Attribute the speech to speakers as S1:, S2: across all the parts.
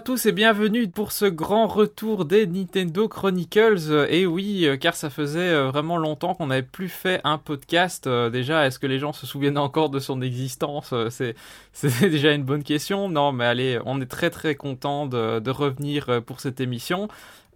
S1: tous et bienvenue pour ce grand retour des Nintendo Chronicles. Et oui, euh, car ça faisait euh, vraiment longtemps qu'on n'avait plus fait un podcast. Euh, déjà, est-ce que les gens se souviennent encore de son existence C'est déjà une bonne question. Non, mais allez, on est très très content de revenir pour cette émission.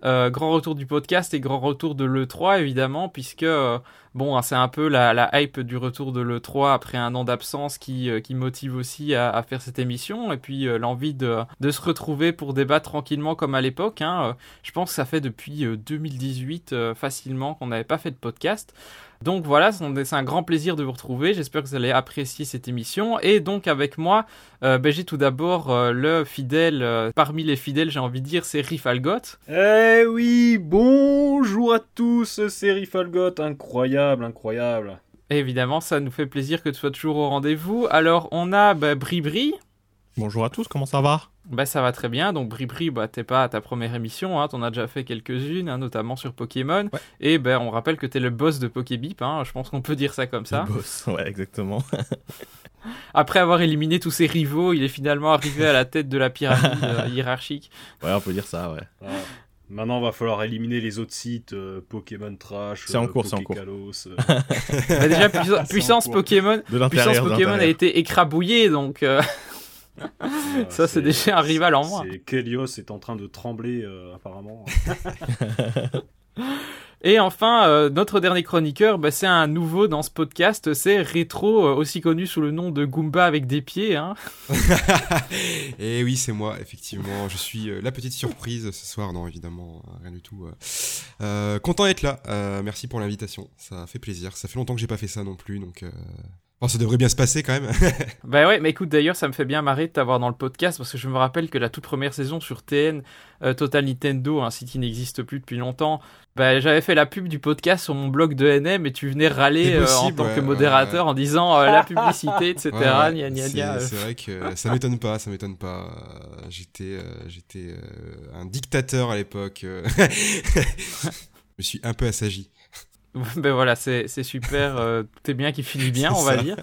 S1: Euh, grand retour du podcast et grand retour de l'E3 évidemment, puisque euh, bon, hein, c'est un peu la, hype du retour de l'E3 après un an d'absence qui, euh, qui motive aussi à, faire cette émission, et puis l'envie de, de, se retrouver pour débattre tranquillement comme à l'époque. Hein. Je pense que ça fait depuis 2018 facilement qu'on n'avait pas fait de podcast. Donc voilà, c'est un grand plaisir de vous retrouver. J'espère que vous allez apprécier cette émission. Et donc avec moi, euh, ben, j'ai tout d'abord euh, le fidèle, euh, parmi les fidèles, j'ai envie de dire, c'est Rifalgot.
S2: Eh oui, bonjour à tous, c'est Rifalgot, incroyable, incroyable.
S1: évidemment, ça nous fait plaisir que tu sois toujours au rendez-vous. Alors on a ben, Bribri.
S3: Bonjour à tous, comment ça va?
S1: Bah ça va très bien, donc Bribri, bah t'es pas à ta première émission, hein, t'en as déjà fait quelques-unes, hein, notamment sur Pokémon, et ben on rappelle que t'es le boss de Pokébip, hein, je pense qu'on peut dire ça comme ça.
S3: Le boss, ouais exactement.
S1: Après avoir éliminé tous ses rivaux, il est finalement arrivé à la tête de la pyramide euh, hiérarchique.
S3: Ouais, on peut dire ça, ouais.
S2: Maintenant, va falloir éliminer les autres sites, euh, Pokémon Trash,
S3: c'est en cours, c'est en cours.
S1: Euh. bah déjà, puissance Pokémon, puissance Pokémon a été écrabouillée, donc ça, c'est déjà un rival en moi.
S2: Kelios est en train de trembler, euh, apparemment.
S1: Et enfin, euh, notre dernier chroniqueur, bah, c'est un nouveau dans ce podcast, c'est Retro, euh, aussi connu sous le nom de Goomba avec des pieds. Hein.
S4: Et oui, c'est moi, effectivement. Je suis la petite surprise ce soir, non, évidemment, rien du tout. content d'être là, merci pour l'invitation, ça fait plaisir. Ça fait longtemps que j'ai pas fait ça non plus, donc Oh, ça devrait bien se passer quand même.
S1: bah ouais, mais écoute, d'ailleurs, ça me fait bien marrer de t'avoir dans le podcast parce que je me rappelle que la toute première saison sur TN, euh, Total Nintendo, un site qui n'existe plus depuis longtemps, bah, j'avais fait la pub du podcast sur mon blog de NM et tu venais râler euh, en tant que modérateur en disant euh, la publicité, etc.
S4: C'est vrai que ça m'étonne pas, ça m'étonne pas. J'étais, j'étais un dictateur à l'époque. je me suis un peu assagi.
S1: ben voilà, c'est super, euh, tout est bien qui finit bien, on va dire.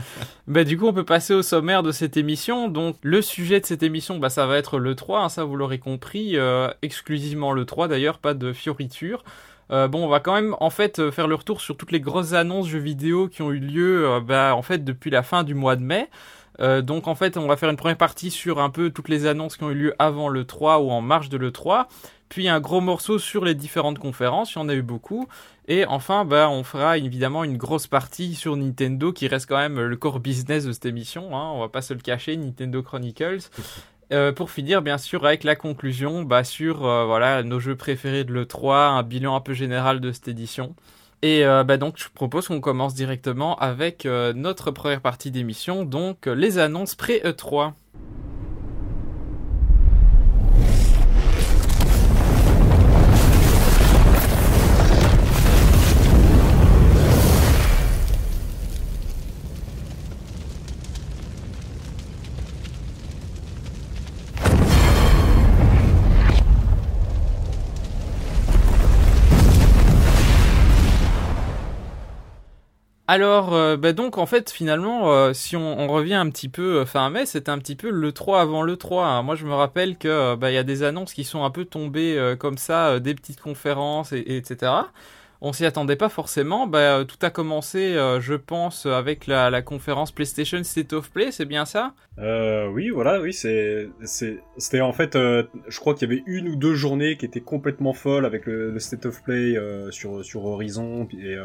S1: Ben du coup, on peut passer au sommaire de cette émission. Donc, le sujet de cette émission, bah, ça va être le 3, hein, ça vous l'aurez compris, euh, exclusivement le 3 d'ailleurs, pas de fioriture. Euh, bon, on va quand même en fait faire le retour sur toutes les grosses annonces jeux vidéo qui ont eu lieu bah, en fait depuis la fin du mois de mai. donc en fait, on va faire une première partie sur un peu toutes les annonces qui ont eu lieu avant le 3 ou en marge de le 3 puis un gros morceau sur les différentes conférences, il y en a eu beaucoup, et enfin, bah, on fera évidemment une grosse partie sur Nintendo, qui reste quand même le core business de cette émission, hein, on va pas se le cacher, Nintendo Chronicles. Euh, pour finir, bien sûr, avec la conclusion bah, sur euh, voilà, nos jeux préférés de l'E3, un bilan un peu général de cette édition. Et euh, bah, donc, je propose qu'on commence directement avec notre première partie d'émission, donc les annonces pré-E3. Alors, euh, bah donc en fait, finalement, euh, si on, revient un petit peu euh, fin mai, c'était un petit peu le 3 avant le 3. Hein. Moi, je me rappelle que bah, il y a des annonces qui sont un peu tombées comme ça, des petites conférences, et etc on s'y attendait pas forcément. Bah, euh, tout a commencé, euh, je pense, avec la, conférence PlayStation State of Play, c'est bien ça?
S2: Euh, Oui, voilà, oui, c'est, c'était en fait, je crois qu'il y avait une ou deux journées qui étaient complètement folles avec le, State of Play sur sur Horizon, et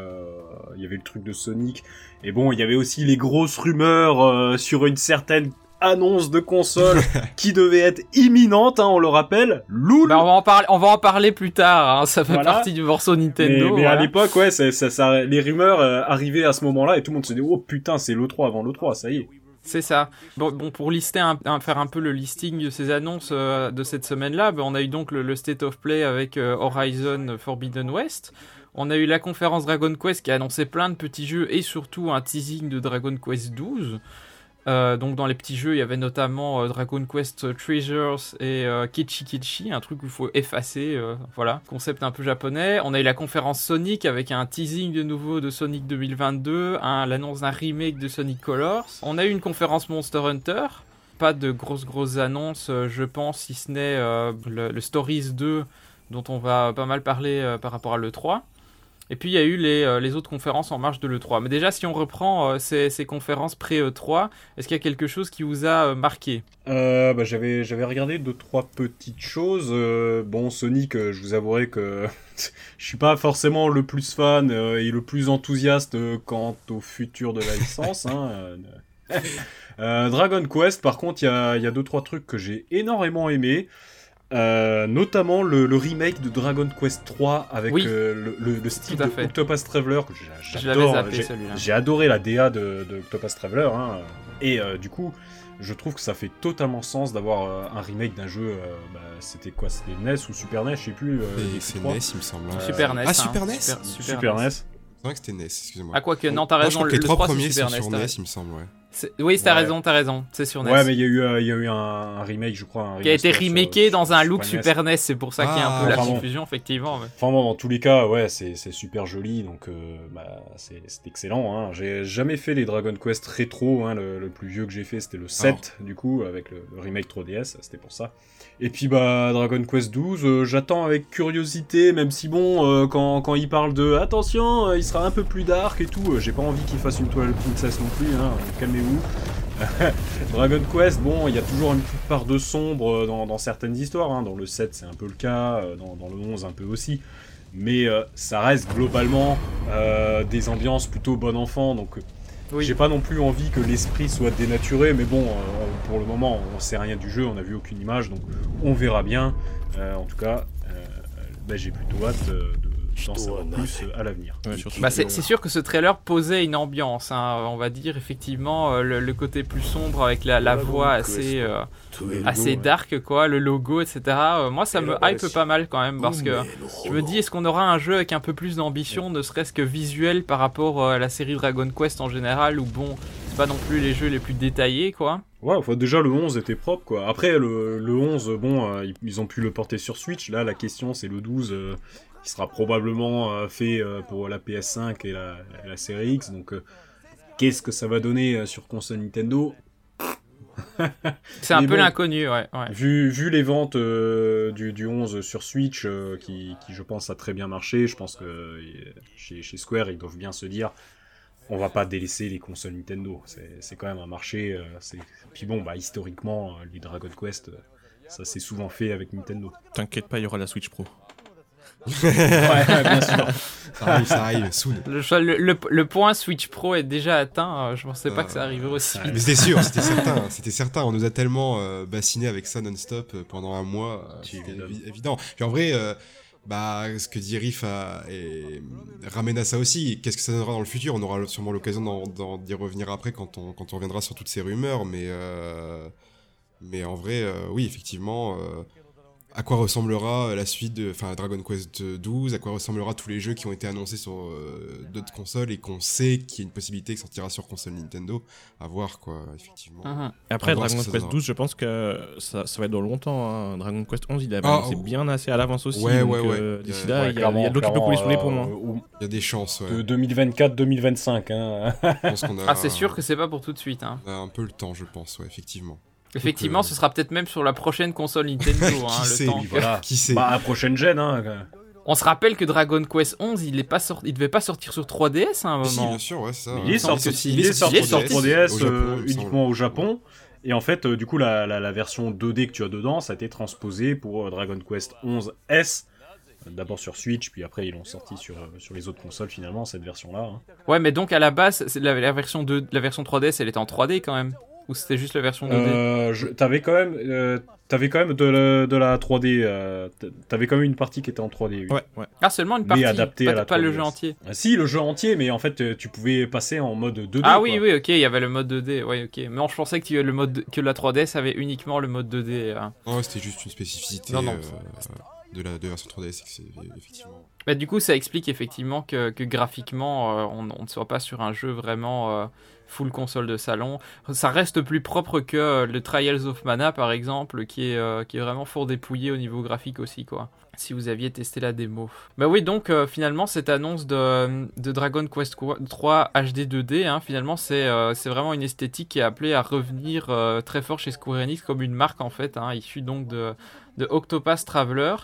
S2: il y avait le truc de Sonic. Et bon, il y avait aussi les grosses rumeurs sur une certaine annonce de console qui devait être imminente, hein, on le rappelle. Loul.
S1: Bah, on va en parler, on va en parler plus tard. Hein, ça fait partie du morceau Nintendo.
S2: Mais, à l'époque, ouais, ça, ça, les rumeurs euh, arrivaient à ce moment-là et tout le monde se dit oh putain, c'est le 3 avant le 3, ça y est.
S1: C'est ça. Bon, bon, pour lister un, faire un peu le listing de ces annonces euh, de cette semaine-là, bah, on a eu donc le, State of Play avec euh, Horizon Forbidden West. On a eu la conférence Dragon Quest qui a annoncé plein de petits jeux et surtout un teasing de Dragon Quest 12. Euh, donc dans les petits jeux, il y avait notamment euh, Dragon Quest Treasures et euh, Kichi Kichi, un truc où il faut effacer, voilà, concept un peu japonais. On a eu la conférence Sonic avec un teasing de nouveau de Sonic 2022, l'annonce d'un remake de Sonic Colors. On a eu une conférence Monster Hunter. pas de grosses grosses annonces, je pense, si ce n'est le, Stories 2 dont on va pas mal parler par rapport à l'E3. Et puis il y a eu les, euh, les autres conférences en marge de l'E3. Mais déjà, si on reprend euh, ces, ces conférences pré-E3, est-ce qu'il y a quelque chose qui vous a euh, marqué?
S2: Bah, j'avais j'avais regardé deux trois petites choses. Bon, Sonic, je vous avouerai que je suis pas forcément le plus fan et le plus enthousiaste quant au futur de la licence. hein, Dragon Quest, par contre, il y a, y a deux trois trucs que j'ai énormément aimé. Euh, notamment le, le remake de Dragon Quest 3 avec
S1: Oui.
S2: euh, le, le- le style de. Octopus Traveler que j'adore. J'ai- adoré la DA de, de Octopus Traveler hein, et euh, du coup je trouve que ça fait totalement sens d'avoir euh, un remake d'un jeu. euh, bah, c'était quoi C'était NES ou Super NES Je sais plus. euh,
S4: C'est. NES, il me semble. hein.
S2: Euh,
S1: Super NES.
S4: Ah,
S1: hein.
S4: Super NES
S1: Super,
S2: Super, NES.
S4: C'est vrai que c'était NES, excusez-moi.
S1: Ah, quoique, non, t'as
S4: Moi, je
S1: raison.
S4: crois
S1: Le,
S4: que les
S1: le
S4: trois
S1: 3, c'est
S4: premiers
S1: Super
S4: sont
S1: NES.
S4: sur NES, il me semble, ouais.
S1: C'est- Oui, t'as
S2: Ouais.
S1: raison, t'as raison. C'est sur NES.
S2: Ouais, mais il y a eu, euh, il y a eu un, un remake, je crois. un
S1: qui a été
S2: sur-
S1: remaké dans un look. Super NES, c'est pour ça qu'il y a un
S4: Ah,
S1: peu la confusion, effectivement. mais-
S2: Enfin bon, dans tous les cas, ouais, c'est c'est super joli, donc euh, bah, c'est excellent. Hein. J'ai jamais fait les Dragon Quest rétro, hein. le, le plus vieux que j'ai fait c'était le 7, du coup, avec le, le remake 3DS, c'était pour ça. Et puis bah Dragon Quest 12, euh, j'attends avec curiosité, même si bon, euh, quand, quand il parle de attention, euh, il sera un peu plus dark et tout, j'ai pas envie qu'il fasse une toile princesse non plus, hein, calmez-vous. Dragon Quest, bon, il y a toujours une petite part de sombre dans, certaines histoires. hein. Dans le 7, c'est un peu le cas. Dans, le 11, un peu aussi. Mais ça reste globalement des ambiances plutôt bon enfant. Donc, J'ai pas non plus envie que l'esprit soit dénaturé. Mais bon, euh, pour le moment, on sait rien du jeu. On a vu aucune image. Donc, on verra bien. Euh, en tout cas, euh, bah, j'ai plutôt hâte de d'en savoir plus à l'avenir.
S3: Ouais,
S1: Bah, c'est sûr que ce trailer posait une ambiance, hein, on va dire effectivement euh, le, le côté plus sombre avec la, la voix assez, euh, assez dark, quoi, le logo, etc. Euh, moi, ça me hype pas mal quand même parce que je me dis, est-ce qu'on aura un jeu avec un peu plus d'ambition, ne serait-ce que visuel par rapport euh, à la série Dragon Quest en général, où bon, c'est pas non plus les jeux les plus détaillés, quoi.
S2: Ouais, enfin, déjà le 11 était propre quoi. Après le, le 11, bon, euh, ils, ils ont pu le porter sur Switch. Là, la question c'est le 12 euh, qui sera probablement euh, fait euh, pour la PS5 et la, la série X. Donc, euh, qu'est-ce que ça va donner euh, sur console Nintendo?
S1: C'est un
S2: Mais
S1: peu
S2: bon.
S1: l'inconnu, ouais. ouais.
S2: vu, vu les ventes euh, du, du 11 sur Switch, euh, qui, qui je pense a très bien marché, je pense que euh, chez, chez Square ils doivent bien se dire on va pas délaisser les consoles Nintendo. C'est quand même un marché. euh, Puis bon, bah historiquement, les Dragon Quest, ça s'est souvent fait avec Nintendo.
S3: T'inquiète pas, il y aura la Switch Pro.
S2: Ouais, bien sûr.
S4: Ça arrive, ça arrive, soon.
S1: Le, le- le- le point Switch Pro est déjà atteint, euh, je pensais pas
S4: Euh,
S1: que ça arriverait aussi vite.
S4: Mais c'était sûr, c'était certain, c'était certain. On nous a tellement euh, bassiné avec ça non-stop euh, pendant un mois, euh, c'était évi- évident. Puis en vrai, euh, bah, ce que dit Riff a- et, ramène à ça aussi. Qu'est-ce que ça donnera dans le futur? On aura sûrement l'occasion d'y revenir après quand on, quand on reviendra sur toutes ces rumeurs. Mais, euh, mais en vrai, euh, oui, effectivement. Euh, à quoi ressemblera la suite de enfin Dragon Quest 12 à quoi ressemblera tous les jeux qui ont été annoncés sur euh, d'autres consoles et qu'on sait qu'il y a une possibilité que sortira sur console Nintendo à voir quoi effectivement.
S3: Après,
S4: On va voir
S3: Dragon Quest. 12, je pense que ça, ça va être dans longtemps. hein. Dragon Quest 11, il a
S4: Ah,
S3: c'est
S4: oh.
S3: bien assez à l'avance aussi.
S4: Ouais, ouais, ouais.
S3: euh, D'ici là,
S2: Ouais,
S3: il y a, de l'eau qui peut couler sous les ponts. hein.
S2: clairement,
S4: il y a des chances ouais.
S2: euh, de 2024-2025. Hein.
S4: Je pense qu'on a
S1: Ah, c'est sûr que c'est pas pour tout de suite. Hein.
S4: on a un peu le temps je pense ouais effectivement
S1: Effectivement,
S4: euh,
S1: ce sera peut-être même sur la prochaine console Nintendo. hein, le
S4: sait,
S1: temps
S4: lui,
S1: que-
S2: voilà.
S4: qui sait
S2: Bah, à prochaine gen. Hein.
S1: On se rappelle que Dragon Quest 11, il est pas sorti, il devait pas sortir sur 3DS à un
S4: Mais si
S1: moment.
S4: bien sûr ouais ça
S2: il est sorti, il est sorti sur
S1: 3DS,
S2: 3DS,
S4: au Japon,
S2: euh, uniquement au Japon. Et en fait, euh, du coup, la, la, la version 2D que tu as dedans, ça a été transposé pour euh, Dragon Quest 11 S. D'abord sur Switch, puis après ils l'ont sorti sur, sur les autres consoles finalement, cette version-là. hein.
S1: Ouais, mais donc à la base, la, la version 2, la version 3DS, elle était en 3D quand même. Ou c'était juste la version 2D
S2: Euh, je- T'avais quand même, euh, t'avais quand même de la, de la 3D. euh, T'avais quand même une partie qui était en 3D. oui.
S3: Ouais, ouais.
S1: Ah, seulement une
S2: mais
S1: partie,
S2: adapté
S1: pas,
S2: à la
S1: pas le
S2: 3DS.
S1: jeu entier.
S2: Ah, si, le jeu entier, mais en fait, tu pouvais passer en mode 2D.
S1: ah
S2: quoi.
S1: oui, oui, ok, il y avait le mode 2D. Ouais, ok. Mais non, je pensais que, tu- le mode, que la 3DS avait uniquement le mode 2D. hein.
S4: Non, c'était juste une spécificité
S1: Non, non,
S4: euh, de la de la version 3DS c'est- effectivement
S1: Bah, du coup, ça explique effectivement que, que graphiquement, euh, on, on, ne soit pas sur un jeu vraiment euh, full console de salon. Ça reste plus propre que euh, le Trials of Mana, par exemple, qui est, qui est vraiment fort dépouillé au niveau graphique aussi, quoi. Si vous aviez testé la démo. Bah oui, donc finalement, cette annonce de, de, Dragon Quest 3 HD 2D, hein, finalement, c'est vraiment une esthétique qui est appelée à revenir très fort chez Square Enix comme une marque, en fait, hein, issue donc de, de Octopath Traveler.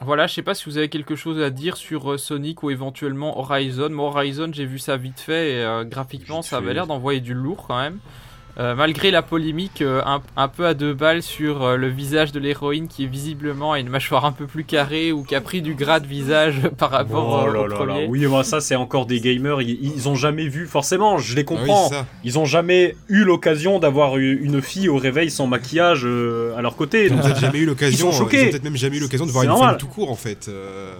S1: Voilà, je sais pas si vous avez quelque chose à dire sur euh, Sonic ou éventuellement Horizon. Moi, Horizon, j'ai vu ça vite fait et euh, graphiquement, ça avait l'air d'envoyer du lourd quand même. Euh, malgré la polémique euh, un, peu à deux balles sur euh, le visage de l'héroïne qui est visiblement a une mâchoire un peu plus carrée ou qui a pris du gras de visage par rapport oh au premier.
S2: Oui, moi ça c'est encore des gamers, ils, ont jamais vu, forcément, je les ah comprends, ils ont jamais eu l'occasion d'avoir une fille au réveil sans maquillage à leur côté.
S4: Ils ont jamais eu l'occasion, ils, ont peut-être même jamais eu l'occasion de voir une femme tout court en fait,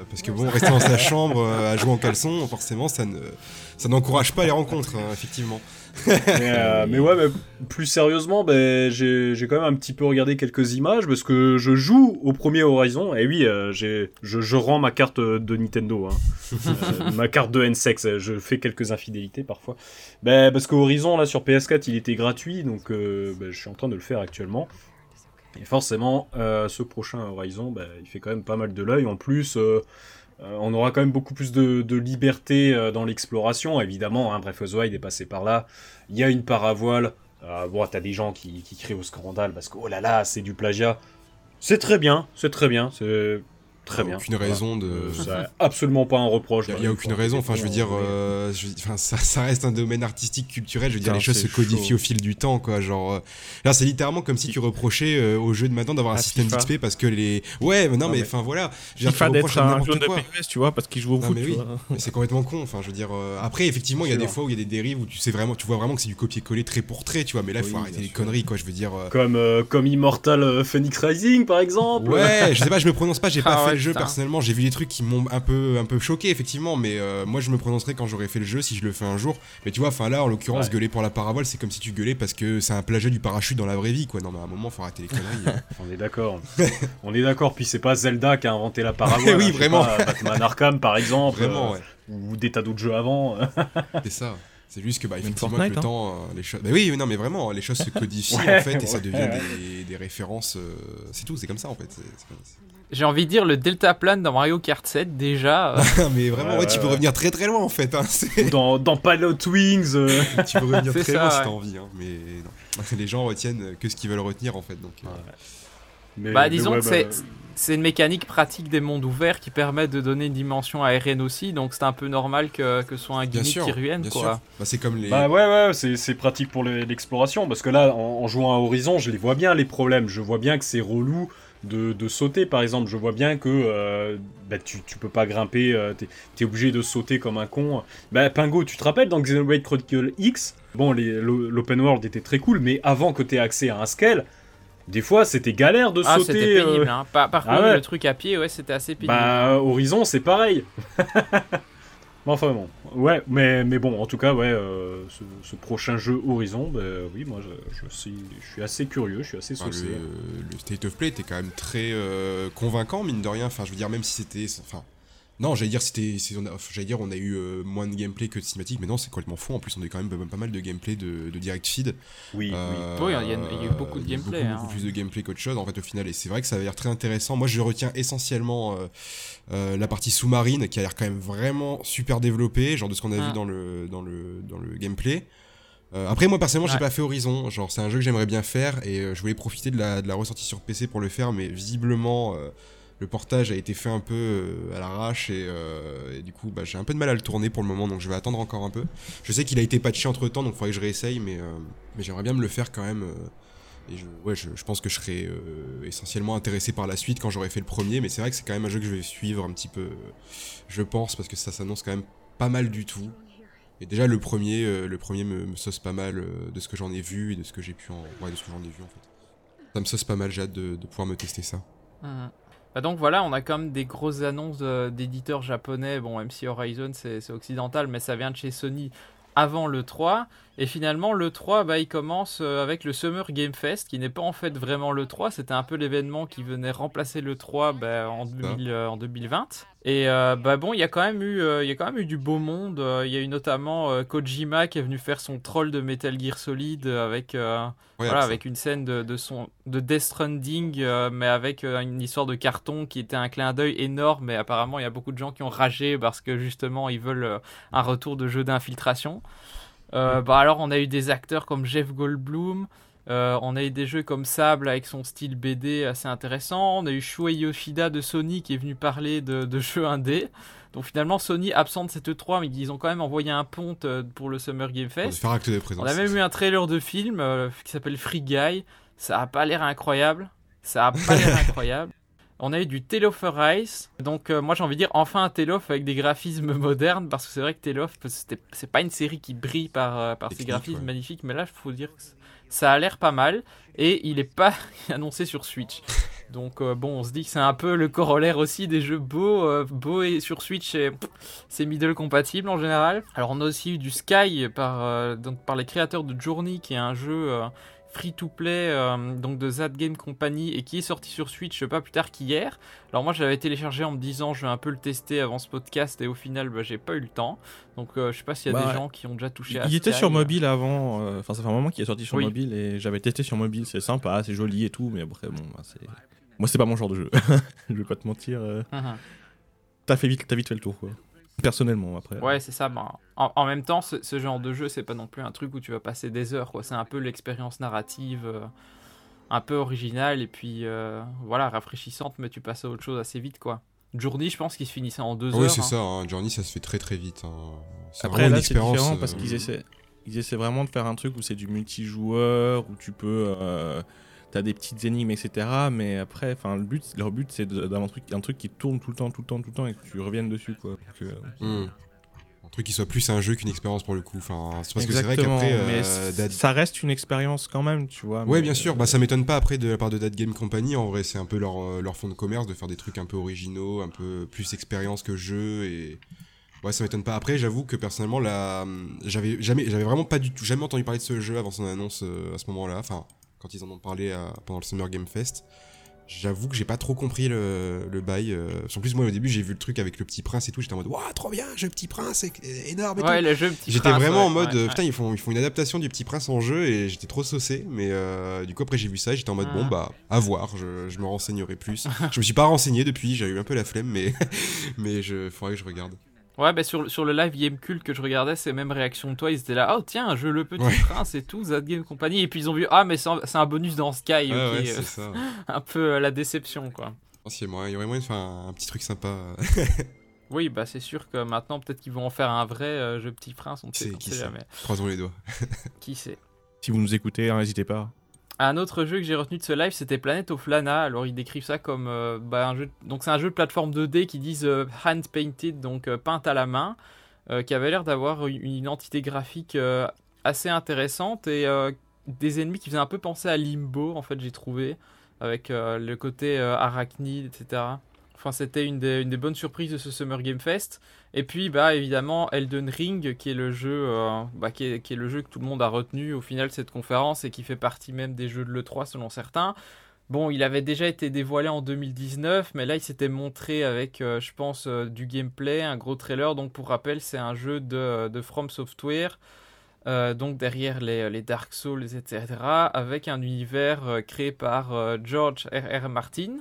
S4: parce que bon, rester dans sa chambre à jouer en caleçon, forcément ça ne ça n'encourage pas les rencontres, hein, effectivement.
S2: Euh, mais, ouais, mais plus sérieusement, ben, j'ai quand même un petit peu regardé quelques images parce que je joue au premier Horizon. Et oui, euh, je, je, rends ma carte de Nintendo, hein. euh, ma carte de N-Sex. Je fais quelques infidélités parfois. Ben, parce que Horizon, là, sur PS4, il était gratuit, donc ben, je suis en train de le faire actuellement. Et forcément, ce prochain Horizon, il fait quand même pas mal de l'œil. En plus, euh, on aura quand même beaucoup plus de, liberté euh, dans l'exploration. Évidemment, hein, the Wild est passé par là. Il y a une paravoile. Euh, bon, t'as des gens qui, qui crient au scandale parce que oh là là, c'est du plagiat. C'est très bien, c'est très bien. Très bien.
S4: Aucune raison de.
S2: absolument pas un reproche.
S4: Il n'y a, aucune raison. Enfin, je veux dire, euh, enfin, ça, ça, reste un domaine artistique, culturel. Je veux dire, les choses se codifient au fil du temps, quoi. Genre, euh, là, c'est littéralement comme si tu reprochais euh, au jeu de maintenant d'avoir un système d'XP parce que les. Ouais, mais non, mais enfin voilà.
S3: Je veux dire, d'être un jaune de PPS, tu vois, parce qu'il joue au foot.
S4: Mais oui, c'est complètement con. Enfin, je veux dire, après, effectivement, il y a des fois où il y a des dérives où tu sais vraiment, tu vois vraiment que c'est du copier-coller trait pour trait, tu vois. Mais là, il faut arrêter les conneries, quoi. Je veux dire.
S2: Comme comme Immortal Phoenix Rising, par exemple.
S4: Ouais, je sais pas, je me prononce pas. J'ai pas le jeu personnellement j'ai vu des trucs qui m'ont un peu, un peu choqué, effectivement, mais euh, moi je me prononcerai quand j'aurai fait le jeu si je le fais un jour. Mais tu vois, enfin là, en l'occurrence, gueuler pour la parabole, c'est comme si tu gueulais parce que c'est un plagiat du parachute dans la vraie vie, quoi. Non, mais à un moment, faut arrêter les conneries.
S2: On est d'accord. On est d'accord, puis c'est pas Zelda qui a inventé la parabole.
S4: oui, hein, vraiment.
S2: Batman Arkham, par exemple. Vraiment, euh, Ou des tas d'autres jeux avant.
S4: c'est ça. C'est juste que bah, effectivement avec le hein. temps, euh, les choses. oui, non, mais vraiment, les choses se codifient en fait et ça devient des, des, références. c'est tout, c'est comme ça en fait.
S1: J'ai envie de dire le Delta Plane dans Mario Kart 7 déjà.
S4: mais vraiment, ouais, tu peux revenir très très loin en fait. Hein,
S2: dans, dans Pilot Wings. Euh.
S4: tu peux revenir très loin si t'as envie. Hein, mais non. Les gens retiennent que ce qu'ils veulent retenir en fait. Donc,
S1: euh. bah, disons que bah, c'est une mécanique pratique des mondes ouverts qui permet de donner une dimension aérienne aussi, donc c'est un peu normal que, que ce soit un gimmick sûr, qui. Quoi.
S4: Bah, c'est comme les.
S2: Bah ouais, ouais, c'est pratique pour l'exploration, parce que là, en, en, jouant à Horizon, je les vois bien les problèmes. Je vois bien que c'est relou de, sauter par exemple. Je vois bien que euh, bah, tu, tu, peux pas grimper, euh, tu es, obligé de sauter comme un con. Bah, Pingo, tu te rappelles dans Xenoblade Chronicle X Bon, l'open world était très cool, mais avant que tu aies accès à un scale, des fois c'était galère de
S1: ah,
S2: sauter.
S1: C'était pénible, euh. hein. Par, par ah contre, le truc à pied, ouais, c'était assez pénible.
S2: Bah, Horizon, c'est pareil. enfin bon, ouais, mais, mais bon, en tout cas, ouais, euh, ce, prochain jeu Horizon, bah, oui, moi je, je, suis, je suis assez curieux, je suis assez saucé.
S4: le, State of Play était quand même très euh, convaincant, mine de rien. Enfin, je veux dire, même si c'était. Enfin, non, j'allais dire c'était, j'allais dire on a eu euh, moins de gameplay que de cinématique, mais non, c'est complètement faux. En plus, on a eu quand même pas mal de gameplay de, direct feed.
S1: Oui, oui. il y, a eu beaucoup de gameplay.
S4: Beaucoup, beaucoup, plus de gameplay qu'autre chose en fait au final. Et c'est vrai que ça a l'air très intéressant. Moi, je retiens essentiellement euh, la partie sous-marine qui a l'air quand même vraiment super développée, genre de ce qu'on a vu ah. dans le, dans le, dans le gameplay. Euh, après, moi personnellement, j'ai pas fait Horizon. Genre, c'est un jeu que j'aimerais bien faire et euh, je voulais profiter de la, de la ressortie sur PC pour le faire, mais visiblement, le portage a été fait un peu à l'arrache et, du coup, bah, j'ai un peu de mal à le tourner pour le moment, donc je vais attendre encore un peu. Je sais qu'il a été patché entre temps, donc il faudrait que je réessaye, mais, mais j'aimerais bien me le faire quand même et je, pense que je serai euh, essentiellement intéressé par la suite quand j'aurai fait le premier, mais c'est vrai que c'est quand même un jeu que je vais suivre un petit peu, je pense, parce que ça s'annonce quand même pas mal du tout. Et déjà le premier, euh, le premier me, sauce pas mal euh, de ce que j'en ai vu et de ce que j'ai pu en, ouais, de ce que j'en ai vu en fait. Ça me sauce pas mal, j'ai hâte de, pouvoir me tester ça.
S1: Mmh. Bah donc voilà, on a quand même des grosses annonces d'éditeurs japonais. Bon, si Horizon c'est occidental, mais ça vient de chez Sony avant le 3. Et finalement, le 3, bah, il commence euh, avec le Summer Game Fest, qui n'est pas en fait vraiment le 3. C'était un peu l'événement qui venait remplacer le 3 bah, en, 2020. Et euh, bah bon, il y a quand même eu, euh, y a quand même eu du beau monde. Euh, Il y a eu notamment euh, Kojima qui est venu faire son troll de Metal Gear Solid avec, euh, voilà, avec une scène de, de son de Death Stranding, euh, mais avec euh, une histoire de carton qui était un clin d'œil énorme. Mais apparemment, il y a beaucoup de gens qui ont ragé parce que justement, ils veulent euh, un retour de jeu d'infiltration. Euh, bah alors, on a eu des acteurs comme Jeff Goldblum. Euh, on a eu des jeux comme Sable avec son style BD assez intéressant. On a eu Shuei Yoshida de Sony qui est venu parler de, de jeux indés. Donc finalement, Sony absent de cette E3, mais ils ont quand même envoyé un ponte euh, pour le Summer Game Fest. On a même eu un trailer de film euh, qui s'appelle Free Guy. Ça a pas l'air incroyable. Ça a pas l'air incroyable. On a eu du Tale of Arise. Donc euh, moi j'ai envie de dire enfin un Tale of avec des graphismes modernes parce que c'est vrai que Tale of c'est pas une série qui brille par, euh, par ses graphismes
S4: ouais.
S1: magnifiques mais là il faut dire que ça a l'air pas mal et il est pas annoncé sur Switch. Donc euh, bon on se dit que c'est un peu le corollaire aussi des jeux beaux, euh, beaux et sur Switch c'est middle compatible en général. Alors on a aussi eu du Sky par, donc, par les créateurs de Journey qui est un jeu free to play euh, donc de Zad Game Company et qui est sorti sur Switch pas plus tard qu'hier. Alors moi je l'avais téléchargé en me disant je vais un peu le tester avant ce podcast et au final bah, j'ai pas eu le temps. Donc euh, je sais pas s'il y a
S3: Bah,
S1: des gens qui ont déjà touché à
S3: Il était sur mobile avant, euh, enfin ça fait un moment qu'il est sorti sur
S1: Oui.
S3: mobile et j'avais testé sur mobile, c'est sympa, c'est joli et tout, mais après bon, bah, c'est... Moi c'est pas mon genre de jeu, je vais pas te mentir, euh,
S1: Mhm.
S3: t'as fait vite, t'as vite fait le tour quoi. Personnellement après.
S1: Ouais, c'est ça. ben, en, en même temps, ce, ce genre de jeu, c'est pas non plus un truc où tu vas passer des heures. quoi. C'est un peu l'expérience narrative, euh, un peu originale et puis euh, voilà, rafraîchissante, mais tu passes à autre chose assez vite. quoi. Journey, je pense qu'il se finissait en deux
S4: Ah
S1: heures.
S4: oui, c'est
S1: hein.
S4: ça. hein, Journey, ça se fait très très vite. hein. C'est
S3: Après là c'est différent parce
S4: euh,
S3: qu'ils essaient, ils essaient vraiment de faire un truc où c'est du multijoueur, où tu peux, euh, t'as des petites énigmes etc. Mais après, enfin le but, leur but c'est d'avoir un truc, un truc qui tourne tout le temps, tout le temps, tout le temps et que tu reviennes dessus quoi. Donc, euh,
S4: hmm. Un truc qui soit plus un jeu qu'une expérience pour le coup. Enfin, c'est parce que c'est vrai qu'après. euh,
S3: ça reste une expérience quand même, tu vois.
S4: Ouais, bien sûr.
S3: euh,
S4: Bah, ça m'étonne pas après de la part de That Game Company. En vrai, c'est un peu leur, leur fond de commerce de faire des trucs un peu originaux, un peu plus expérience que jeu. Et ouais, ça m'étonne pas. Après, j'avoue que personnellement, là, hum, j'avais jamais, j'avais vraiment pas du tout, jamais entendu parler de ce jeu avant son annonce euh, à ce moment-là. Enfin, quand ils en ont parlé euh, pendant le Summer Game Fest. J'avoue que j'ai pas trop compris le, le bail. euh, En plus, moi au début, j'ai vu le truc avec le petit prince et tout. J'étais en mode, waouh, trop bien, jeu petit prince, c'est énorme et tout.
S1: Ouais, le jeu Petit
S4: J'étais vraiment
S1: ouais,
S4: en mode,
S1: ouais,
S4: putain, ils font, ils font une adaptation du Petit Prince en jeu et j'étais trop saucé. Mais euh, du coup, après, j'ai vu ça et j'étais en mode,
S1: Ah.
S4: bon, bah, à voir, je, je me renseignerai plus. je me suis pas renseigné depuis, j'ai eu un peu la flemme, mais, mais je faudrait que je regarde.
S1: Ouais, bah sur, sur le live Game Cult que je regardais, c'est même réaction de toi. Ils étaient là, oh tiens, un jeu Le Petit
S4: Ouais.
S1: Prince et tout, Zad Game Company. Et puis ils ont vu, ah, mais c'est un, c'est un bonus dans Sky.
S4: Ouais,
S1: ok,
S4: ouais,
S1: euh,
S4: c'est ça.
S1: un peu euh, la déception, quoi.
S4: Je a moyen- il y aurait moyen de faire un, un petit truc sympa.
S1: Oui, bah c'est sûr que maintenant, peut-être qu'ils vont en faire un vrai euh, jeu Petit Prince, on ne sait sait. jamais.
S4: Croisons les doigts.
S1: Qui sait
S3: Si vous nous écoutez, hein, n'hésitez pas.
S1: Un autre jeu que j'ai retenu de ce live, c'était Planet of Lana. Alors ils décrivent ça comme euh, bah, un jeu. Donc c'est un jeu de plateforme 2D qui disent euh, hand painted, donc euh, peinte à la main, euh, qui avait l'air d'avoir une identité graphique assez intéressante et des ennemis qui faisaient un peu penser à Limbo en fait j'ai trouvé avec le côté arachnide etc. Enfin c'était une des, bonnes surprises de ce Summer Game Fest. Et puis bah évidemment Elden Ring qui est le jeu euh, bah, qui, est, le jeu que tout le monde a retenu au final de cette conférence et qui fait partie même des jeux de l'E3 selon certains. Bon, il avait déjà été dévoilé en 2019, mais là il s'était montré avec, euh, je pense, euh, du gameplay, un gros trailer. Donc pour rappel, c'est un jeu de, From Software, donc derrière les, Dark Souls, etc., avec un univers créé par George R.R. Martin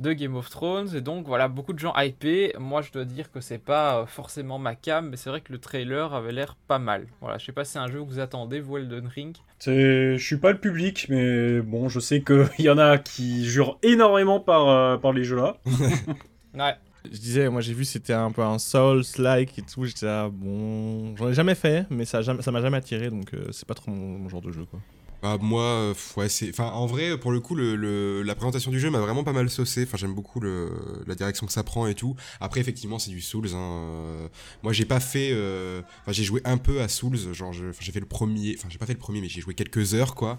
S1: de Game of Thrones. Et donc voilà, beaucoup de gens hypés. Moi je dois dire que c'est pas euh, forcément ma cam, mais c'est vrai que le trailer avait l'air pas mal. Voilà, je sais pas si c'est un jeu que vous attendez, vous Elden Ring.
S2: C'est, je suis pas le public, mais bon, je sais qu'il y en a qui jurent énormément par, euh, par les jeux là.
S1: Ouais.
S3: Je disais, moi j'ai vu c'était un peu un Souls-like et tout, j'étais là, bon, j'en ai jamais fait, mais ça a jamais- ça m'a jamais attiré, donc euh, c'est pas trop mon, mon genre de jeu quoi.
S4: Bah, moi, ouais, c'est. Enfin, en vrai, pour le coup, le, la présentation du jeu m'a vraiment pas mal saucé. Enfin, j'aime beaucoup le, la direction que ça prend et tout. Après, effectivement, c'est du Souls. Hein. euh, Moi, j'ai pas fait. euh, Enfin, j'ai joué un peu à Souls. Genre, j'ai fait le premier. Enfin, j'ai pas fait le premier, mais j'ai joué quelques heures, quoi.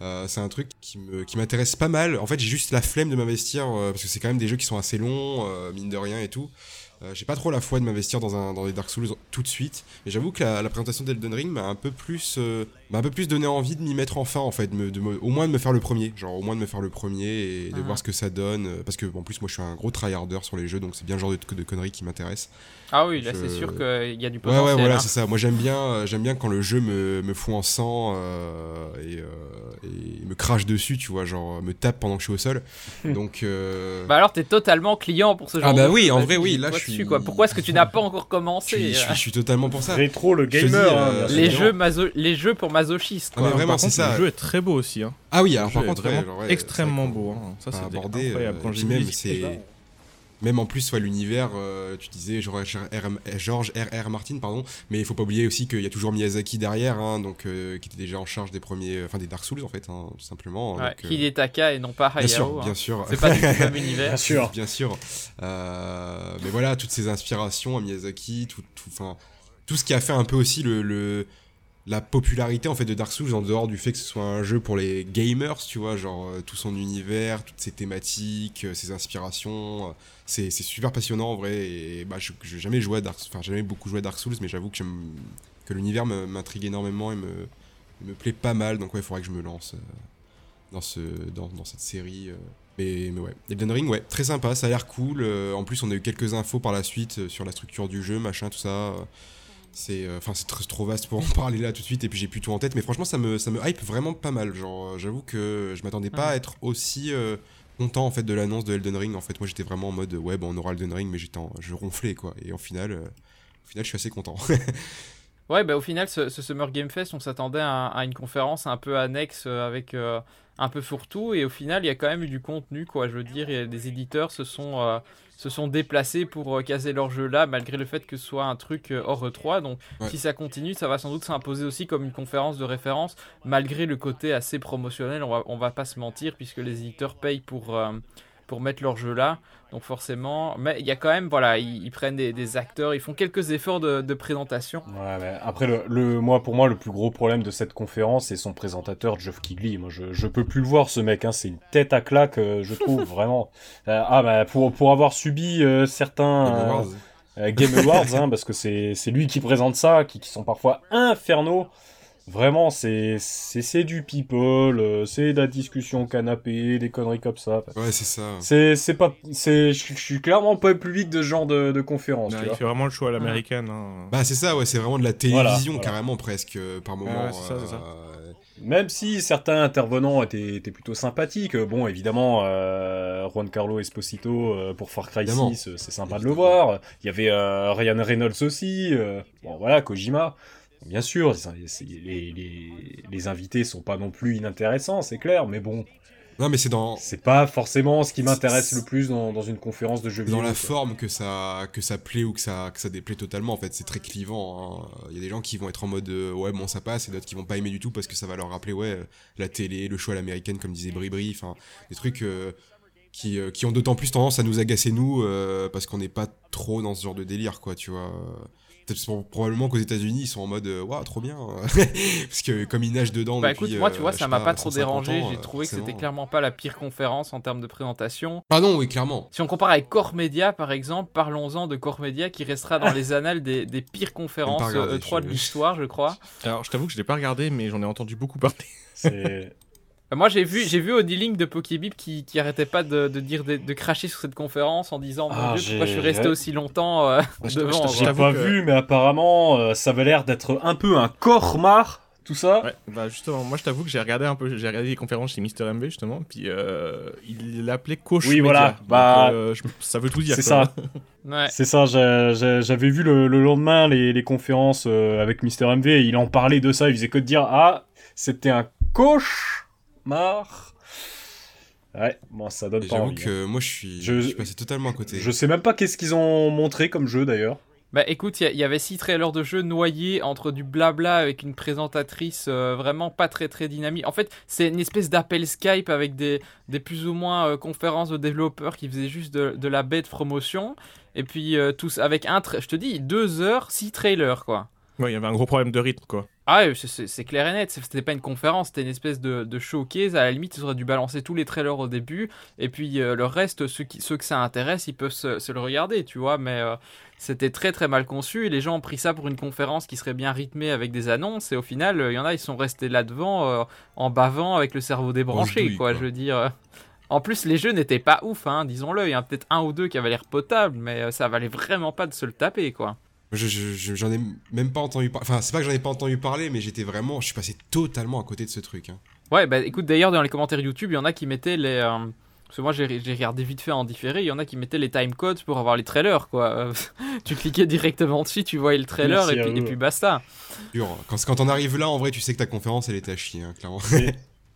S4: Euh, c'est un truc qui me qui m'intéresse pas mal. En fait, j'ai juste la flemme de m'investir parce que c'est quand même des jeux qui sont assez longs, mine de rien et tout. J'ai pas trop la foi de m'investir dans, un, dans des Dark Souls tout de suite. Et j'avoue que la, la présentation d'Elden Ring m'a un peu plus m'a un peu plus donné envie de m'y mettre enfin en fait, de me- de me- au moins de me faire le premier, genre au moins de me faire le premier et de
S1: Mhm.
S4: voir ce que ça donne, euh, parce que en plus moi je suis un gros tryharder sur les jeux, donc c'est bien le genre de, de conneries qui m'intéresse.
S1: Ah oui, là
S4: Je-
S1: c'est sûr qu'il y a du
S4: Ouais
S1: potentiel.
S4: ouais voilà
S1: hein.
S4: c'est ça. Moi j'aime bien euh, j'aime bien quand le jeu me, me fout en sang euh, et, euh, et me crache dessus, tu vois, genre me tape pendant que je suis au sol. donc euh,
S1: Bah alors t'es totalement client pour ce genre
S4: Ah bah
S1: de
S4: oui,
S1: jeu,
S4: en
S1: bah,
S4: vrai, oui, là, je
S1: dessus,
S4: suis-
S1: quoi. Pourquoi est-ce que tu n'as pas encore
S4: je,
S1: commencé
S4: suis, je, suis, je suis totalement pour ça.
S2: Rétro, le
S4: Je te dis,
S2: gamer. hein,
S4: euh,
S1: les jeux maso- les jeux pour masochistes
S4: Ah,
S1: quoi.
S4: mais vraiment,
S3: Par
S4: c'est
S3: contre,
S4: ça.
S3: Le jeu est très beau aussi. Hein.
S4: Ah oui, alors par contre,
S3: vraiment
S4: ouais, genre, ouais,
S3: extrêmement
S4: vrai
S3: beau. hein. Ça, c'est
S4: abordé,
S3: incroyable.
S4: euh,
S3: Quand j'ai
S4: même,
S3: vu
S4: c'est même en plus ouais, l'univers euh, tu disais George R. George R. R. Martin pardon mais il faut pas oublier aussi qu'il y a toujours Miyazaki derrière hein, donc euh, qui était déjà en charge des premiers enfin des Dark Souls en fait hein, tout simplement
S1: Ouais,
S4: donc, euh,
S1: Hidetaka et non pas
S4: bien sûr
S1: Hayao. hein.
S4: bien sûr
S1: C'est pas du tout le même univers.
S2: Bien sûr.
S4: bien sûr Euh, mais voilà toutes ces inspirations à Miyazaki tout tout enfin tout ce qui a fait un peu aussi le, le- la popularité en fait de Dark Souls en dehors du fait que ce soit un jeu pour les gamers tu vois genre euh, tout son univers toutes ses thématiques euh, ses inspirations euh, c'est super passionnant en vrai et bah je j'ai jamais joué à Dark enfin jamais beaucoup joué à Dark Souls mais j'avoue que que l'univers m'intrigue énormément et me me plaît pas mal donc ouais il faudrait que je me lance euh, dans ce dans, dans cette série mais, mais ouais Elden Ring ouais très sympa ça a l'air cool en plus on a eu quelques infos par la suite sur la structure du jeu machin tout ça. C'est euh, enfin c'est tr- trop vaste pour en parler là tout de suite et puis j'ai plus tout en tête mais franchement ça me ça me hype vraiment pas mal. Genre euh, j'avoue que je m'attendais pas à être aussi euh, content en fait de l'annonce de Elden Ring. En fait moi j'étais vraiment en mode ouais bon on aura Elden Ring mais j'étais en- je ronflais quoi. Et au final euh, au final je suis assez content.
S1: Ouais, bah au final, ce, ce Summer Game Fest, on s'attendait à, à une conférence un peu annexe avec euh, un peu fourre-tout, et au final, il y a quand même eu du contenu, quoi. Je veux dire, a des éditeurs se sont, se sont déplacés pour euh, caser leur jeu là, malgré le fait que ce soit un truc euh, hors E3. Donc,
S4: Ouais.
S1: si ça continue, ça va sans doute s'imposer aussi comme une conférence de référence, malgré le côté assez promotionnel. On va, on va pas se mentir, puisque les éditeurs payent pour. euh, pour mettre leur jeu là, donc forcément, mais il y a quand même, voilà, ils, ils prennent des, des acteurs, ils font quelques efforts de, de présentation,
S2: Ouais, mais après, le, le- moi, pour moi, le plus gros problème de cette conférence, c'est son présentateur, Geoff Keighley. Moi, je, je peux plus le voir, ce mec. Hein. C'est une tête à claque, euh, je trouve, vraiment. Euh, ah, bah, pour, pour avoir subi euh, certains
S4: Game
S2: euh,
S4: Awards.
S2: Game Awards, hein, parce que c'est c'est lui qui présente ça, qui, qui sont parfois infernaux. Vraiment, c'est c'est c'est du people, euh, c'est de la discussion au canapé, des conneries comme ça.
S4: ouais c'est ça
S2: C'est c'est pas, c'est, je suis clairement pas le public de ce genre de, de conférence.
S3: Il fait vraiment le choix à l'américaine. hein.
S4: Bah c'est ça, ouais, c'est vraiment de la télévision
S2: voilà.
S4: carrément presque euh, par moment.
S3: ouais, c'est ça, c'est ça.
S4: euh,
S2: Même si certains intervenants étaient, étaient plutôt sympathiques, euh, bon évidemment euh, Juan Carlo Esposito euh, pour Far Cry
S4: Évidemment.
S2: 6, euh, c'est sympa de le voir. Il y avait euh, Ryan Reynolds aussi, euh, bon voilà Kojima. Bien sûr, les, les, les invités sont pas non plus inintéressants, c'est clair, mais bon,
S4: Non mais c'est dans
S2: c'est pas forcément ce qui m'intéresse le plus dans, dans une conférence de jeux vidéo.
S4: dans la
S2: quoi.
S4: forme que ça que ça plaît ou que ça que ça déplaît totalement en fait, c'est très clivant. hein. Il y a des gens qui vont être en mode euh, ouais bon ça passe et d'autres qui vont pas aimer du tout parce que ça va leur rappeler ouais euh, la télé, le show à l'américaine comme disait Bribri, enfin des trucs euh, qui, euh, qui ont d'autant plus tendance à nous agacer nous parce qu'on n'est pas trop dans ce genre de délire quoi, tu vois. Probablement qu'aux États-Unis ils sont en mode euh, waouh trop bien parce que comme ils nagent dedans
S1: Bah
S4: depuis,
S1: écoute, moi
S4: euh,
S1: tu vois,
S4: je
S1: ça m'a pas trop
S4: 150
S1: dérangé. J'ai
S4: euh,
S1: trouvé que c'était clairement pas la pire conférence en termes de présentation.
S4: Ah non oui clairement.
S1: Si on compare avec Core Media par exemple, parlons-en de Core Media qui restera dans les annales des, des pires conférences
S4: regardé,
S1: euh, E3 de
S4: je-
S1: l'histoire, je crois.
S3: Alors, je t'avoue que je l'ai pas regardé, mais j'en ai entendu beaucoup parler.
S2: C'est-
S1: Euh, Moi j'ai vu, j'ai vu Odilink de Pokébip qui, qui arrêtait pas de, de dire de, de cracher sur cette conférence en disant mon
S2: Ah,
S1: Dieu pourquoi je suis resté aussi longtemps euh, devant.
S2: J'ai pas
S3: que-
S2: vu, mais apparemment euh, ça avait l'air d'être un peu un cormar, tout ça.
S3: Ouais, bah justement, moi je t'avoue que j'ai regardé un peu, j'ai regardé les conférences chez Mister MV justement, puis euh, il l'appelait coach.
S2: Oui,
S3: média.
S2: voilà,
S3: Donc,
S2: bah,
S3: euh, je- ça veut tout dire.
S2: C'est ça.
S1: Ouais.
S2: C'est ça, j'avais vu le, le lendemain les, les conférences euh, avec Mister MV, et il en parlait de ça, il faisait que de dire Ah, c'était un cauchemar. Ouais, bon, ça donne
S4: Et
S2: pas envie. hein.
S4: que moi je suis,
S2: Je-
S4: je suis passé totalement à côté.
S2: Je sais même pas qu'est-ce qu'ils ont montré comme jeu d'ailleurs.
S1: Bah écoute, il y avait six trailers de jeux noyés entre du blabla avec une présentatrice euh, vraiment pas très très dynamique. En fait, c'est une espèce d'appel Skype avec des, des plus ou moins euh, conférences de développeurs qui faisaient juste de, de la bête promotion. Et puis euh, tous avec un, je te dis, deux heures, six trailers quoi.
S3: Ouais, il y avait un gros problème de rythme, quoi.
S1: Ah c'est- clair et net. C'était pas une conférence, c'était une espèce de, de showcase. À la limite, ils auraient dû balancer tous les trailers au début. Et puis euh, le reste, ceux, qui, ceux que ça intéresse, ils peuvent se, se le regarder, tu vois. Mais euh, c'était très très mal conçu. Et les gens ont pris ça pour une conférence qui serait bien rythmée avec des annonces. Et au final, euh, il y en a, ils sont restés là-devant euh, en bavant avec le cerveau débranché,
S4: douille,
S1: quoi,
S4: quoi.
S1: Je veux dire. En plus, les jeux n'étaient pas ouf, hein, disons-le. Il y en a peut-être un ou deux qui avaient l'air potables, mais ça valait vraiment pas de se le taper, quoi.
S4: Je- je- je- J'en ai même pas entendu parler. Enfin, c'est pas que j'en ai pas entendu parler, mais j'étais vraiment. Je suis passé totalement à côté de ce truc. hein.
S1: Ouais, bah écoute, d'ailleurs, dans les commentaires YouTube, il y en a qui mettaient les. euh, parce que moi, j'ai j'ai regardé vite fait en différé, il y en a qui mettaient les timecodes pour avoir les trailers, quoi. Tu cliquais directement dessus, tu voyais le trailer
S2: Merci
S1: et puis, et puis basta.
S4: Dur. Quand, quand on arrive là, en vrai, tu sais que ta conférence, elle était à chier, hein, clairement.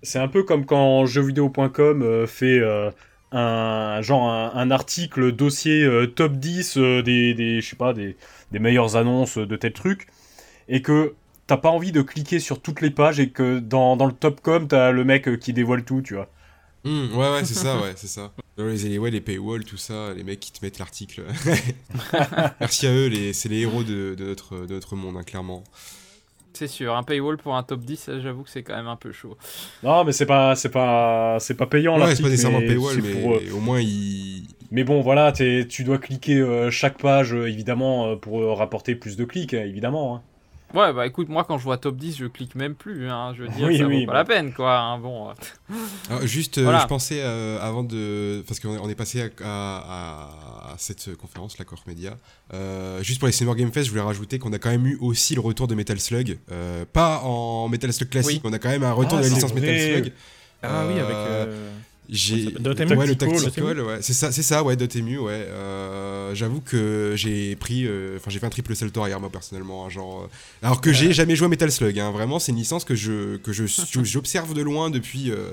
S2: C'est un peu comme quand jeuxvideo.com euh, fait euh, un genre un, un article dossier euh, top 10 euh, des, des je sais pas des, des meilleures annonces de tel truc et que t'as pas envie de cliquer sur toutes les pages et que dans, dans le top com t'as le mec euh, qui dévoile tout tu vois.
S4: Hmm, ouais, ouais, c'est ça, ouais, c'est ça. Les, les, paywalls, tout ça, les mecs qui te mettent l'article. Merci à eux, c'est les héros de, de notre, de notre monde, hein, clairement.
S1: C'est sûr, un paywall pour un top 10, ça, j'avoue que c'est quand même un peu chaud.
S2: Non mais c'est pas c'est pas c'est pas payant
S4: ouais, c'est pas nécessairement
S2: mais
S4: paywall, mais
S2: pour, euh,
S4: au moins ils.
S2: mais bon voilà t'es- tu dois cliquer euh, chaque page euh, évidemment pour euh, rapporter plus de clics hein, évidemment. hein.
S1: Ouais, bah écoute, moi quand je vois top 10, je clique même plus, hein, je veux dire,
S2: Oui,
S1: ça
S2: oui,
S1: vaut pas
S2: bah.
S1: la peine, quoi. hein, bon, euh.
S4: Alors, juste, euh,
S1: Voilà.
S4: je pensais euh, avant de. Parce qu'on est, passé à, à- à- à cette conférence, la Core Media. Euh, juste pour les Summer Game Fest, je voulais rajouter qu'on a quand même eu aussi le retour de Metal Slug. Euh, pas en Metal Slug classique,
S1: Oui.
S4: on a quand même un retour
S2: Ah,
S4: de la licence Metal. Slug.
S3: Ah oui, avec.
S4: J'ai
S3: Dotemu
S4: ouais, le
S2: Tactical,
S4: ouais, c'est ça, c'est ça, ouais, Dotemu, ouais. Euh, J'avoue que j'ai pris, euh, enfin j'ai fait un triple salto arrière moi personnellement, hein, genre, euh, alors que j'ai jamais joué à Metal Slug, hein, vraiment c'est une licence que je que je j'observe de loin depuis euh,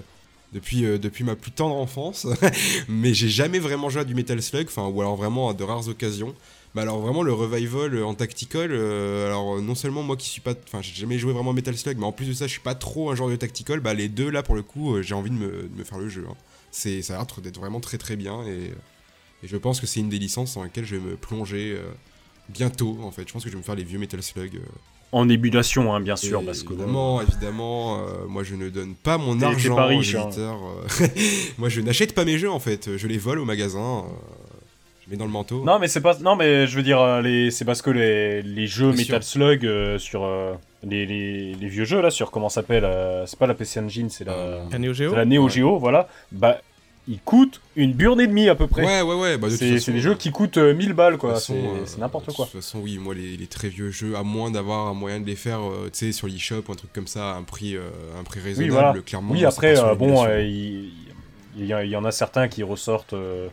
S4: depuis euh, depuis ma plus tendre enfance, mais j'ai jamais vraiment joué à du Metal Slug, enfin ou alors vraiment à de rares occasions. Mais alors vraiment le revival euh, en tactical, euh, alors euh, non seulement moi qui suis pas, enfin j'ai jamais joué vraiment Metal Slug, mais en plus de ça je suis pas trop un genre de tactical, bah les deux là pour le coup euh, j'ai envie de me, de me faire le jeu. hein. C'est ça a l'air d'être vraiment très très bien et, et je pense que c'est une des licences dans laquelle je vais me plonger euh, bientôt en fait. Je pense que je vais me faire les vieux Metal Slug.
S2: En émulation hein, bien sûr
S4: et
S2: parce que
S4: évidemment, évidemment, euh, moi je ne donne pas mon argent
S2: pas riche, hein.
S4: éditeurs. moi je n'achète pas mes jeux en fait, je les vole au magasin. Dans le manteau.
S2: Non mais c'est pas non mais je veux dire euh, les c'est parce que les, les jeux
S4: Bien
S2: Metal Slug euh, sur euh, les, les, les vieux jeux là sur comment ça s'appelle euh, c'est pas la PC Engine c'est la
S4: Euh,
S3: La Neo Geo
S2: la Neo Geo voilà bah ils coûtent une burne et demie à peu près.
S4: Ouais, ouais, ouais. Bah, de toute
S2: c'est
S4: façon,
S2: c'est des jeux qui coûtent euh, 1000 balles quoi,
S4: façon,
S2: c'est
S4: euh,
S2: c'est n'importe quoi.
S4: De toute façon, oui, moi, les, les très vieux jeux, à moins d'avoir un moyen de les faire, euh, tu sais, sur l'eShop ou un truc comme ça, à un prix, euh, un prix raisonnable,
S2: voilà.
S4: clairement.
S2: Oui après euh, bon euh, il y, en a certains qui ressortent euh,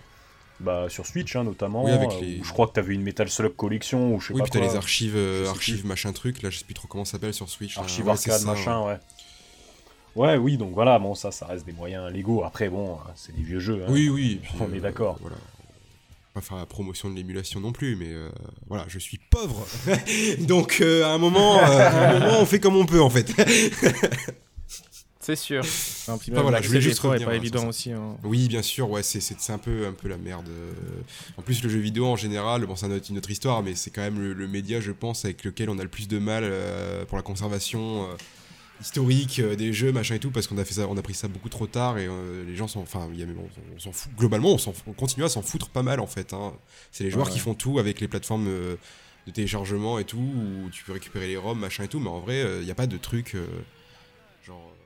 S2: bah, sur Switch hein, notamment.
S4: Oui, avec
S2: euh,
S4: les-
S2: je crois que t'avais une Metal Slug collection ou je sais
S4: Oui,
S2: pas
S4: puis t'as les archives, euh, archives machin truc, là je sais plus trop comment ça s'appelle sur Switch. là.
S2: Archive
S4: Ouais,
S2: arcade,
S4: ça,
S2: machin, ouais. Ouais, oui, donc voilà, bon, ça, ça reste des moyens légaux. Après, bon, c'est des vieux jeux. hein.
S4: Oui, oui. puis,
S2: On est d'accord.
S4: Voilà. Pas faire la promotion de l'émulation non plus, mais euh, voilà, je suis pauvre. Donc euh, à un moment, euh, à un moment, on fait comme on peut en fait.
S1: C'est sûr.
S3: Un petit
S4: voilà, je voulais juste revenir,
S3: pas
S4: sur
S3: évident aussi. hein.
S4: Oui, bien sûr, ouais, c'est, c'est, c'est un peu, un peu la merde. euh. En plus, le jeu vidéo en général, bon, c'est une autre histoire, mais c'est quand même le, le média, je pense, avec lequel on a le plus de mal euh, pour la conservation euh, historique euh, des jeux, machin et tout, parce qu'on a fait ça, on a pris ça beaucoup trop tard et euh, les gens sont, enfin, on, on s'en fout. Globalement, on, s'en, on continue à s'en foutre pas mal en fait. hein. C'est les joueurs
S3: Ouais.
S4: qui font tout avec les plateformes. euh, de téléchargement et tout, où tu peux récupérer les ROM, machin et tout, mais en vrai, il n'y a pas de truc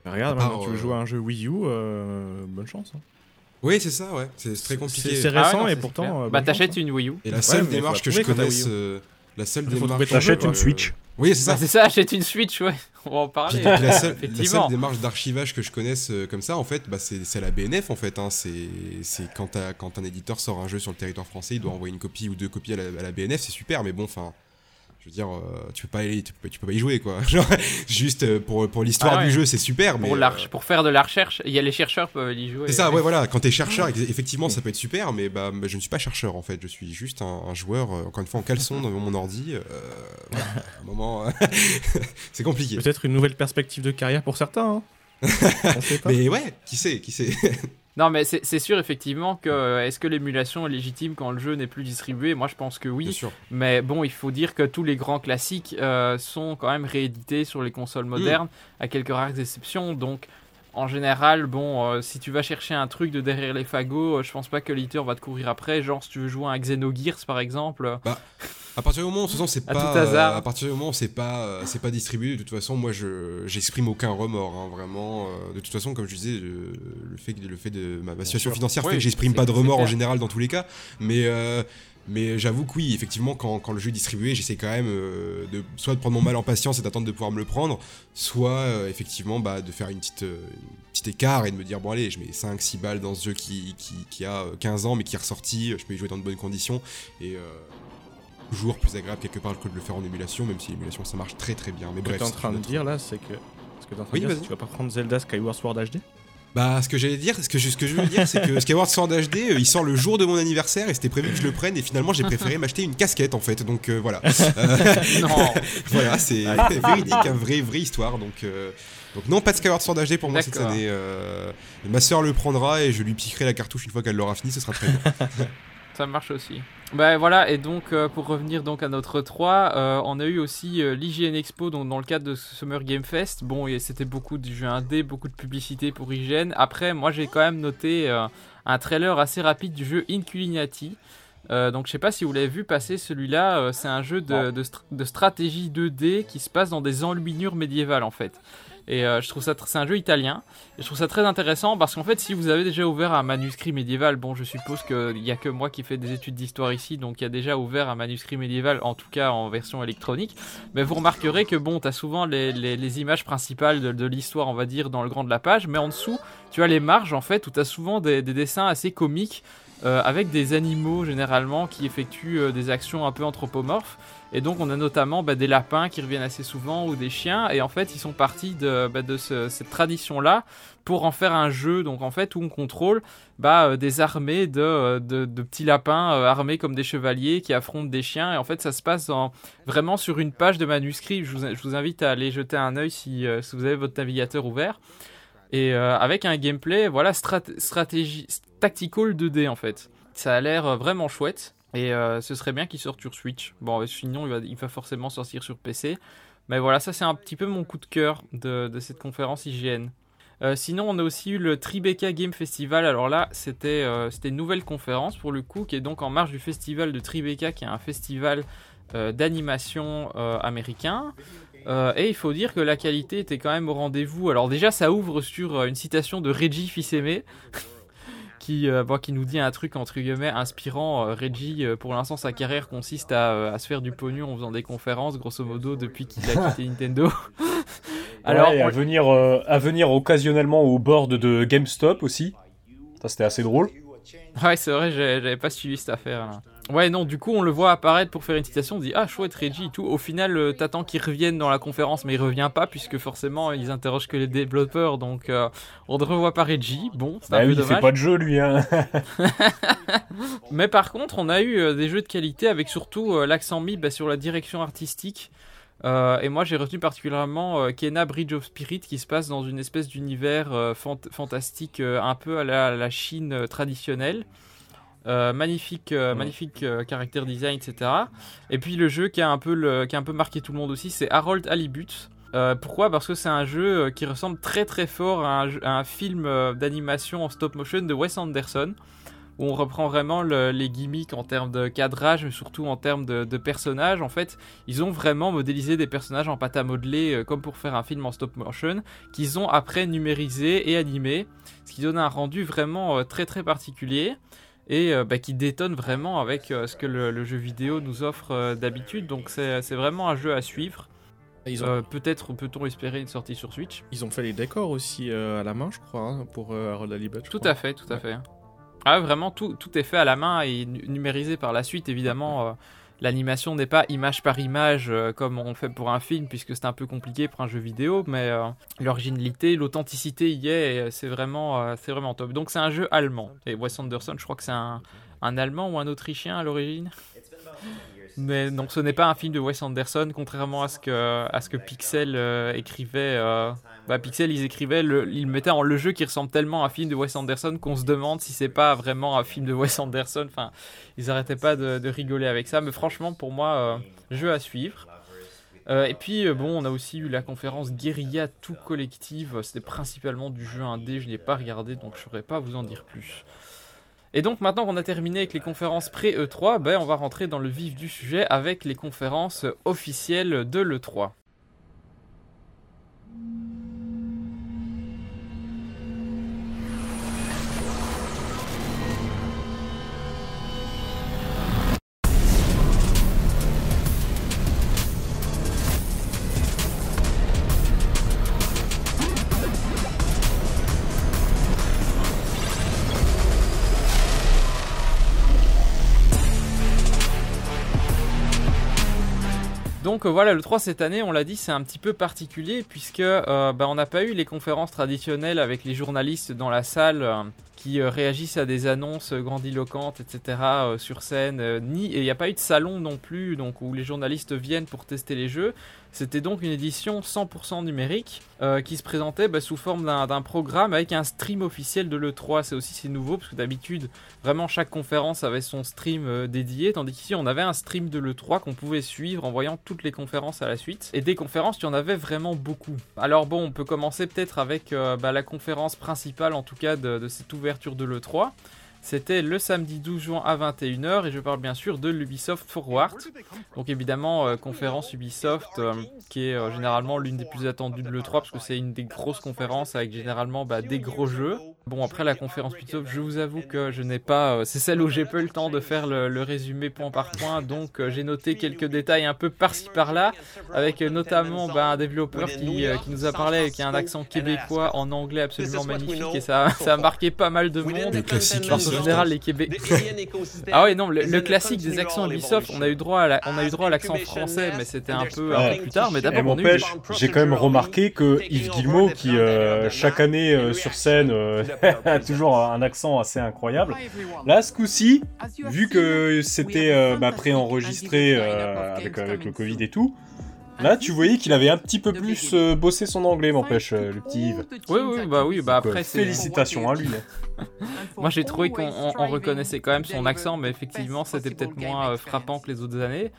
S4: euh, genre...
S3: Regarde,
S4: part,
S3: tu veux
S4: euh,
S3: jouer à un jeu Wii U, euh, bonne chance. hein.
S4: Oui, c'est ça, ouais, c'est, très compliqué.
S3: C'est-
S1: Ah ouais,
S3: récent
S1: non,
S3: et pourtant. euh,
S1: bah, t'achètes
S3: hein.
S1: une Wii U.
S4: Et la seule démarche que
S3: la
S4: je connaisse, euh, la seule démarche.
S2: T'achètes une. Switch.
S4: Oui, c'est
S1: Bah,
S4: ça.
S1: c'est ça, achète une Switch, ouais. On va en parler.
S4: la, seule, la seule démarche d'archivage que je connaisse euh, comme ça, en fait, bah, c'est c'est la BNF, en fait. Hein. C'est c'est quand, quand un éditeur sort un jeu sur le territoire français, il doit envoyer une copie ou deux copies à la, à la BNF, c'est super, mais bon, enfin. Je veux dire, euh, tu, peux pas tu, peux, tu peux pas y jouer, quoi. Genre, juste euh, pour, pour l'histoire
S1: Ah ouais.
S4: du jeu, c'est super, mais.
S1: Pour,
S4: euh,
S1: la pour faire de la recherche, il y a les chercheurs peuvent y jouer.
S4: C'est ça, ouais, voilà. Quand t'es chercheur, effectivement, ça peut être super, mais bah, bah, je ne suis pas chercheur en fait. Je suis juste un, un joueur, encore une fois, en caleçon devant mon ordi. euh, voilà. À un moment, c'est compliqué.
S3: Peut-être une nouvelle perspective de carrière pour certains. hein. On sait pas.
S4: Mais ouais, qui sait, qui sait.
S1: Non, mais c'est sûr effectivement que euh, est-ce que l'émulation est légitime quand le jeu n'est plus distribué? Moi, je pense que oui.
S4: sûr.
S1: Mais bon, il faut dire que tous les grands classiques euh, sont quand même réédités sur les consoles modernes, à quelques rares exceptions. Donc, en général, bon, euh, si tu vas chercher un truc de derrière les fagots, euh, je pense pas que l'éditeur va te courir après. Genre, si tu veux jouer à un Xenogears par exemple. euh,
S4: À partir du moment où façon, c'est pas
S1: tout hasard.
S4: euh, à partir du moment où c'est pas euh, c'est pas distribué de toute façon moi je j'exprime aucun remords hein, vraiment euh, de toute façon comme je disais le, le fait que le fait de ma, ma situation financière
S1: Oui,
S4: fait que j'exprime pas de remords en général dans tous les cas. Mais euh, mais j'avoue que oui, effectivement, quand, quand le jeu est distribué, j'essaie quand même euh, de soit de prendre mon mal en patience et d'attendre de pouvoir me le prendre, soit euh, effectivement bah, de faire une petite, euh, une petite écart et de me dire bon allez, je mets 5-6 balles dans ce jeu qui, qui, qui a euh, 15 ans mais qui est ressorti, je peux y jouer dans de bonnes conditions et euh, toujours plus agréable quelque part que de le faire en émulation, même si l'émulation ça marche très très bien. Mais
S3: Ce que
S4: bref,
S3: t'es en train de dire là, c'est que. Ce que t'es en train
S4: Oui,
S3: de dire, que tu vas pas prendre Zelda Skyward Sword HD
S4: Bah, ce que j'allais dire, ce que je, ce que je veux dire, c'est que Skyward Sword HD, euh, il sort le jour de mon anniversaire et c'était prévu que je le prenne et finalement j'ai préféré m'acheter une casquette en fait. Donc euh, voilà. Euh,
S1: Non,
S4: voilà, c'est
S3: Ah,
S4: véridique, une vraie, vraie histoire. Donc, euh, donc non, pas de Skyward Sword HD pour moi cette année. euh, ma soeur le prendra et je lui piquerai la cartouche une fois qu'elle l'aura fini, ce sera très bien.
S1: ça marche aussi. Bah voilà, et donc euh, pour revenir donc à notre 3, euh, on a eu aussi euh, l'IGN Expo donc dans le cadre de Summer Game Fest. Bon, et c'était beaucoup de jeux indés, beaucoup de publicité pour IGN. Après, moi j'ai quand même noté euh, un trailer assez rapide du jeu Inculinati. Donc je sais pas si vous l'avez vu passer celui-là, c'est un jeu de, de stratégie 2D qui se passe dans des enluminures médiévales en fait. Et euh, je trouve ça, c'est un jeu italien. Et très intéressant parce qu'en fait, si vous avez déjà ouvert un manuscrit médiéval, bon, je suppose qu'il n'y a que moi qui fais des études d'histoire ici, donc il y a déjà ouvert un manuscrit médiéval, en tout cas en version électronique. Mais vous remarquerez que bon, tu as souvent les, images principales de, l'histoire, on va dire, dans le grand de la page, mais en dessous, tu as les marges en fait, où tu as souvent des, des dessins assez comiques. euh, avec des animaux généralement qui effectuent euh, des actions un peu anthropomorphes. Et donc on a notamment bah, des lapins qui reviennent assez souvent ou des chiens. Et en fait ils sont partis de, bah, cette tradition-là pour en faire un jeu. Donc en fait où on contrôle bah, euh, des armées de, euh, petits lapins euh, armés comme des chevaliers qui affrontent des chiens. Et en fait ça se passe en- vraiment sur une page de manuscrit. Je vous, invite à aller jeter un œil si, vous avez votre navigateur ouvert. Et avec un gameplay, voilà, strat- stratégie, tactical 2D en fait. Ça a l'air vraiment chouette. Et euh, ce serait bien qu'il sorte sur Switch. Bon, euh, sinon, il va, forcément sortir sur PC. Mais voilà, ça c'est un petit peu mon coup de cœur de, cette conférence IGN. Euh, sinon, on a aussi eu le Tribeca Game Festival. Alors là, c'était une nouvelle conférence pour le coup, qui est donc en marge du festival de Tribeca, qui est un festival d'animation américain. Et il faut dire que la qualité était quand même au rendez-vous. Alors déjà, ça ouvre sur une citation de Reggie Fils-Aimé, qui, euh, bon, qui nous dit un truc entre guillemets inspirant. Euh, Reggie, euh, pour l'instant, sa carrière consiste à, euh, à se faire du pognon en faisant des conférences, grosso modo, depuis qu'il a quitté Nintendo.
S2: Alors,
S1: Alors,
S2: à
S1: on-
S2: venir, euh, à venir occasionnellement au board de GameStop aussi. Ça c'était assez drôle.
S1: Ouais, c'est vrai, j'avais pas suivi cette affaire là. Ouais, non, du coup, on le voit apparaître pour faire une citation. On dit Ah, chouette, Reggie et tout. Au final, euh, t'attends qu'il revienne dans la conférence, mais il revient pas, puisque forcément, ils interrogent que les développeurs. Donc, euh, on ne revoit pas Reggie. Bon, c'est un
S2: Bah
S1: peu
S2: oui, il
S1: dommage.
S2: fait pas de jeu lui. Hein.
S1: Mais par contre, on a eu euh, des jeux de qualité avec surtout l'accent mis bah, sur la direction artistique. Et moi, j'ai retenu particulièrement Kena Bridge of Spirit qui se passe dans une espèce d'univers fant- fantastique un peu à la, à la Chine traditionnelle. Euh, magnifique, euh,
S2: Ouais.
S1: magnifique euh, caractère design, etc. Et puis le jeu qui a un peu, le, qui a un peu marqué tout le monde aussi, c'est Harold Halibut. Pourquoi? Parce que c'est un jeu qui ressemble très très fort à un, jeu- à un film d'animation en stop motion de Wes Anderson où on reprend vraiment le- les gimmicks en termes de cadrage, mais surtout en termes de, de personnages. En fait, ils ont vraiment modélisé des personnages en pâte à modeler, comme pour faire un film en stop motion, qu'ils ont après numérisé et animé, ce qui donne un rendu vraiment très très particulier et euh, bah, qui détonne vraiment avec euh, ce que le, le jeu vidéo nous offre euh, d'habitude. Donc c'est vraiment un jeu à suivre.
S3: Ont,
S1: Euh, Peut-être peut-on espérer une sortie sur Switch.
S3: ils ont fait les décors aussi euh, à la main, je crois, hein, pour euh, Harold
S1: Tout
S3: crois.
S1: à fait, tout à fait. Ah, vraiment, tout, tout est fait à la main et nu- numérisé par la suite. Évidemment, l'animation n'est pas image par image euh, comme on fait pour un film, puisque c'est un peu compliqué pour un jeu vidéo, mais euh, l'originalité, l'authenticité y est, c'est vraiment, euh, vraiment top. Donc, c'est un jeu allemand. Et Wes Anderson, je crois que c'est un, un allemand ou un autrichien à l'origine? Mais donc ce n'est pas un film de Wes Anderson, contrairement à ce que, à ce que Pixel euh, écrivait. Euh, bah, Pixel, ils écrivaient, ils mettaient en le jeu qui ressemble tellement à un film de Wes Anderson qu'on se demande si c'est pas vraiment un film de Wes Anderson. Enfin, ils arrêtaient pas de, rigoler avec ça. Mais franchement, pour moi, jeu à suivre. et puis, bon, on a aussi eu la conférence Guerilla tout collective. C'était principalement du jeu indé, je n'ai pas regardé, donc je ne saurais pas vous en dire plus. Et donc maintenant qu'on a terminé avec les conférences pré-E3, ben, on va rentrer dans le vif du sujet avec les conférences officielles de l'E3. Donc euh, voilà, le 3 cette année, on l'a dit, c'est un petit peu particulier puisque euh, bah, on n'a pas eu les conférences traditionnelles avec les journalistes dans la salle euh, qui réagissent à des annonces grandiloquentes, etc. sur scène, ni et il n'y a pas eu de salon non plus, donc où les journalistes viennent pour tester les jeux. C'était donc une édition 100% numérique euh, qui se présentait bah, sous forme d'un programme avec un stream officiel de l'E3. C'est aussi c'est nouveau parce que d'habitude, vraiment chaque conférence avait son stream euh, dédié, tandis qu'ici on avait un stream de l'E3 qu'on pouvait suivre en voyant toutes les conférences à la suite. Et des conférences, il y en avait vraiment beaucoup. Alors bon, on peut commencer peut-être avec euh, bah, la conférence principale en tout cas de, de cette ouverture de l'E3. C'était le samedi 12 juin à 21h et je parle bien sûr de l'Ubisoft Forward. Donc évidemment, euh, conférence Ubisoft euh, qui est euh, généralement l'une des plus attendues de l'E3 parce que c'est une des grosses conférences avec généralement bah, des gros jeux. Bon, après la conférence Ubisoft, je vous avoue que je n'ai pas. c'est celle où j'ai peu le temps de faire le, résumé point par point, donc j'ai noté quelques détails un peu par-ci par-là, avec notamment bah, un développeur qui, qui, nous a parlé qui a un accent québécois en anglais absolument magnifique et ça, ça a marqué pas mal de monde.
S4: classique
S1: en général, les Québécois. ah ouais, non, le, classique des accents Ubisoft, on a eu droit à on a eu droit à l'accent français, mais c'était un peu, un peu plus tard. Mais d'abord,
S2: j'ai quand même remarqué que Yves Guillemot, qui euh, chaque année euh, sur scène euh, a toujours un accent assez incroyable, là, ce coup-ci, vu que c'était bah, préenregistré avec, avec le Covid et tout. Là, tu voyais qu'il avait un petit peu plus bossé son anglais, m'empêche, le petit Yves.
S1: Oui, oui, bah oui, bah après,
S2: félicitations à lui.
S1: Moi j'ai trouvé qu'on reconnaissait quand même son accent, mais effectivement c'était peut-être moins euh, frappant que les autres années.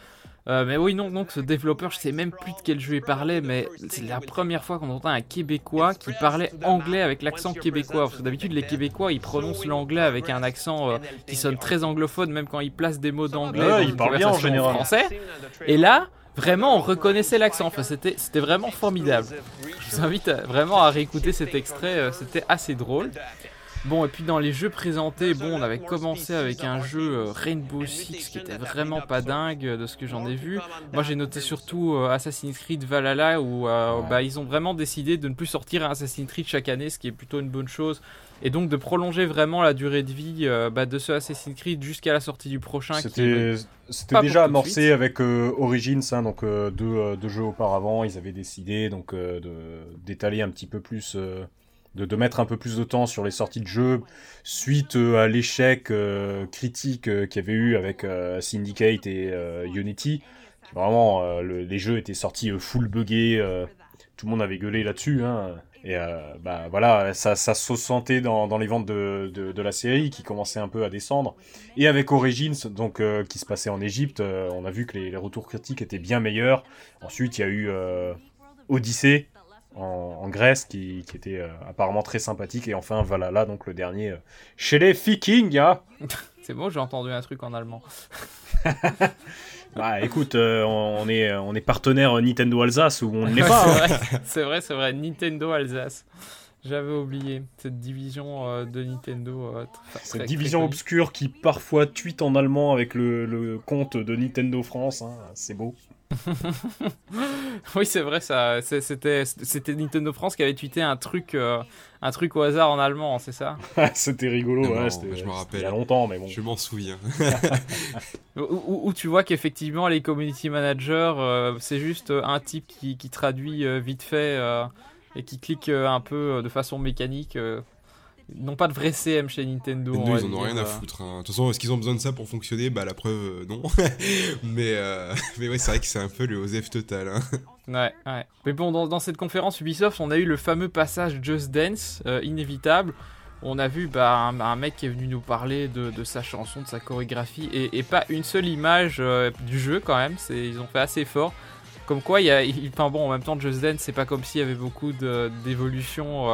S1: Euh, mais oui, non, donc ce développeur, je sais même plus de quel jeu il parlait, mais c'est la première fois qu'on entend un Québécois qui parlait anglais avec l'accent québécois. Parce que d'habitude, les Québécois, ils prononcent l'anglais avec un accent euh, qui sonne très anglophone, même quand ils placent des mots d'anglais dans
S2: ils parlent bien en général.
S1: français. Et là, vraiment, on reconnaissait l'accent. Enfin, c'était vraiment formidable. Je vous invite vraiment à réécouter cet extrait, c'était assez drôle. Bon, et puis dans les jeux présentés, bon, on avait commencé avec un jeu euh, Rainbow Six qui était vraiment pas dingue euh, de ce que j'en ai vu. Moi, j'ai noté surtout euh, Assassin's Creed Valhalla où bah, ils ont vraiment décidé de ne plus sortir un Assassin's Creed chaque année, ce qui est plutôt une bonne chose. Et donc de prolonger vraiment la durée de vie bah, de ce Assassin's Creed jusqu'à la sortie du prochain.
S2: C'était déjà amorcé avec Origins, hein, donc deux, deux, jeux auparavant. Ils avaient décidé donc d'étaler un petit peu plus de, mettre un peu plus de temps sur les sorties de jeux suite euh, à l'échec euh, critique euh, qu'il y avait eu avec Syndicate et Unity. Vraiment, les jeux étaient sortis full buggés, tout le monde avait gueulé là-dessus. Hein. et bah voilà, ça, ça se sentait dans, les ventes de, la série qui commençait un peu à descendre. Et avec Origins, donc qui se passait en Égypte, on a vu que les, les, retours critiques étaient bien meilleurs. Ensuite, il y a eu Odyssey, en, Grèce qui, était euh, apparemment très sympathique. Et enfin, là, donc le dernier euh, chez les Vikings. Hein.
S1: C'est bon, j'ai entendu un truc en allemand.
S2: bah écoute, euh, on, est, on est partenaire Nintendo Alsace ou on ne l'est pas.
S1: Hein. c'est vrai, c'est vrai, Nintendo Alsace. J'avais oublié cette division de Nintendo.
S2: cette division obscure qui parfois tweet en allemand avec le, compte de Nintendo France. Hein. C'est beau.
S1: oui, c'est vrai, ça. C'était, c'était Nintendo France qui avait tweeté un truc, euh, un truc au hasard en allemand, c'est ça?
S2: C'était rigolo, je me rappelle. Il y a longtemps, mais bon.
S4: Je m'en souviens.
S1: où, tu vois qu'effectivement, les community managers, euh, c'est juste un type qui, qui traduit euh, vite fait et qui clique un peu de façon mécanique Ils n'ont pas de vrai CM chez Nintendo.
S4: Nintendo, ils en ont rien à foutre. hein. De toute façon, est-ce qu'ils ont besoin de ça pour fonctionner? Bah, la preuve, euh, non. mais, euh, mais ouais, c'est vrai que c'est un peu le OSEF total. Hein.
S1: Ouais, ouais. Mais bon, dans, dans cette conférence Ubisoft, on a eu le fameux passage Just Dance, euh, inévitable. On a vu bah, un, un mec qui est venu nous parler de, de sa chanson, de sa chorégraphie, et, et pas une seule image euh, du jeu quand même. C'est, ils ont fait assez fort. Comme quoi, il y a, il- enfin bon, en même temps, Just Dance, c'est pas comme s'il y avait beaucoup de- d'évolution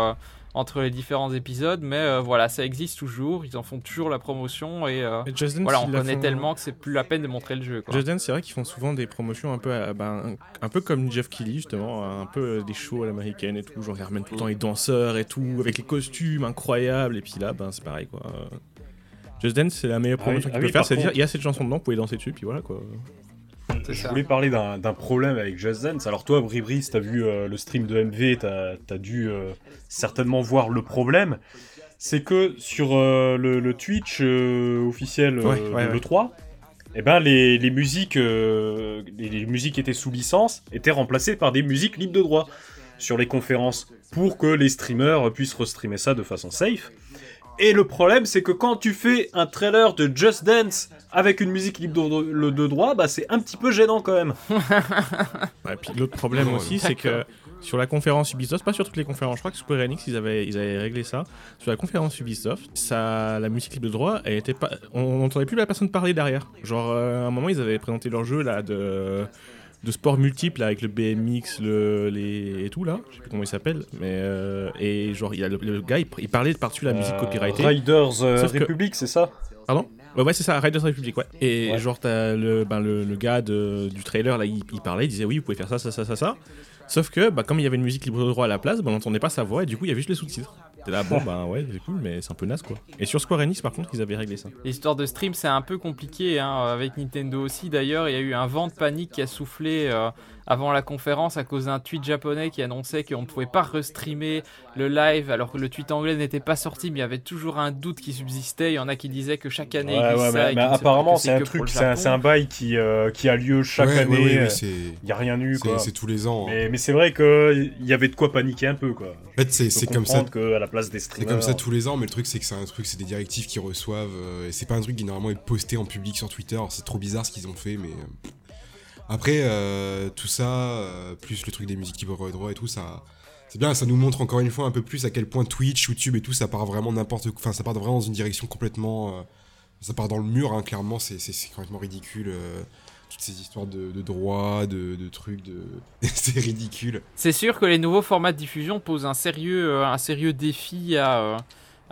S1: entre les différents épisodes, mais euh, voilà, ça existe toujours. Ils en font toujours la promotion, et euh,
S3: Just Dance,
S1: voilà, on connaît
S3: font-
S1: tellement que c'est plus la peine de montrer le jeu. Quoi.
S3: Just Dance, c'est vrai qu'ils font souvent des promotions un peu, à- ben, un peu comme Jeff Keighley justement, un peu euh, des shows à l'américaine et tout, genre ils ramènent tout le temps les danseurs et tout, avec les costumes incroyables, et puis là, ben c'est pareil quoi. Just Dance, c'est la meilleure
S2: Ah
S3: promotion
S2: oui,
S3: qu'ils
S2: ah
S3: peuvent
S2: oui,
S3: faire, c'est dire
S2: contre-
S3: il y a cette chanson dedans, vous pouvez danser dessus, puis voilà quoi.
S2: Je
S1: ça.
S2: voulais parler d'un problème avec Just Dance. Alors toi, Bribri, si t'as vu euh, le stream de MV, t'as as dû euh, certainement voir le problème. C'est que sur euh, le, le Twitch euh, officiel euh,
S3: Ouais, ouais,
S2: de
S3: ouais.
S2: l'E3, eh ben les, les musiques, euh, les, les musiques qui étaient sous licence étaient remplacées par des musiques libres de droit sur les conférences pour que les streamers puissent restreamer ça de façon safe. Et le problème, c'est que quand tu fais un trailer de Just Dance avec une musique libre de, de droit, bah c'est un petit peu gênant quand même.
S3: Ouais, puis l'autre problème
S4: Non,
S3: aussi, c'est que sur la conférence Ubisoft, pas sur toutes les conférences, je crois que Square Enix, ils avaient, ils avaient réglé ça. Sur la conférence Ubisoft, ça, la musique libre de droit, elle était pas, on n'entendait plus la personne parler derrière. Genre, euh, à un moment, ils avaient présenté leur jeu là de, de sport multiple là, avec le BMX, le, les, et tout là. Je sais plus comment il s'appelle, mais euh, et genre, il a le, le gars, il, il parlait par-dessus la musique
S2: Euh,
S3: copyrightée.
S2: Riders euh,
S3: que-
S2: Republic, c'est ça?
S3: Pardon? Ouais, ouais, c'est ça, Riders Republic, ouais. Et
S2: Ouais.
S3: genre, t'as le, ben, le, le gars de- du trailer, là, il, il parlait, il disait oui, vous pouvez faire ça, ça, ça, ça, ça. Sauf que, bah, comme il y avait une musique libre de droit à la place, bah, on n'entendait pas sa voix, et du coup, il y avait juste les sous-titres. Là, bon, bah ouais, c'est cool, mais c'est un peu naze, quoi. Et sur Square Enix, par contre, ils avaient réglé ça.
S1: L'histoire de stream, c'est un peu compliqué, hein, avec Nintendo aussi. D'ailleurs, il y a eu un vent de panique qui a soufflé euh, avant la conférence à cause d'un tweet japonais qui annonçait qu'on ne pouvait pas restreamer le live, alors que le tweet anglais n'était pas sorti, mais il y avait toujours un doute qui subsistait. Il y en a qui disaient que chaque année,
S2: Ouais, ouais,
S1: ça
S2: mais,
S1: et
S2: apparemment, c'est un truc, c'est un, c'est bail qui, euh, qui a lieu chaque
S4: Ouais,
S2: année.
S4: ouais, ouais, mais c'est
S2: Il y a rien eu,
S4: c'est-
S2: quoi.
S4: c'est tous les ans. hein.
S2: Mais, mais c'est vrai qu'il y avait de quoi paniquer un peu, quoi.
S4: En fait, c'est c'est comme ça.
S2: qu'à la place des
S4: C'est
S2: streamers...
S4: comme ça tous les ans, mais le truc c'est que c'est un truc, c'est des directives qu'ils reçoivent, euh, et c'est pas un truc qui normalement est posté en public sur Twitter. C'est trop bizarre ce qu'ils ont fait, mais euh, après euh, tout ça, euh, plus le truc des musiques libres de droit et tout, ça, c'est bien, ça nous montre encore une fois un peu plus à quel point Twitch, YouTube et tout, ça part vraiment n'importe, enfin ça part vraiment dans une direction complètement, euh, ça part dans le mur, hein, clairement, c'est complètement ridicule. toutes ces histoires de, de droits, de, trucs, de... c'est ridicule.
S1: C'est sûr que les nouveaux formats de diffusion posent un sérieux, un sérieux défi à,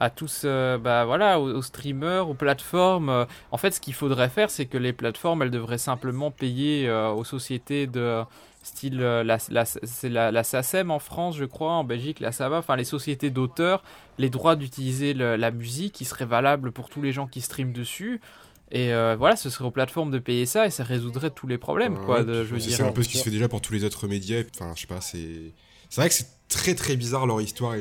S1: à tous, euh, bah voilà, aux, aux streamers, aux plateformes. Euh, En fait, ce qu'il faudrait faire, c'est que les plateformes, elles devraient simplement payer euh, aux sociétés de style euh, la, la, c'est la, la SACEM en France, je crois, en Belgique, la SABA, enfin les sociétés d'auteurs, les droits d'utiliser le- la musique qui seraient valables pour tous les gens qui streament dessus. Et euh, voilà, ce serait aux plateformes de payer ça et ça résoudrait tous les problèmes,
S4: Ouais,
S1: quoi.
S4: ouais,
S1: De,
S4: puis
S1: je veux
S4: c'est-
S1: dire.
S4: C'est un peu ce qui se fait déjà pour tous les autres médias. Enfin, je sais pas, c'est. C'est vrai que c'est très très bizarre leur histoire. Et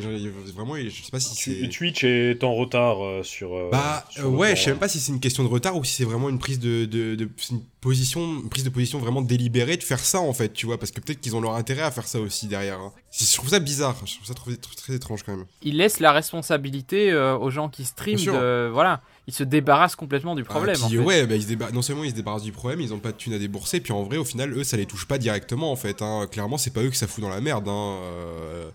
S4: vraiment, je sais pas si.
S2: Twitch est en retard euh, sur... euh,
S4: Bah
S2: sur
S4: euh, ouais, je sais même pas si c'est une question de retard ou si c'est vraiment une prise de, de, de- c'est une position, une prise de position vraiment délibérée de faire ça en fait, tu vois, parce que peut-être qu'ils ont leur intérêt à faire ça aussi derrière. hein. Je trouve ça bizarre, je trouve ça très, très, très étrange quand même.
S1: il laisse la responsabilité euh, aux gens qui streament. Voilà, ils se débarrassent complètement du problème.
S4: Ah, puis,
S1: en fait.
S4: ouais, bah, ils se débar- non seulement ils se débarrassent du problème, ils ont pas de thunes à débourser, puis en vrai, au final, eux, ça les touche pas directement en fait. Hein. Clairement, c'est pas eux que ça fout dans la merde. Hein. Euh,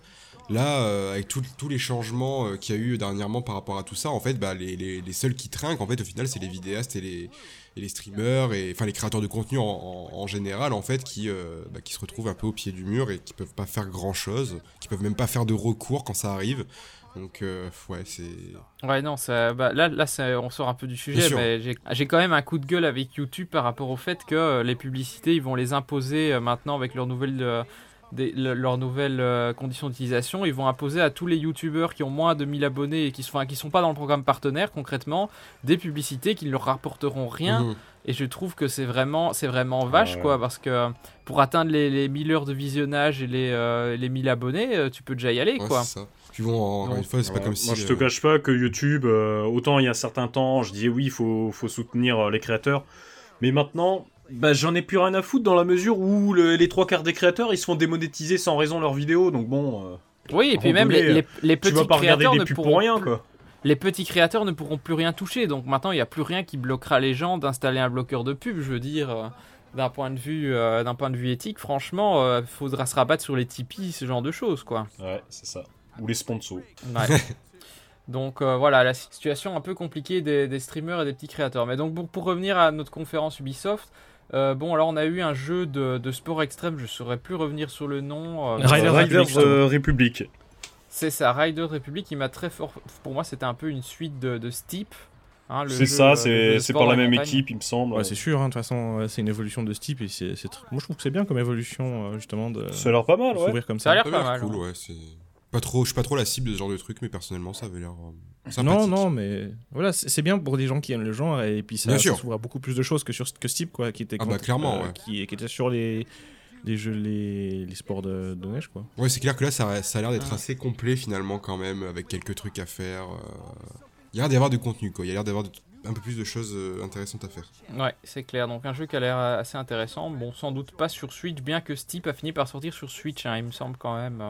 S4: Là, euh, avec tout- tous les changements euh, qu'il y a eu dernièrement par rapport à tout ça, en fait, bah, les, les- les seuls qui trinquent, en fait, au final, c'est les vidéastes et les, et les streamers, et enfin les créateurs de contenu en, en- en général, en fait, qui, euh, bah, qui se retrouvent un peu au pied du mur et qui peuvent pas faire grand chose, qui peuvent même pas faire de recours quand ça arrive. Donc, euh, ouais, c'est.
S1: Ouais, non, ça, bah, là, là ça- on sort un peu du sujet, mais j'ai- quand même un coup de gueule avec YouTube par rapport au fait que les publicités, ils vont les imposer maintenant avec leurs nouvelles, euh, des- le- leurs nouvelles euh, conditions d'utilisation. Ils vont imposer à tous les YouTubeurs qui ont moins de 1000 abonnés et qui sont, enfin, qui sont pas dans le programme partenaire, concrètement, des publicités qui ne leur rapporteront rien.
S4: Mhm.
S1: Et je trouve que c'est vraiment, c'est vraiment vache,
S2: Ouais.
S1: quoi, parce que euh, pour atteindre les, les 1000 heures de visionnage et les, euh, les 1000 abonnés, euh, tu peux déjà y aller,
S4: Ouais,
S1: quoi.
S4: c'est ça. Puis bon,
S1: Donc,
S4: une fois, c'est pas comme si.
S2: Moi, je te cache pas que YouTube, euh, autant il y a un certain temps, je disais oui, il faut, faut soutenir les créateurs. Mais maintenant, bah, j'en ai plus rien à foutre dans la mesure où le- les trois quarts des créateurs, ils se font démonétiser sans raison leurs vidéos. Donc bon, euh,
S1: Oui, et puis même les,
S2: donné,
S1: les, les
S2: tu
S1: petits
S2: vas pas regarder
S1: créateurs
S2: des
S1: ne pourront
S2: pour rien,
S1: plus-
S2: quoi.
S1: les petits créateurs ne pourront plus rien toucher. Donc maintenant, il n'y a plus rien qui bloquera les gens d'installer un bloqueur de pub. Je veux dire, euh, d'un point de vue, euh, d'un point de vue éthique, franchement, il faudra se rabattre sur les Tipeee, ce genre de choses, quoi.
S2: Ouais, c'est ça. Ou les sponsors.
S1: Ouais. Donc voilà, la situation un peu compliquée des, streamers et des petits créateurs. Mais donc pour revenir à notre conférence Ubisoft, euh, bon, alors on a eu un jeu de, sport extrême, je ne saurais plus revenir sur le nom.
S2: Euh, Riders, Republic.
S1: C'est ça, Riders Republic, il m'a très fort. Pour moi, c'était un peu une suite de, Steep.
S2: Hein, c'est ça, c'est par la même équipe, il me semble.
S3: c'est sûr, hein, de toute façon, c'est une évolution de Steep. Et c'est, Moi, je trouve que c'est bien comme évolution, euh, justement. De...
S2: Ça a l'air pas mal, ouais.
S1: Comme ça. ça a l'air pas mal.
S4: Cool, ouais. Pas trop, je suis pas trop la cible de ce genre de truc, mais personnellement, ça avait l'air.
S3: Euh, non, non, mais voilà, c'est bien pour des gens qui aiment le genre, et puis ça, ça s'ouvre beaucoup plus de choses que sur que Steep, quoi, qui était,
S4: ah bah, clairement,
S3: euh, qui, qui, était sur les, les jeux, les, les sports de, neige, quoi.
S4: Ouais, c'est clair que là, ça, ça a l'air d'être assez complet finalement, quand même, avec quelques trucs à faire. Euh. Il y a l'air d'avoir du contenu, quoi. Il y a l'air d'avoir un peu plus de choses intéressantes à faire.
S1: Ouais, c'est clair. Donc un jeu qui a l'air assez intéressant. Bon, sans doute pas sur Switch, bien que Steep a fini par sortir sur Switch, hein, il me semble quand même.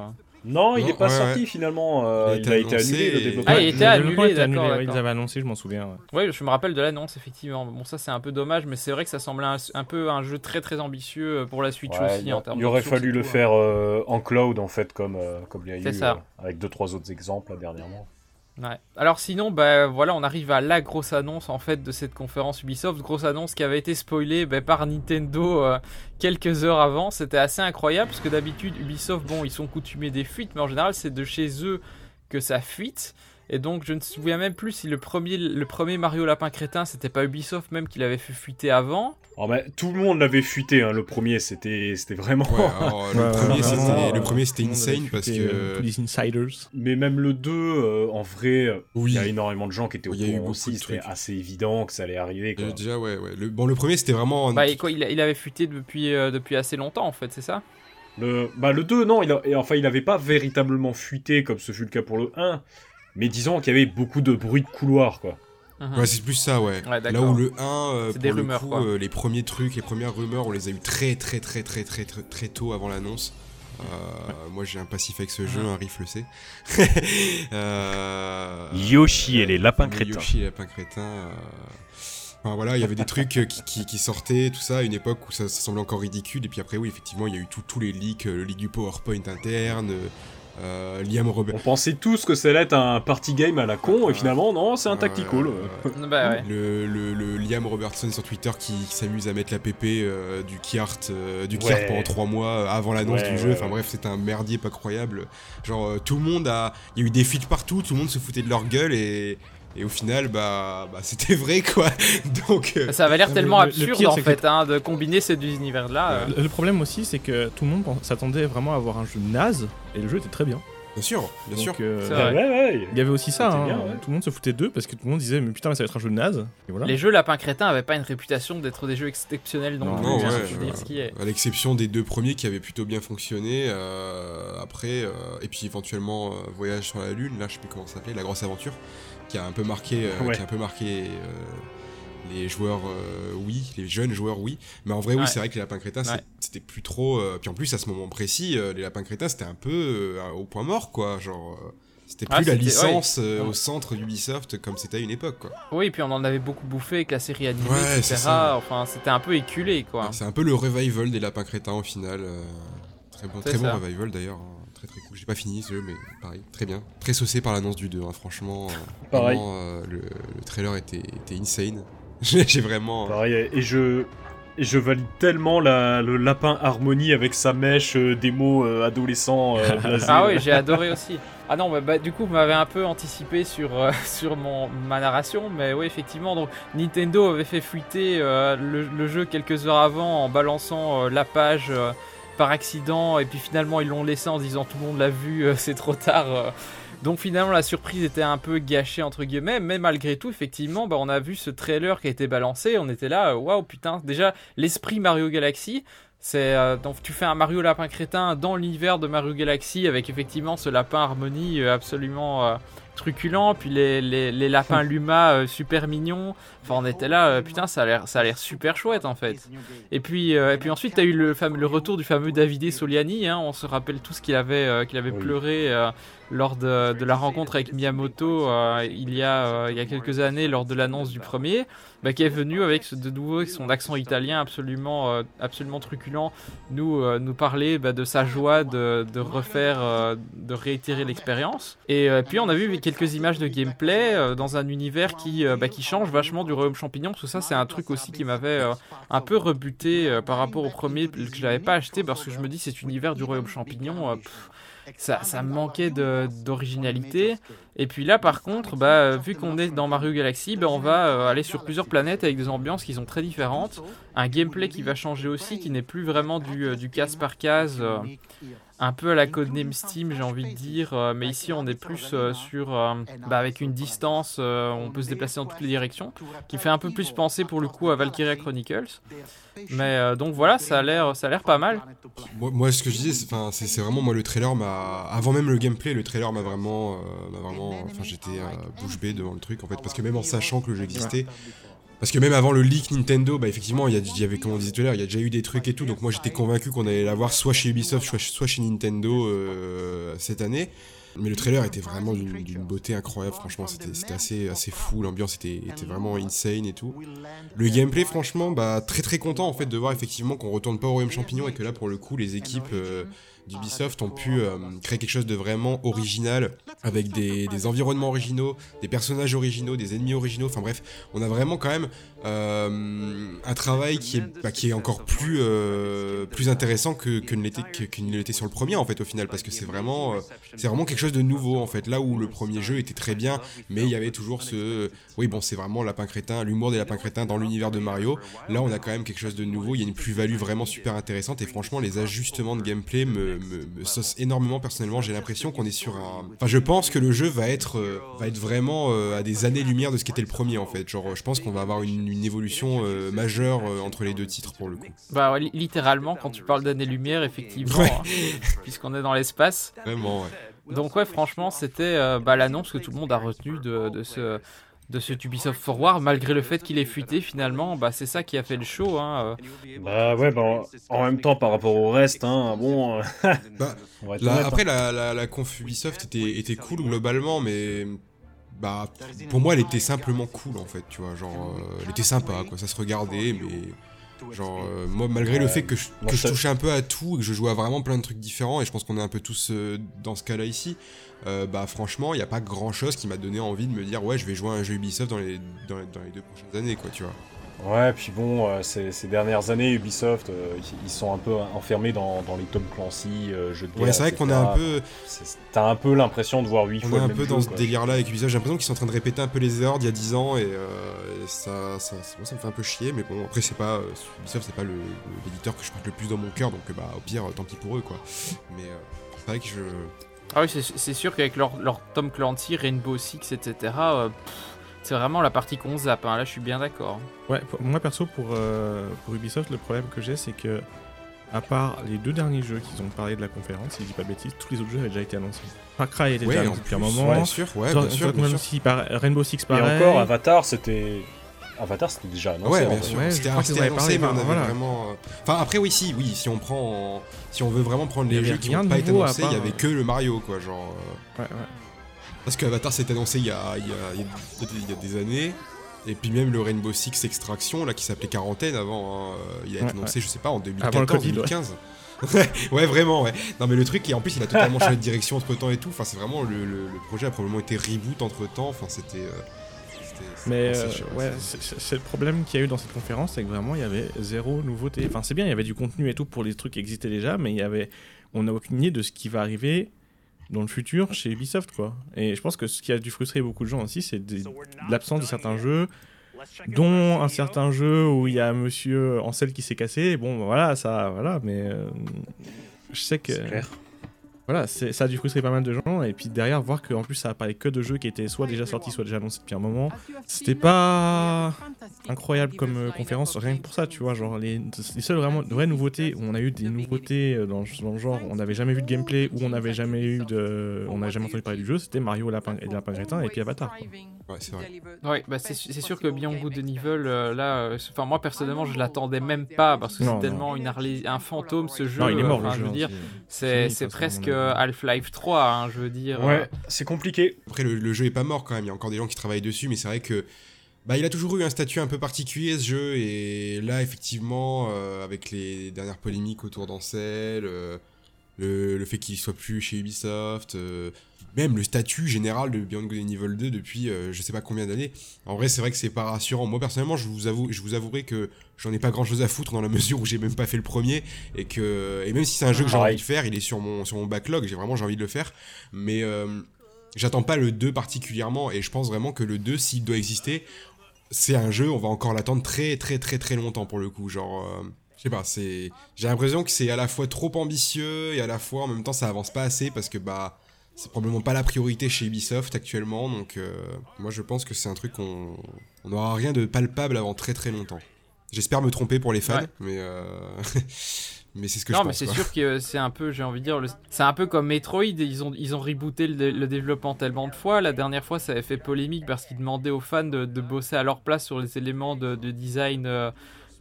S2: Non, il n'est pas sorti finalement. Euh, il, a été annulé le développement.
S1: Ah, il était annulé, d'accord.
S3: ils avaient annoncé, je m'en souviens.
S1: Oui, je me rappelle de l'annonce, effectivement. Bon, ça c'est un peu dommage, mais c'est vrai que ça semblait un, peu un jeu très très ambitieux euh, pour la Switch aussi en termes
S2: Il aurait fallu le faire euh, en cloud en fait, comme, comme il y a eu avec deux trois autres exemples dernièrement.
S1: Alors sinon, bah voilà, on arrive à la grosse annonce en fait de cette conférence Ubisoft, grosse annonce qui avait été spoilée bah, par Nintendo euh, quelques heures avant. C'était assez incroyable parce que d'habitude Ubisoft, bon, ils sont coutumés des fuites, mais en général c'est de chez eux que ça fuite. Et donc je ne me souviens même plus si le premier, le premier Mario Lapin Crétin, c'était pas Ubisoft même qui l'avait fait fuiter avant.
S2: Oh bah, tout le monde l'avait fuité, hein, le premier, c'était vraiment...
S4: le, premier, c'était insane parce que...
S3: Euh, tous les insiders.
S2: Mais même le 2, euh, en vrai, euh, il y a énormément de gens qui étaient au courant aussi, c'était assez évident que ça allait arriver. Quoi.
S4: déjà, ouais, ouais. Le, bon, le premier, c'était vraiment...
S1: Bah, et quoi, il, il, avait fuité depuis, depuis assez longtemps, en fait, c'est ça?
S2: Le, bah, le 2, non, il a, enfin, il n'avait pas véritablement fuité comme ce fut le cas pour le 1, mais disons qu'il y avait beaucoup de bruit de couloir, quoi.
S4: Mhm. Ouais, c'est plus ça, ouais. Là où le 1, euh, pour des le rumeurs, coup, euh, les premiers trucs, les premières rumeurs, on les a eu très très très très très très, très tôt avant l'annonce. Euh, moi j'ai un passif avec ce jeu, mhm. un rifle C.
S2: Yoshi et les lapins crétins.
S4: Yoshi et les lapins crétins. Enfin, voilà, il y avait des trucs qui, qui, sortaient, tout ça, à une époque où ça, semblait encore ridicule. Et puis après, oui, effectivement, il y a eu tous les leaks, le leak du PowerPoint interne, euh, Liam Robert.
S2: On pensait tous que ça allait être un party game à la con, et finalement, non, c'est un tactical.
S1: Bah
S4: le, le, Liam Robertson sur Twitter qui, s'amuse à mettre la PP euh, du Kiart, euh, du Kiart pendant 3 mois avant l'annonce du jeu. Enfin bref, c'était un merdier pas croyable. Genre, tout le monde a. Il y a eu des feats partout, tout le monde se foutait de leur gueule, et, et au final, bah, bah c'était vrai quoi. Donc
S1: ça avait l'air tellement absurde en fait hein, de combiner ces deux univers-là.
S3: Le, problème aussi, c'est que tout le monde s'attendait vraiment à avoir un jeu naze et le jeu était très bien.
S4: Bien sûr, bien sûr.
S2: Euh,
S3: il y avait aussi ça. Hein. Tout le monde se foutait d'eux parce que tout le monde disait mais putain mais ça va être un jeu naze.
S1: Les jeux lapin crétin avaient pas une réputation d'être des jeux exceptionnels non,
S4: non, ouais, À l'exception des deux premiers qui avaient plutôt bien fonctionné. Euh, après et puis éventuellement Voyage sur la lune. Là je sais plus comment ça s'appelait, la grosse aventure qui a un peu marqué, euh, qui a un peu marqué euh, les joueurs euh, oui, les jeunes joueurs oui. Mais en vrai, oui, c'est vrai que les lapins crétins, c'était plus trop. puis en plus, à ce moment précis, les lapins crétins, c'était un peu au point mort, quoi. Genre. C'était plus la licence au centre d'Ubisoft comme c'était à une époque, quoi.
S1: Oui, puis on en avait beaucoup bouffé avec la série animée, etc. Enfin, c'était un peu éculé, quoi.
S4: C'est un peu le revival des lapins crétins au final. très bon, très bon revival d'ailleurs. J'ai pas fini ce jeu, mais pareil, très bien. Très saucé par l'annonce du 2, hein, franchement. Euh, pareil. Euh, le, trailer était, était insane. J'ai vraiment.
S2: Pareil, et je. Et je valide tellement la, le lapin harmonie avec sa mèche euh, démo adolescent.
S1: ah oui, j'ai adoré aussi. Ah non, bah, du coup, vous m'avez un peu anticipé sur, sur mon, ma narration, mais oui, effectivement, donc Nintendo avait fait fuiter le, le, jeu quelques heures avant en balançant la page par accident et puis finalement ils l'ont laissé en disant tout le monde l'a vu, euh, c'est trop tard. Euh. Donc finalement la surprise était un peu gâchée entre guillemets, mais malgré tout effectivement bah, on a vu ce trailer qui a été balancé, on était là, euh, waouh putain, déjà l'esprit Mario Galaxy, c'est donc tu fais un Mario lapin crétin dans l'univers de Mario Galaxy avec effectivement ce lapin harmonie absolument truculent, puis les, les, les lapins Luma euh, super mignons. Enfin, on était là, euh, putain, ça a l'air, ça a l'air super chouette en fait. Et puis, euh, et puis ensuite, t'as eu le, fameux, le retour du fameux Davide Soliani. Hein, on se rappelle tous qu'il avait, qu'il avait
S2: Oui.
S1: pleuré lors de, la rencontre avec Miyamoto euh, il, y a, euh, il y a quelques années, lors de l'annonce du premier, bah, qui est venu avec ce- de nouveau son accent italien absolument, euh, absolument truculent, nous, nous parler bah, de sa joie de, refaire, de réitérer l'expérience. Et puis on a vu quelques images de gameplay dans un univers qui, bah, qui change vachement du Royaume Champignon, parce que ça c'est un truc aussi qui m'avait un peu rebuté par rapport au premier que je n'avais pas acheté parce que je me dis cet univers du Royaume Champignon, ça, manquait d'originalité. Et puis là, par contre, bah, vu qu'on est dans Mario Galaxy, bah, on va euh, aller sur plusieurs planètes avec des ambiances qui sont très différentes. Un gameplay qui va changer aussi, qui n'est plus vraiment du, euh, du case par case, euh, un peu à la codename Steam, j'ai envie de dire. euh, mais ici, on est plus euh, sur, euh, bah, avec une distance, euh, on peut se déplacer dans toutes les directions, qui fait un peu plus penser pour le coup à Valkyria Chronicles. Mais euh, donc voilà, ça a l'air, ça a l'air pas mal.
S4: Moi, moi, ce que je disais, c'est- vraiment moi le trailer m'a, avant même le gameplay, le trailer m'a vraiment, euh, m'a vraiment, enfin, j'étais euh, bouche bée devant le truc en fait, parce que même en sachant que le jeu existait, parce que même avant le leak Nintendo, bah effectivement, il y, avait, comme on disait tout à l'heure, il y a déjà eu des trucs et tout, donc moi j'étais convaincu qu'on allait l'avoir soit chez Ubisoft, soit, soit chez Nintendo euh, cette année. Mais le trailer était vraiment d'une beauté incroyable, franchement, c'était c'était assez, assez fou, l'ambiance était, était vraiment insane et tout. Le gameplay, franchement, bah, très très content en fait de voir effectivement qu'on retourne pas au Royaume Champignon et que là pour le coup les équipes euh, d'Ubisoft ont pu euh, créer quelque chose de vraiment original avec des, environnements originaux, des personnages originaux, des ennemis originaux. Enfin bref, on a vraiment quand même euh, un travail qui est, bah, encore plus, euh, plus intéressant que, que ne l'était sur le premier en fait au final parce que c'est vraiment c'est vraiment quelque chose de nouveau en fait là où le premier jeu était très bien mais il y avait toujours ce oui bon c'est vraiment lapin crétin l'humour des lapins crétins dans l'univers de Mario là on a quand même quelque chose de nouveau il y a une plus-value vraiment super intéressante et franchement les ajustements de gameplay me, me, me saucent énormément personnellement j'ai l'impression qu'on est sur un enfin je pense que le jeu va être euh, va être vraiment euh, à des années-lumière de ce qu'était le premier en fait genre je pense qu'on va avoir une, une évolution euh, majeure euh, entre les deux titres pour le coup
S1: Bah ouais, li- littéralement, quand tu parles d'années-lumière, effectivement,
S4: Ouais.
S1: hein, puisqu'on est dans l'espace.
S4: vraiment ouais
S1: Donc ouais, franchement, c'était euh, bah, l'annonce que tout le monde a retenue de, de ce de ce Ubisoft Forward, malgré le fait qu'il ait fuité finalement, bah c'est ça qui a fait le show. Hein. euh.
S2: Bah ouais, bah en- même temps par rapport au reste, hein, bon, euh,
S4: Bah,
S2: on va être
S4: La-
S2: honnête,
S4: après,
S2: hein.
S4: la, la, la conf Ubisoft était, était cool globalement, mais bah pour moi, elle était simplement cool en fait, tu vois. Genre, euh, elle était sympa, quoi. Ça se regardait, mais genre, euh, moi, malgré le fait que je, que je touchais un peu à tout et que je jouais à vraiment plein de trucs différents, et je pense qu'on est un peu tous euh, dans ce cas-là ici, euh, bah franchement, il n'y a pas grand-chose qui m'a donné envie de me dire, ouais, je vais jouer à un jeu Ubisoft dans les, dans, les- dans les deux prochaines années, quoi, tu vois.
S2: Ouais, puis bon, euh, ces, ces dernières années, Ubisoft, euh, ils- sont un peu enfermés dans, dans les Tom Clancy, euh, jeux de guerre.
S4: Ouais, c'est vrai qu'on est un peu,
S2: T'as un peu l'impression de voir huit
S4: On
S2: fois
S4: est un
S2: le même
S4: peu
S2: jeu,
S4: dans ce délire-là avec Ubisoft. J'ai l'impression qu'ils sont en train de répéter un peu les erreurs d'il y a 10 ans et, euh, et ça, ça, ça, moi, ça me fait un peu chier. Mais bon, après, c'est pas. euh, Ubisoft, c'est pas l'éditeur que je porte le plus dans mon cœur, donc bah, au pire, tant pis pour eux, quoi. Mais euh, c'est vrai que je.
S1: Ah oui, c'est c'est sûr qu'avec leur, leur Tom Clancy, Rainbow Six, etc., euh, pff, c'est vraiment la partie qu'on zappe. hein. Là, je suis bien d'accord.
S3: Ouais, pour- moi perso, pour, euh, pour Ubisoft, le problème que j'ai, c'est que, à part les deux derniers jeux qu'ils ont parlé de la conférence, si je dis pas de bêtises, tous les autres jeux avaient déjà été annoncés. Far Cry était déjà
S4: Ouais, en
S3: annoncé depuis un moment.
S4: ouais, bien sûr, ouais, bien sûr, bien sûr.
S3: Ball par- Rainbow Six
S2: Et
S3: pareil.
S2: encore, Avatar, c'était. Avatar, c'était déjà annoncé.
S4: Ouais,
S2: en
S4: bien sûr.
S3: Ouais,
S4: C'était annoncé,
S3: parlé,
S4: mais on
S3: enfin,
S4: avait
S3: voilà.
S4: vraiment. euh, Enfin, après, oui, si, oui, si on prend. en- Si on veut vraiment prendre les jeux qui
S3: rien
S4: n'ont
S3: de
S4: pas été annoncés, il y avait
S3: euh,
S4: que le Mario, quoi. Genre.
S3: Ouais, ouais.
S4: Parce que Avatar s'est annoncé il y, a, il, y a, il, y a, il y a des années. Et puis même le Rainbow Six Extraction, là, qui s'appelait Quarantaine avant, hein, euh, il a été
S3: Ouais,
S4: annoncé, je sais pas, en
S3: Avant le
S4: 2014,
S3: Covid, ouais.
S4: 2015. Ouais, ouais, vraiment, ouais. Non, mais le truc, et en plus, il a totalement changé de direction entre temps et tout. Enfin, c'est vraiment le, le, le projet a probablement été reboot entre temps. Enfin, c'était. euh,
S3: Mais euh, ouais,
S4: c'est
S3: le problème qu'il y a eu dans cette conférence, c'est que vraiment il y avait zéro nouveauté. Enfin, c'est bien, il y avait du contenu et tout pour les trucs qui existaient déjà, mais il y avait, on n'a aucune idée de ce qui va arriver dans le futur chez Ubisoft, quoi. Et je pense que ce qui a dû frustrer beaucoup de gens aussi, c'est l'absence de certains jeux, dont un certain jeu où il y a Monsieur Ansel qui s'est cassé. Bon, voilà, ça, voilà, mais euh, je sais que. Voilà, c'est- ça a dû frustrer pas mal de gens. Et puis derrière, voir qu'en plus ça a parlé que de jeux qui étaient soit déjà sortis, soit déjà annoncés depuis un moment. C'était pas incroyable comme euh, conférence, rien que pour ça, tu vois. Genre, les, les seules vraiment vraies nouveautés où on a eu des nouveautés euh, dans, dans le genre, on n'avait jamais vu de gameplay, ou on n'avait jamais eu de. On n'avait jamais entendu parler du jeu, c'était Mario Lapin, et Lapin Crétin et puis Avatar. quoi.
S4: Ouais, c'est vrai.
S1: Ouais, bah c'est c'est sûr que Beyond Good and Evil, euh, là, euh, moi personnellement, je l'attendais même pas parce que
S3: Non,
S1: c'est
S3: non.
S1: tellement une un fantôme ce jeu.
S3: Non, il est mort
S1: enfin,
S3: le
S1: je
S3: jeu.
S1: veux dire, c'est presque
S3: avis.
S1: Half-Life 3, hein, je veux dire. euh,
S2: Ouais, c'est compliqué.
S4: Après, le, le jeu est pas mort quand même. Il y a encore des gens qui travaillent dessus, mais c'est vrai que bah, il a toujours eu un statut un peu particulier ce jeu. Et là, effectivement, euh, avec les dernières polémiques autour d'Ancel, euh, le, le fait qu'il soit plus chez Ubisoft, euh, même le statut général de Beyond Good and Evil 2 depuis euh, je sais pas combien d'années. En vrai, c'est vrai que c'est pas rassurant. Moi, personnellement, je vous avoue, je vous avouerai que j'en ai pas grand chose à foutre dans la mesure où j'ai même pas fait le premier et que et même si c'est un jeu que j'ai
S2: Pareil.
S4: envie de faire, il est sur mon sur mon backlog. J'ai vraiment j'ai envie de le faire, mais euh, J'attends pas le 2 particulièrement et je pense vraiment que le 2, s'il doit exister, c'est un jeu, on va encore l'attendre très très très très longtemps pour le coup. Genre, euh, je sais pas, c'est. J'ai l'impression que c'est à la fois trop ambitieux et à la fois en même temps ça avance pas assez parce que bah. C'est probablement pas la priorité chez Ubisoft actuellement, donc euh, moi je pense que c'est un truc qu'on on aura rien de palpable avant très très longtemps. J'espère me tromper pour les fans,
S1: Ouais.
S4: mais euh, mais c'est ce que
S1: non,
S4: je
S1: mais
S4: pense.
S1: c'est
S4: quoi.
S1: sûr que c'est un peu, j'ai envie de dire, le- c'est un peu comme Metroid. Ils ont, ils ont rebooté le, le développement tellement de fois. La dernière fois, ça avait fait polémique parce qu'ils demandaient aux fans de, de bosser à leur place sur les éléments de, de design, euh,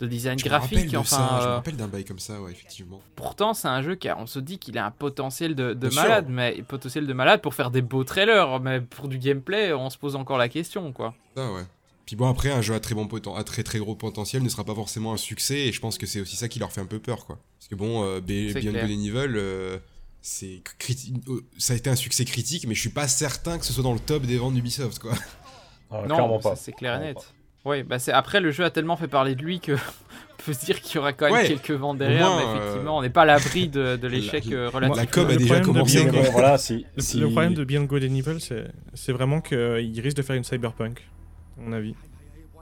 S1: de design
S4: Je me rappelle
S1: graphique. Enfin,
S4: je me
S1: euh,
S4: rappelle d'un bail comme ça, ouais, effectivement.
S1: pourtant, c'est un jeu qui, a- on se dit qu'il a un potentiel de, de
S4: Bien sûr.
S1: malade, mais potentiel de malade pour faire des beaux trailers. Mais pour du gameplay, on se pose encore la question, quoi.
S4: Ça, ouais. Puis bon, après, un jeu à très, bon poten- à très très gros potentiel ne sera pas forcément un succès, et je pense que c'est aussi ça qui leur fait un peu peur, quoi. Parce que bon, euh, Beyond. Good and Evil, euh, c'est euh, ça a été un succès critique, mais je suis pas certain que ce soit dans le top des ventes d'Ubisoft, quoi.
S2: Ah,
S1: non,
S2: clairement
S1: ça,
S2: pas.
S1: c'est clair et net. Oui, bah c'est après le jeu a tellement fait parler de lui que on peut se dire qu'il y aura quand même
S4: Ouais,
S1: quelques ventes derrière,
S4: moins,
S1: mais
S4: euh,
S1: effectivement, on n'est pas à l'abri de, de l'échec
S4: la-
S1: euh, relatif.
S4: la com a
S3: Le
S4: déjà
S3: problème de
S4: commencé.
S2: Ouais, voilà, si,
S3: Le,
S2: si-
S3: le problème de Beyond Good and Evil, c'est c'est vraiment qu'il risque de faire une cyberpunk, à mon avis.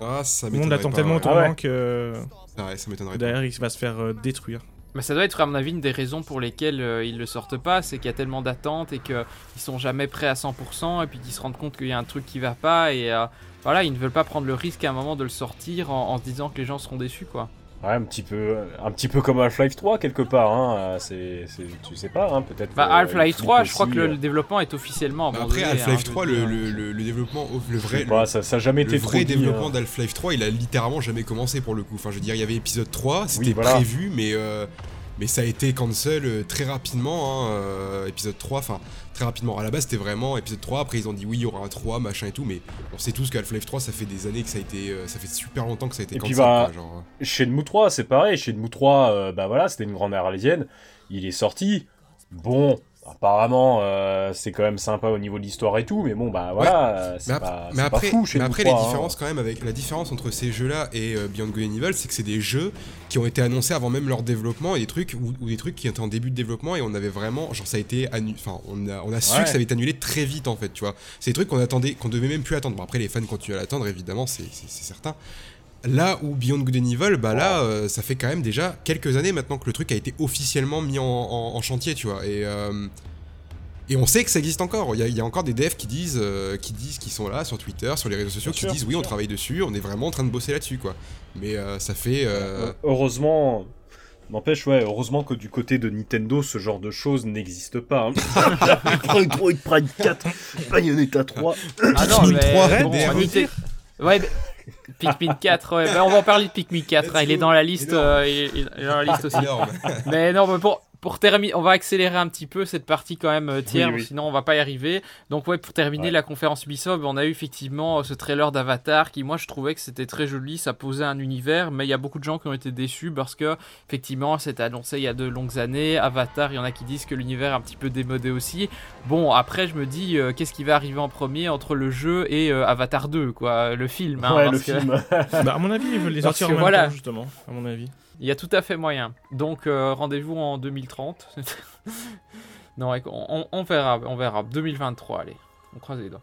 S4: Ah, ça
S3: Tout le monde l'attend tellement
S4: ouais.
S2: Ah ouais.
S3: que
S4: Ah ouais, ça pas.
S3: derrière il va se faire euh, détruire.
S1: Mais ça doit être à mon avis une des raisons pour lesquelles euh, ils le sortent pas, c'est qu'il y a tellement d'attentes et qu'ils sont jamais prêts à 100% et puis qu'ils se rendent compte qu'il y a un truc qui va pas et euh, voilà, ils ne veulent pas prendre le risque à un moment de le sortir en, en se disant que les gens seront déçus quoi.
S2: Ouais, un petit peu, un petit peu comme Half-Life 3 quelque part. Hein. euh, C'est, c'est- tu sais pas, hein, peut-être.
S1: Bah Half-Life
S2: il
S1: 3,
S2: flippe
S1: je crois que le,
S2: euh,
S1: le développement est officiellement
S4: Bah
S1: abandonné.
S4: après, Half-Life
S1: hein, je
S4: 3,
S1: veux
S4: le,
S1: dire.
S4: le, le- le développement, le vrai,
S2: sais pas, ça, ça a jamais
S4: le
S2: été
S4: vrai
S2: trop dit,
S4: développement
S2: hein.
S4: d'Half-Life 3, il a littéralement jamais commencé pour le coup. Enfin, je veux dire, il y avait épisode 3, c'était
S2: Oui, voilà.
S4: prévu, mais, euh, mais ça a été cancel euh, très rapidement. hein, euh, épisode 3, enfin, très rapidement. À la base, c'était vraiment épisode 3. Après, ils ont dit oui, il y aura un 3, machin et tout. Mais on sait tous que Half-Life 3, ça fait des années que ça a été. euh, ça fait super longtemps que ça a été
S2: Et puis, bah,
S4: quoi, genre.
S2: Chez Shenmue 3, c'est pareil. Shenmue 3, euh, bah voilà, c'était une grande arlésienne. Il est sorti. Bon, apparemment, euh, c'est quand même sympa au niveau de l'histoire et tout, mais bon, bah voilà, euh, c'est pas,
S4: mais après,
S2: pas fou
S4: mais après
S2: 3,
S4: les
S2: hein.
S4: différences quand même avec la différence entre ces jeux-là et euh, Beyond Good and Evil, c'est que c'est des jeux qui ont été annoncés avant même leur développement et des trucs ou, ou des trucs qui étaient en début de développement et on avait vraiment genre ça a été annu- enfin on a on a su
S2: Ouais.
S4: que ça avait été annulé très vite en fait, tu vois. C'est des trucs qu'on attendait qu'on devait même plus attendre. Bon après les fans continuent à l'attendre évidemment, c'est certain. Là où Beyond Good and Evil, bah là, euh, ça fait quand même déjà quelques années maintenant que le truc a été officiellement mis en, en- en chantier, tu vois. Et, euh, et on sait que ça existe encore. Il y a, il y a encore des devs qui disent, euh, qui disent, qui sont là sur Twitter, sur les réseaux sociaux,
S2: Bien
S4: qui
S2: sûr,
S4: disent oui, on travaille dessus, on est vraiment en train de bosser là-dessus, quoi. Mais euh, ça fait.
S2: Heureusement, n'empêche, ouais, heureusement que du côté de Nintendo, ce genre de choses n'existe pas. Hein. Metroid Prime 4, Bayonetta 3.
S1: Ah non,
S4: Pikmin
S1: mais
S4: 3,
S1: bon,
S4: des
S1: on était- Ouais, mais- Pikmin 4, ouais, bah, on va en parler de Pikmin 4, hein, il est dans la liste, euh, il, il est dans la liste aussi.
S4: énorme.
S1: Mais non, mais pour, pour terminer, on va accélérer un petit peu cette partie quand même euh, tiers,
S2: Oui, oui.
S1: sinon on va pas y arriver. Donc ouais, pour terminer
S2: Ouais.
S1: la conférence Ubisoft, on a eu effectivement euh, ce trailer d'Avatar qui, moi, je trouvais que c'était très joli, ça posait un univers, mais il y a beaucoup de gens qui ont été déçus parce que effectivement, c'était annoncé il y a de longues années. Avatar, il y en a qui disent que l'univers est un petit peu démodé aussi. Bon, après, je me dis, euh, qu'est-ce qui va arriver en premier entre le jeu et euh, Avatar 2, quoi, le film. hein,
S2: ouais, le
S1: que-
S2: film.
S3: bah, à mon avis, ils veulent les sortir en même
S1: voilà.
S3: temps, justement, à mon avis.
S1: Il y a tout à fait moyen. Donc euh, rendez-vous en 2030. non, on, verra, on verra. 2023, allez. On croise les doigts.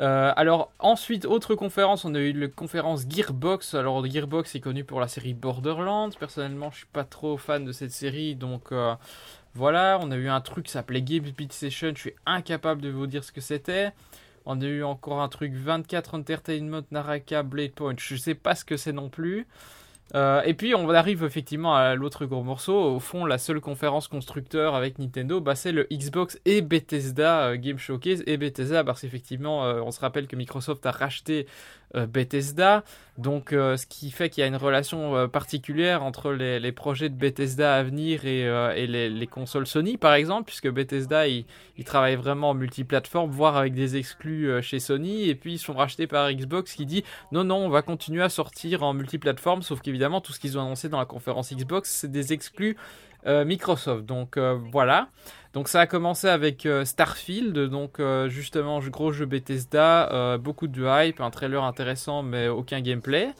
S1: Euh, alors ensuite, autre conférence, on a eu la conférence Gearbox. Alors Gearbox est connu pour la série Borderlands. Personnellement, je suis pas trop fan de cette série, donc euh, Voilà, on a eu un truc qui s'appelait Games Beat Session, je suis incapable de vous dire ce que c'était. On a eu encore un truc 24 Entertainment Naraka Blade Point, je sais pas ce que c'est non plus. Euh, et puis on arrive effectivement à l'autre gros morceau. Au fond, la seule conférence constructeur avec Nintendo, bah, c'est le Xbox et Bethesda euh, Game Showcase. Et Bethesda, parce qu'effectivement, euh, on se rappelle que Microsoft a racheté Bethesda. Donc, ce qui fait qu'il y a une relation particulière entre les, projets de Bethesda à venir et, les, consoles Sony, par exemple, puisque Bethesda, il, travaille vraiment en multiplateforme, voire avec des exclus chez Sony. Et puis, ils sont rachetés par Xbox qui dit non, non, on va continuer à sortir en multiplateforme, sauf qu'évidemment, évidemment, tout ce qu'ils ont annoncé dans la conférence Xbox, c'est des exclus euh, Microsoft. Donc euh, voilà. Donc ça a commencé avec euh, Starfield, donc justement gros jeu Bethesda, beaucoup de hype, un trailer intéressant mais aucun gameplay.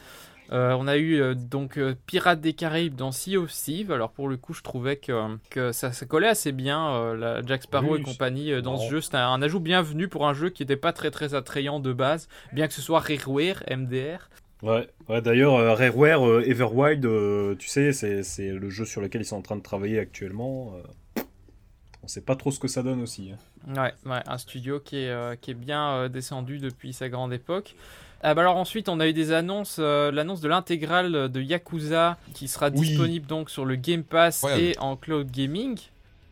S1: on a eu donc Pirates des Caraïbes dans Sea of Thieves. Alors pour le coup, je trouvais que, que ça, ça, collait assez bien la Jack Sparrow et compagnie dans ce jeu. C'était un, ajout bienvenu pour un jeu qui n'était pas très très attrayant de base, bien que ce soit Rareware MDR.
S2: Ouais, ouais d'ailleurs, euh, Rareware euh, Everwild, euh, tu sais, c'est le jeu sur lequel ils sont en train de travailler actuellement. On sait pas trop ce que ça donne aussi.
S1: Hein. Ouais, ouais, un studio qui est, qui est bien descendu depuis sa grande époque. Ah bah alors ensuite on a eu des annonces, l'annonce de l'intégrale de Yakuza qui sera disponible donc sur le Game Pass et en cloud gaming.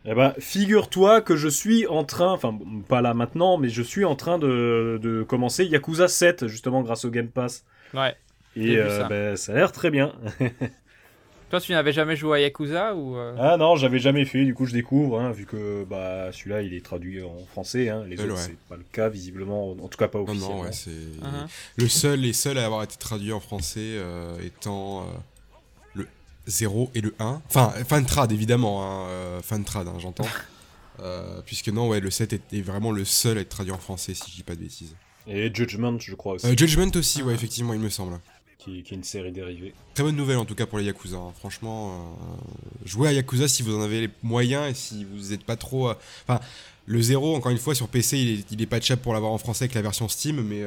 S2: Eh ben, figure-toi que je suis en train, enfin pas là maintenant, mais je suis en train de, de commencer Yakuza 7 justement grâce au Game Pass.
S1: Ouais.
S2: Et euh, ça. Ben, ça a l'air très bien.
S1: Toi, tu n'avais jamais joué à Yakuza ou euh
S2: Ah non, j'avais jamais fait. Du coup, je découvre, hein, vu que bah celui-là, il est traduit en français. Hein. Les autres, c'est pas le cas visiblement, en tout cas pas officiellement. Non, ouais,
S4: c'est uh-huh. le seul, les seuls à avoir été traduits en français euh, étant le 0 et le 1. Enfin, fan trad évidemment, hein, fan trad, hein, j'entends. puisque non, ouais, le 7 est, vraiment le seul à être traduit en français, si je dis pas de bêtises.
S2: Et Judgment, je crois aussi.
S4: Euh, Judgment aussi, ouais, effectivement, il me semble.
S2: Qui, est une série dérivée.
S4: Très bonne nouvelle en tout cas pour les Yakuza. Hein. Franchement, euh, jouez à Yakuza si vous en avez les moyens et si vous n'êtes pas trop. Euh, enfin, le 0, encore une fois, sur PC, il est, pas de pour l'avoir en français avec la version Steam, mais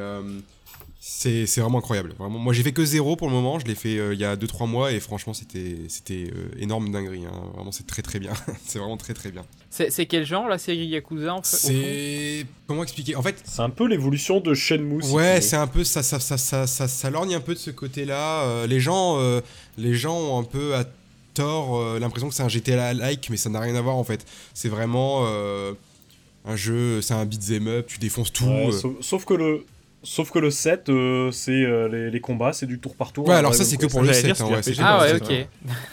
S4: c'est vraiment incroyable. Vraiment, moi j'ai fait que 0 pour le moment, je l'ai fait il y a 2-3 mois et franchement c'était c'était énorme dinguerie. Hein. Vraiment c'est très très bien. c'est vraiment très très bien.
S1: C'est quel genre la série Yakuza en fait
S4: C'est comment expliquer? En fait,
S2: c'est un peu l'évolution de Shenmue.
S4: ouais, c'est un peu ça ça, ça ça, ça, ça, lorgne un peu de ce côté-là. Euh, les gens euh, les gens ont un peu à tort euh, l'impression que c'est un GTA like, mais ça n'a rien à voir en fait. C'est vraiment un jeu, c'est un beat'em up, tu défonces tout.
S2: sauf, que le Sauf que le 7, c'est les, combats, c'est du tour par tour.
S4: Ouais, alors ça, c'est que pour le 7. Hein,
S1: ah ouais, ok.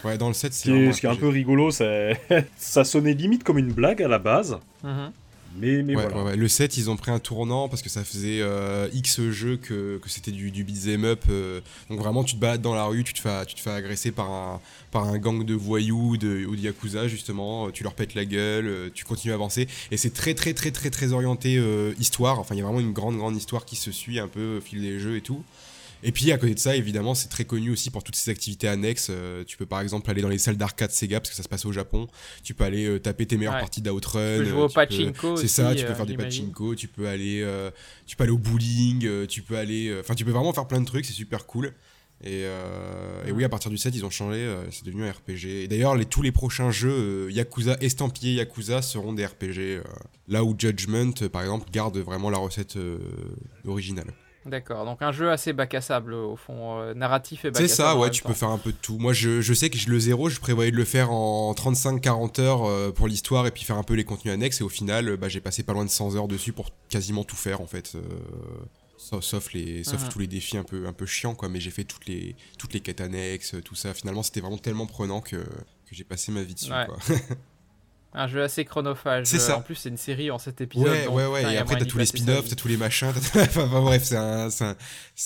S4: Ouais, dans le 7,
S2: c'est. Ce qui est un peu rigolo, ça sonnait limite comme une blague à la base. Mhm. Mais, mais voilà.
S4: Le 7, ils ont pris un tournant parce que ça faisait euh, X jeux que, que c'était du, du beat'em up. Euh. donc vraiment, tu te balades dans la rue, tu te fais, tu te fais agresser par un, par un gang de voyous de, ou de Yakuza, justement. Tu leur pètes la gueule, euh, tu continues à avancer. Et c'est très, très, très, très, très orienté histoire. Enfin, il y a vraiment une grande, grande histoire qui se suit un peu au fil des jeux et tout. Et puis à côté de ça, évidemment, c'est très connu aussi pour toutes ces activités annexes. Euh, tu peux par exemple aller dans les salles d'arcade Sega parce que ça se passe au Japon. Tu peux aller euh, taper tes meilleures parties d'Outrun. Tu
S1: peux jouer au pachinko.
S4: C'est ça, tu peux faire du pachinko. Tu peux aller, euh, tu peux aller au bowling. tu peux aller, enfin, tu peux vraiment faire plein de trucs. C'est super cool. Et, et, oui, à partir du 7, ils ont changé. c'est devenu un RPG. Et d'ailleurs, les, tous les prochains jeux Yakuza estampillés Yakuza seront des RPG. là où Judgment, par exemple, garde vraiment la recette originale.
S1: D'accord, donc un jeu assez bac à sable au fond, euh, narratif et bac
S4: C'est ça, ouais, tu peux faire un peu de tout. Moi, je, je sais que le zéro, je prévoyais de le faire en 35-40 heures euh, pour l'histoire et puis faire un peu les contenus annexes. Et au final, bah, j'ai passé pas loin de 100 heures dessus pour quasiment tout faire en fait. Euh, sauf, les, sauf mhm. tous les défis un peu, un peu chiants, quoi. Mais j'ai fait toutes les, toutes les quêtes annexes, tout ça. Finalement, c'était vraiment tellement prenant que, que j'ai passé ma vie dessus, quoi.
S1: Un jeu assez chronophage.
S4: C'est ça.
S1: En plus, c'est une série en 7 épisodes.
S4: Ouais, ouais, ouais. Et après, t'as tous les spin-offs, t'as tous les machins. enfin, bref, c'est un, un,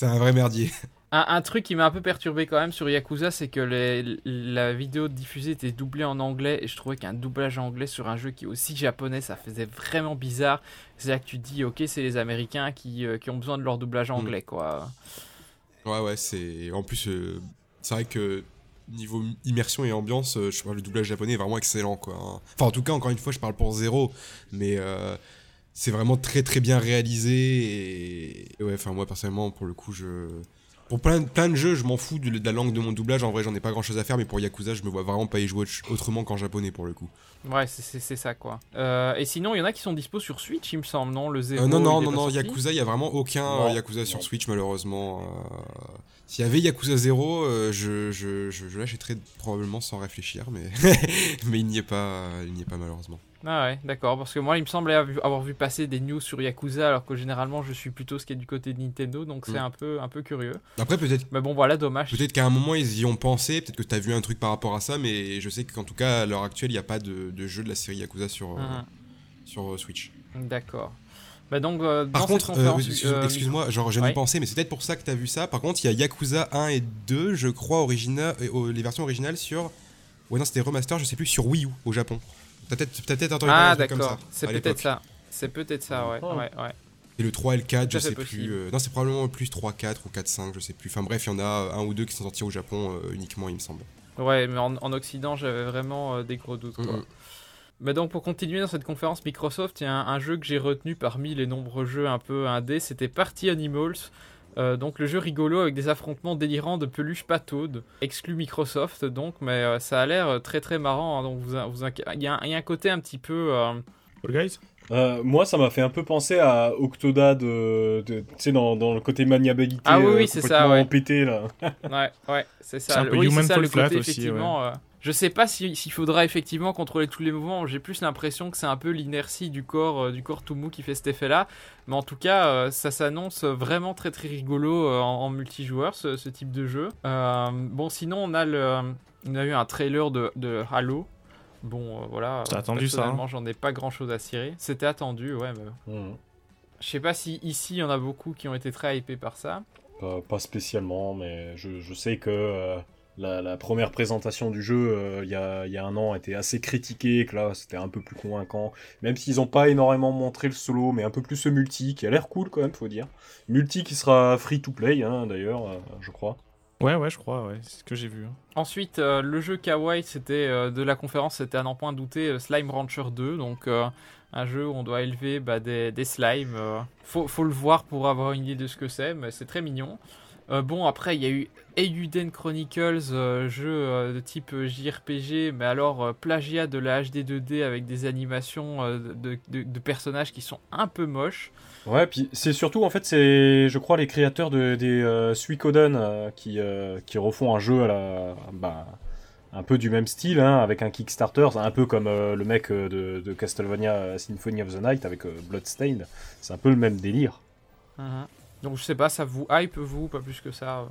S4: un, vrai merdier.
S1: Un, un truc qui m'a un peu perturbé quand même sur Yakuza, c'est que les, la vidéo diffusée était doublée en anglais. Et je trouvais qu'un doublage anglais sur un jeu qui est aussi japonais, ça faisait vraiment bizarre. C'est là que tu te dis, ok, c'est les Américains qui, euh, qui, ont besoin de leur doublage mm. anglais, quoi.
S4: Ouais, ouais, c'est. En plus, euh, c'est vrai que niveau immersion et ambiance, euh, je parle le doublage japonais est vraiment excellent quoi. Hein. Enfin en tout cas encore une fois je parle pour zéro, mais euh, c'est vraiment très très bien réalisé et, ouais enfin moi personnellement pour le coup je Pour plein, plein de jeux, je m'en fous de, de la langue de mon doublage. En vrai, j'en ai pas grand chose à faire, mais pour Yakuza, je me vois vraiment pas y jouer autrement qu'en japonais pour le coup.
S1: Ouais, c'est- ça quoi. Euh, et sinon, il y en a qui sont dispo sur Switch, il me semble, non? Le.
S4: Euh, non, non, non, non,
S1: sorti?
S4: Yakuza, il y a vraiment aucun
S2: Non,
S4: euh, Yakuza sur
S2: non.
S4: Switch, malheureusement. S'il y avait Yakuza 0, euh, je, je, je, je l'achèterais probablement sans réfléchir, mais, mais il n'y est pas, il n'y est pas malheureusement.
S1: Ah ouais, d'accord, parce que moi, il me semblait avoir vu, passer des news sur Yakuza, alors que généralement, je suis plutôt ce qui est du côté de Nintendo, donc c'est
S4: Mm.
S1: un peu, un peu curieux.
S4: Après, peut-être
S1: Mais bon, voilà, dommage.
S4: Peut-être qu'à un moment ils y ont pensé, peut-être que tu as vu un truc par rapport à ça, mais je sais qu'en tout cas à l'heure actuelle il n'y a pas de, de jeu de la série Yakuza sur, euh,
S1: Mhm.
S4: sur euh, Switch.
S1: D'accord. Bah donc, euh,
S4: Par contre, euh,
S1: conférence,
S4: excuse-
S1: euh,
S4: excuse-moi, genre j'en ai
S1: ouais.
S4: pensé, mais c'est peut-être pour ça que tu as vu ça. Par contre, il y a Yakuza 1 et 2, je crois, origina- les versions originales sur. Ouais, non, c'était remaster, je sais plus, sur Wii U au Japon. T'as peut-être t'as peut-être entendu parler
S1: Ah,
S4: truc comme
S1: d'accord,
S4: ça.
S1: c'est
S4: à
S1: peut-être
S4: l'époque.
S1: ça. C'est peut-être ça, ouais.
S2: Oh.
S1: ouais, ouais.
S4: Et le 3 et le 4,
S1: Tout
S4: je sais
S1: possible.
S4: plus. euh, Non, c'est probablement plus 3, 4 ou 4, 5, je sais plus. Enfin bref, il y en a un ou deux qui sont sortis au Japon euh, uniquement, il me semble.
S1: Ouais, mais en, en Occident, j'avais vraiment euh, des gros doutes. Quoi. Mais donc, pour continuer dans cette conférence Microsoft, il y a un, un jeu que j'ai retenu parmi les nombreux jeux un peu indés, c'était Party Animals. Euh, donc le jeu rigolo avec des affrontements délirants de peluches pataudes, exclu Microsoft donc, mais euh, ça a l'air euh, très très marrant. hein, donc vous, vous il y, a un- il y a un côté un petit peu euh,
S3: Fall Guys?
S2: Euh, moi, ça m'a fait un peu penser à Octoda de, de- tu sais, dans, dans le côté maniabilité.
S1: Ah oui, oui,
S2: euh,
S1: c'est ça,
S2: complètement
S1: ouais.
S2: pété, là.
S1: Ouais, ouais, c'est
S3: C'est
S1: ça.
S3: un peu
S1: oui, c'est ça le côté,
S3: aussi,
S1: effectivement. euh, je sais pas si- s'il faudra effectivement contrôler tous les mouvements. J'ai plus l'impression que c'est un peu l'inertie du corps, euh, du corps tout mou qui fait cet effet-là. Mais en tout cas, euh, ça s'annonce vraiment très très rigolo euh, en, en multijoueur, ce, ce type de jeu. Euh, bon, sinon, on a, le, on a eu un trailer de, de Halo. Bon, euh, voilà.
S3: C'est attendu, ça, hein.
S1: Personnellement, j'en ai pas grand-chose à cirer. C'était attendu, ouais. Mais...
S2: Mhm.
S1: Je sais pas si ici, il y en a beaucoup qui ont été très hypés par ça.
S2: Pas, pas spécialement, mais je, je sais que euh, la, la première présentation du jeu, euh, il y, a, il y a un an, était assez critiquée, que là, c'était un peu plus convaincant. Même s'ils n'ont pas énormément montré le solo, mais un peu plus ce multi, qui a l'air cool quand même, faut dire. Multi qui sera free-to-play, hein, d'ailleurs, euh, je crois.
S3: Ouais, ouais, je crois, ouais, c'est ce que j'ai vu. hein.
S1: Ensuite, euh, le jeu Kawaii, c'était euh, de la conférence, c'était à n'en point douter euh, Slime Rancher 2, donc euh, un jeu où on doit élever bah, des, des slimes. euh. Faut, faut le voir pour avoir une idée de ce que c'est, mais c'est très mignon. Euh, bon, après, il y a eu Eiyuden Chronicles, euh, jeu euh, de type JRPG, mais alors plagiat de la HD 2D avec des animations de, de- de personnages qui sont un peu moches.
S2: Ouais, puis c'est surtout, en fait, c'est, je crois, les créateurs de, des Suikoden qui, qui refont un jeu à la, bah, un peu du même style, hein, avec un Kickstarter, un peu comme le mec de, de Castlevania Symphony of the Night avec Bloodstained. C'est un peu le même délire.
S1: Mhm. Donc je sais pas, ça vous hype vous, pas plus que ça. euh.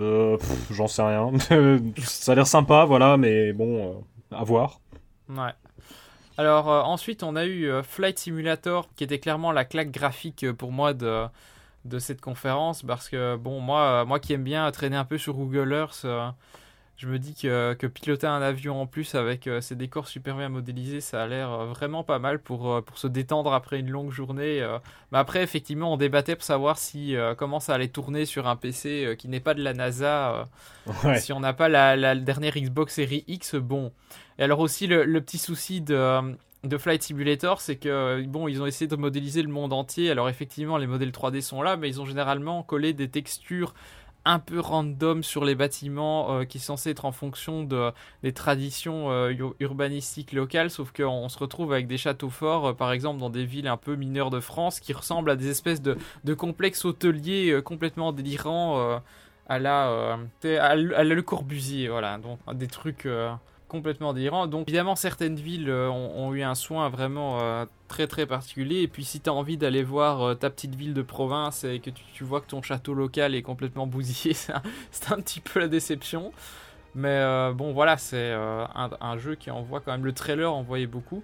S2: Euh, J'en sais rien. ça a l'air sympa, voilà, mais bon, euh, à voir.
S1: Ouais. Alors euh, ensuite on a eu Flight Simulator qui était clairement la claque graphique pour moi de, de cette conférence parce que bon moi, moi qui aime bien traîner un peu sur Google Earth, je me dis que, que piloter un avion en plus avec euh, ces décors super bien modélisés ça a l'air euh, vraiment pas mal pour, euh, pour se détendre après une longue journée. euh. Mais après effectivement on débattait pour savoir si comment ça allait tourner sur un PC qui n'est pas de la NASA.
S2: Ouais.
S1: si on n'a pas la, la dernière Xbox Series X, bon. Et alors aussi le, le petit souci de, de Flight Simulator, c'est que bon, ils ont essayé de modéliser le monde entier. Alors effectivement, les modèles 3D sont là, mais ils ont généralement collé des textures un peu random sur les bâtiments euh, qui sont censés être en fonction de, des traditions euh, ur- urbanistiques locales, sauf qu'on on se retrouve avec des châteaux forts, euh, par exemple dans des villes un peu mineures de France, qui ressemblent à des espèces de, complexes hôteliers complètement délirants à la, à, la Le Corbusier, voilà, donc des trucs complètement délirants. Donc évidemment, certaines villes euh, ont, eu un soin vraiment euh, très très particulier. Et puis si tu as envie d'aller voir euh, ta petite ville de province et que tu, vois que ton château local est complètement bousillé, c'est un, petit peu la déception. Mais bon, voilà, c'est un, un jeu qui envoie quand même le trailer, envoyait beaucoup.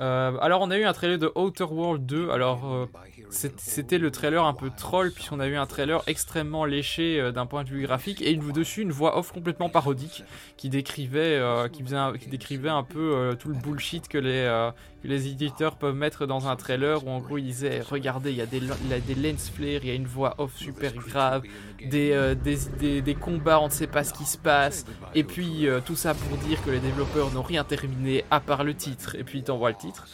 S1: Euh, alors on a eu un trailer de Outer World 2. Alors euh, c'était le trailer un peu troll puisqu'on a eu un trailer extrêmement léché euh, d'un point de vue graphique et une, dessus une voix off complètement parodique qui décrivait, qui faisait un- qui décrivait un peu tout le bullshit que les, les éditeurs peuvent mettre dans un trailer où en gros il disait regardez il y a des, lens flares, il y a une voix off super grave, des, euh, des, combats on ne sait pas ce qui se passe et puis euh, tout ça pour dire que les développeurs n'ont rien terminé à part le titre et puis il t'envoie le titre.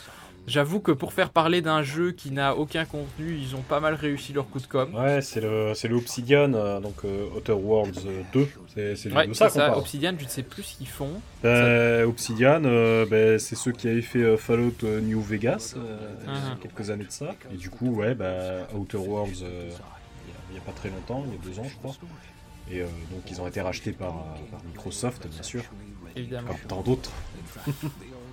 S1: J'avoue que pour faire parler d'un jeu qui n'a aucun contenu, ils ont pas mal réussi leur coup de com.
S2: Ouais, c'est le, c'est le Obsidian, euh, donc euh, Outer Worlds euh, 2. C'est, c'est
S1: Ouais,
S2: de ça qu'on
S1: ça.
S2: parle.
S1: Obsidian, je ne sais plus ce qu'ils font.
S2: Euh, Obsidian, euh, ben, c'est ceux qui avaient fait euh, Fallout euh, New Vegas euh, il y a
S1: Mhm.
S2: quelques années de ça. Et du coup, ouais, bah, Outer Worlds, euh, il y a- pas très longtemps, il y a deux ans, je crois. Et euh, donc, ils ont été rachetés par, euh, par Microsoft, bien sûr,
S1: Évidemment.
S2: comme tant d'autres.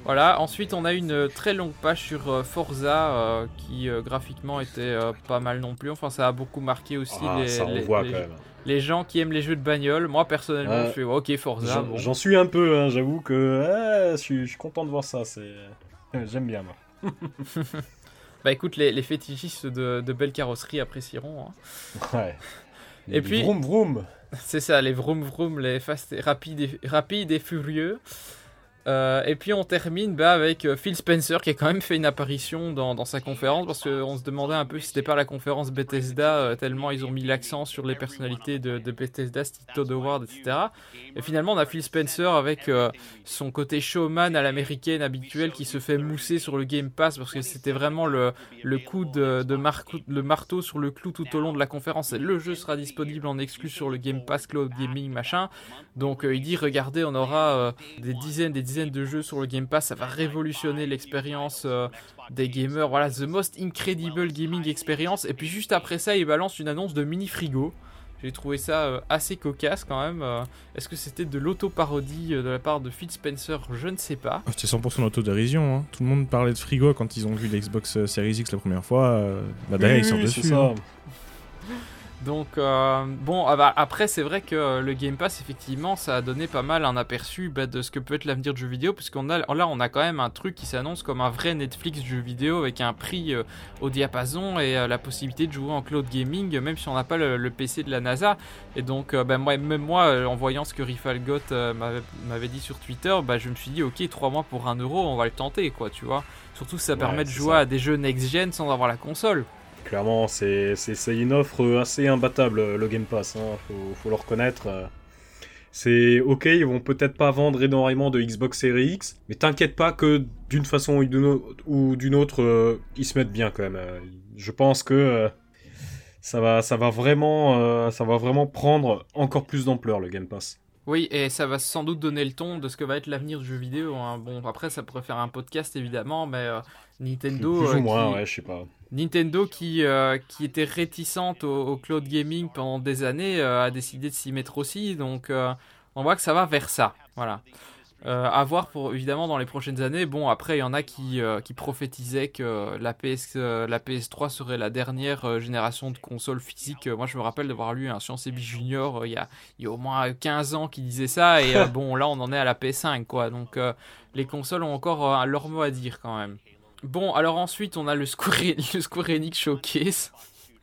S1: Voilà, ensuite on a une euh, très longue page sur euh, Forza euh, qui euh, graphiquement était euh, pas mal non plus. Enfin, ça a beaucoup marqué aussi
S2: Ah,
S1: les,
S2: ça
S1: les-
S2: envoie
S1: les-
S2: quand même.
S1: les gens qui aiment les jeux de bagnole. Moi personnellement, je fais ok Forza.
S2: J'en
S1: bon.
S2: suis un peu, hein, j'avoue que ouais, je, suis, suis content de voir ça. J'aime bien, moi.
S1: Bah écoute, les, fétichistes de, de belles carrosseries apprécieront. hein.
S2: Ouais.
S1: Et
S2: Les
S1: puis-
S2: Vroom vroom.
S1: C'est ça, les vroom vroom, les fast rapides et, rapides et furieux. Euh, et puis on termine bah, avec euh, Phil Spencer qui a quand même fait une apparition dans, sa conférence parce qu'on se demandait un peu si c'était pas la conférence Bethesda euh, tellement ils ont mis l'accent sur les personnalités de, Bethesda, style Todd Howard, etc. Et finalement on a Phil Spencer avec son côté showman à l'américaine habituel qui se fait mousser sur le Game Pass parce que c'était vraiment le, coup de, marteau sur le clou tout au long de la conférence. Le jeu sera disponible en exclu sur le Game Pass Cloud Gaming machin. Donc il dit regardez on aura des dizaines des dizaines de jeux sur le Game Pass, ça va révolutionner l'expérience euh, des gamers. Voilà, the most incredible gaming experience. Et puis juste après ça, il balance une annonce de mini frigo. J'ai trouvé ça euh, assez cocasse quand même. Euh, Est-ce que c'était de l'auto-parodie euh, de la part de Phil Spencer? Je ne sais pas.
S3: Ah, C'était 100% d'autodérision. Hein. Tout le monde parlait de frigo quand ils ont vu l'Xbox Series X la première fois. euh, bah derrière, ils
S2: Oui,
S3: sortent
S2: oui,
S3: dessus.
S1: Donc euh, bon, ah bah, après c'est vrai que euh, le Game Pass effectivement ça a donné pas mal un aperçu bah, de ce que peut être l'avenir du jeu vidéo puisqu'on a là on a quand même un truc qui s'annonce comme un vrai Netflix du jeu vidéo avec un prix euh, au diapason et euh, la possibilité de jouer en cloud gaming même si on n'a pas le, le PC de la NASA. Et donc bah, moi, même moi en voyant ce que Rifalgot m'avait- dit sur Twitter bah, je me suis dit ok 3 mois pour 1 euro on va le tenter quoi tu vois. Surtout que ça
S2: Ouais,
S1: permet de jouer
S2: ça.
S1: à des jeux next-gen sans avoir la console
S2: Clairement, c'est une offre assez imbattable, le Game Pass. Hein. Faut, le reconnaître. C'est ok, ils vont peut-être pas vendre énormément de Xbox Series X, mais t'inquiète pas que d'une façon ou d'une autre, euh, ils se mettent bien quand même. euh. Je pense que euh, ça va, vraiment, ça va vraiment prendre encore plus d'ampleur le Game Pass.
S1: Oui, et ça va sans doute donner le ton de ce que va être l'avenir du jeu vidéo. hein. Bon, après, ça pourrait faire un podcast évidemment, mais euh, Nintendo,
S2: plus
S1: euh,
S2: ou moins,
S1: qui,
S2: ouais, je sais pas.
S1: Nintendo qui, euh, qui était réticente au, au cloud gaming pendant des années euh, a décidé de s'y mettre aussi. Donc, euh, on voit que ça va vers ça. Voilà. Euh, à voir pour évidemment dans les prochaines années. Bon, après, il y en a qui, euh, qui prophétisaient que la, PS, euh, la PS3 serait la dernière euh, génération de consoles physiques. Moi, je me rappelle d'avoir lu un Science et Junior il y, a, il y a au moins 15 ans qui disait ça. Et bon, là, on en est à la PS5, quoi. Donc, les consoles ont encore leur mot à dire quand même. Bon, alors ensuite, on a le Square, le Square Enix Showcase.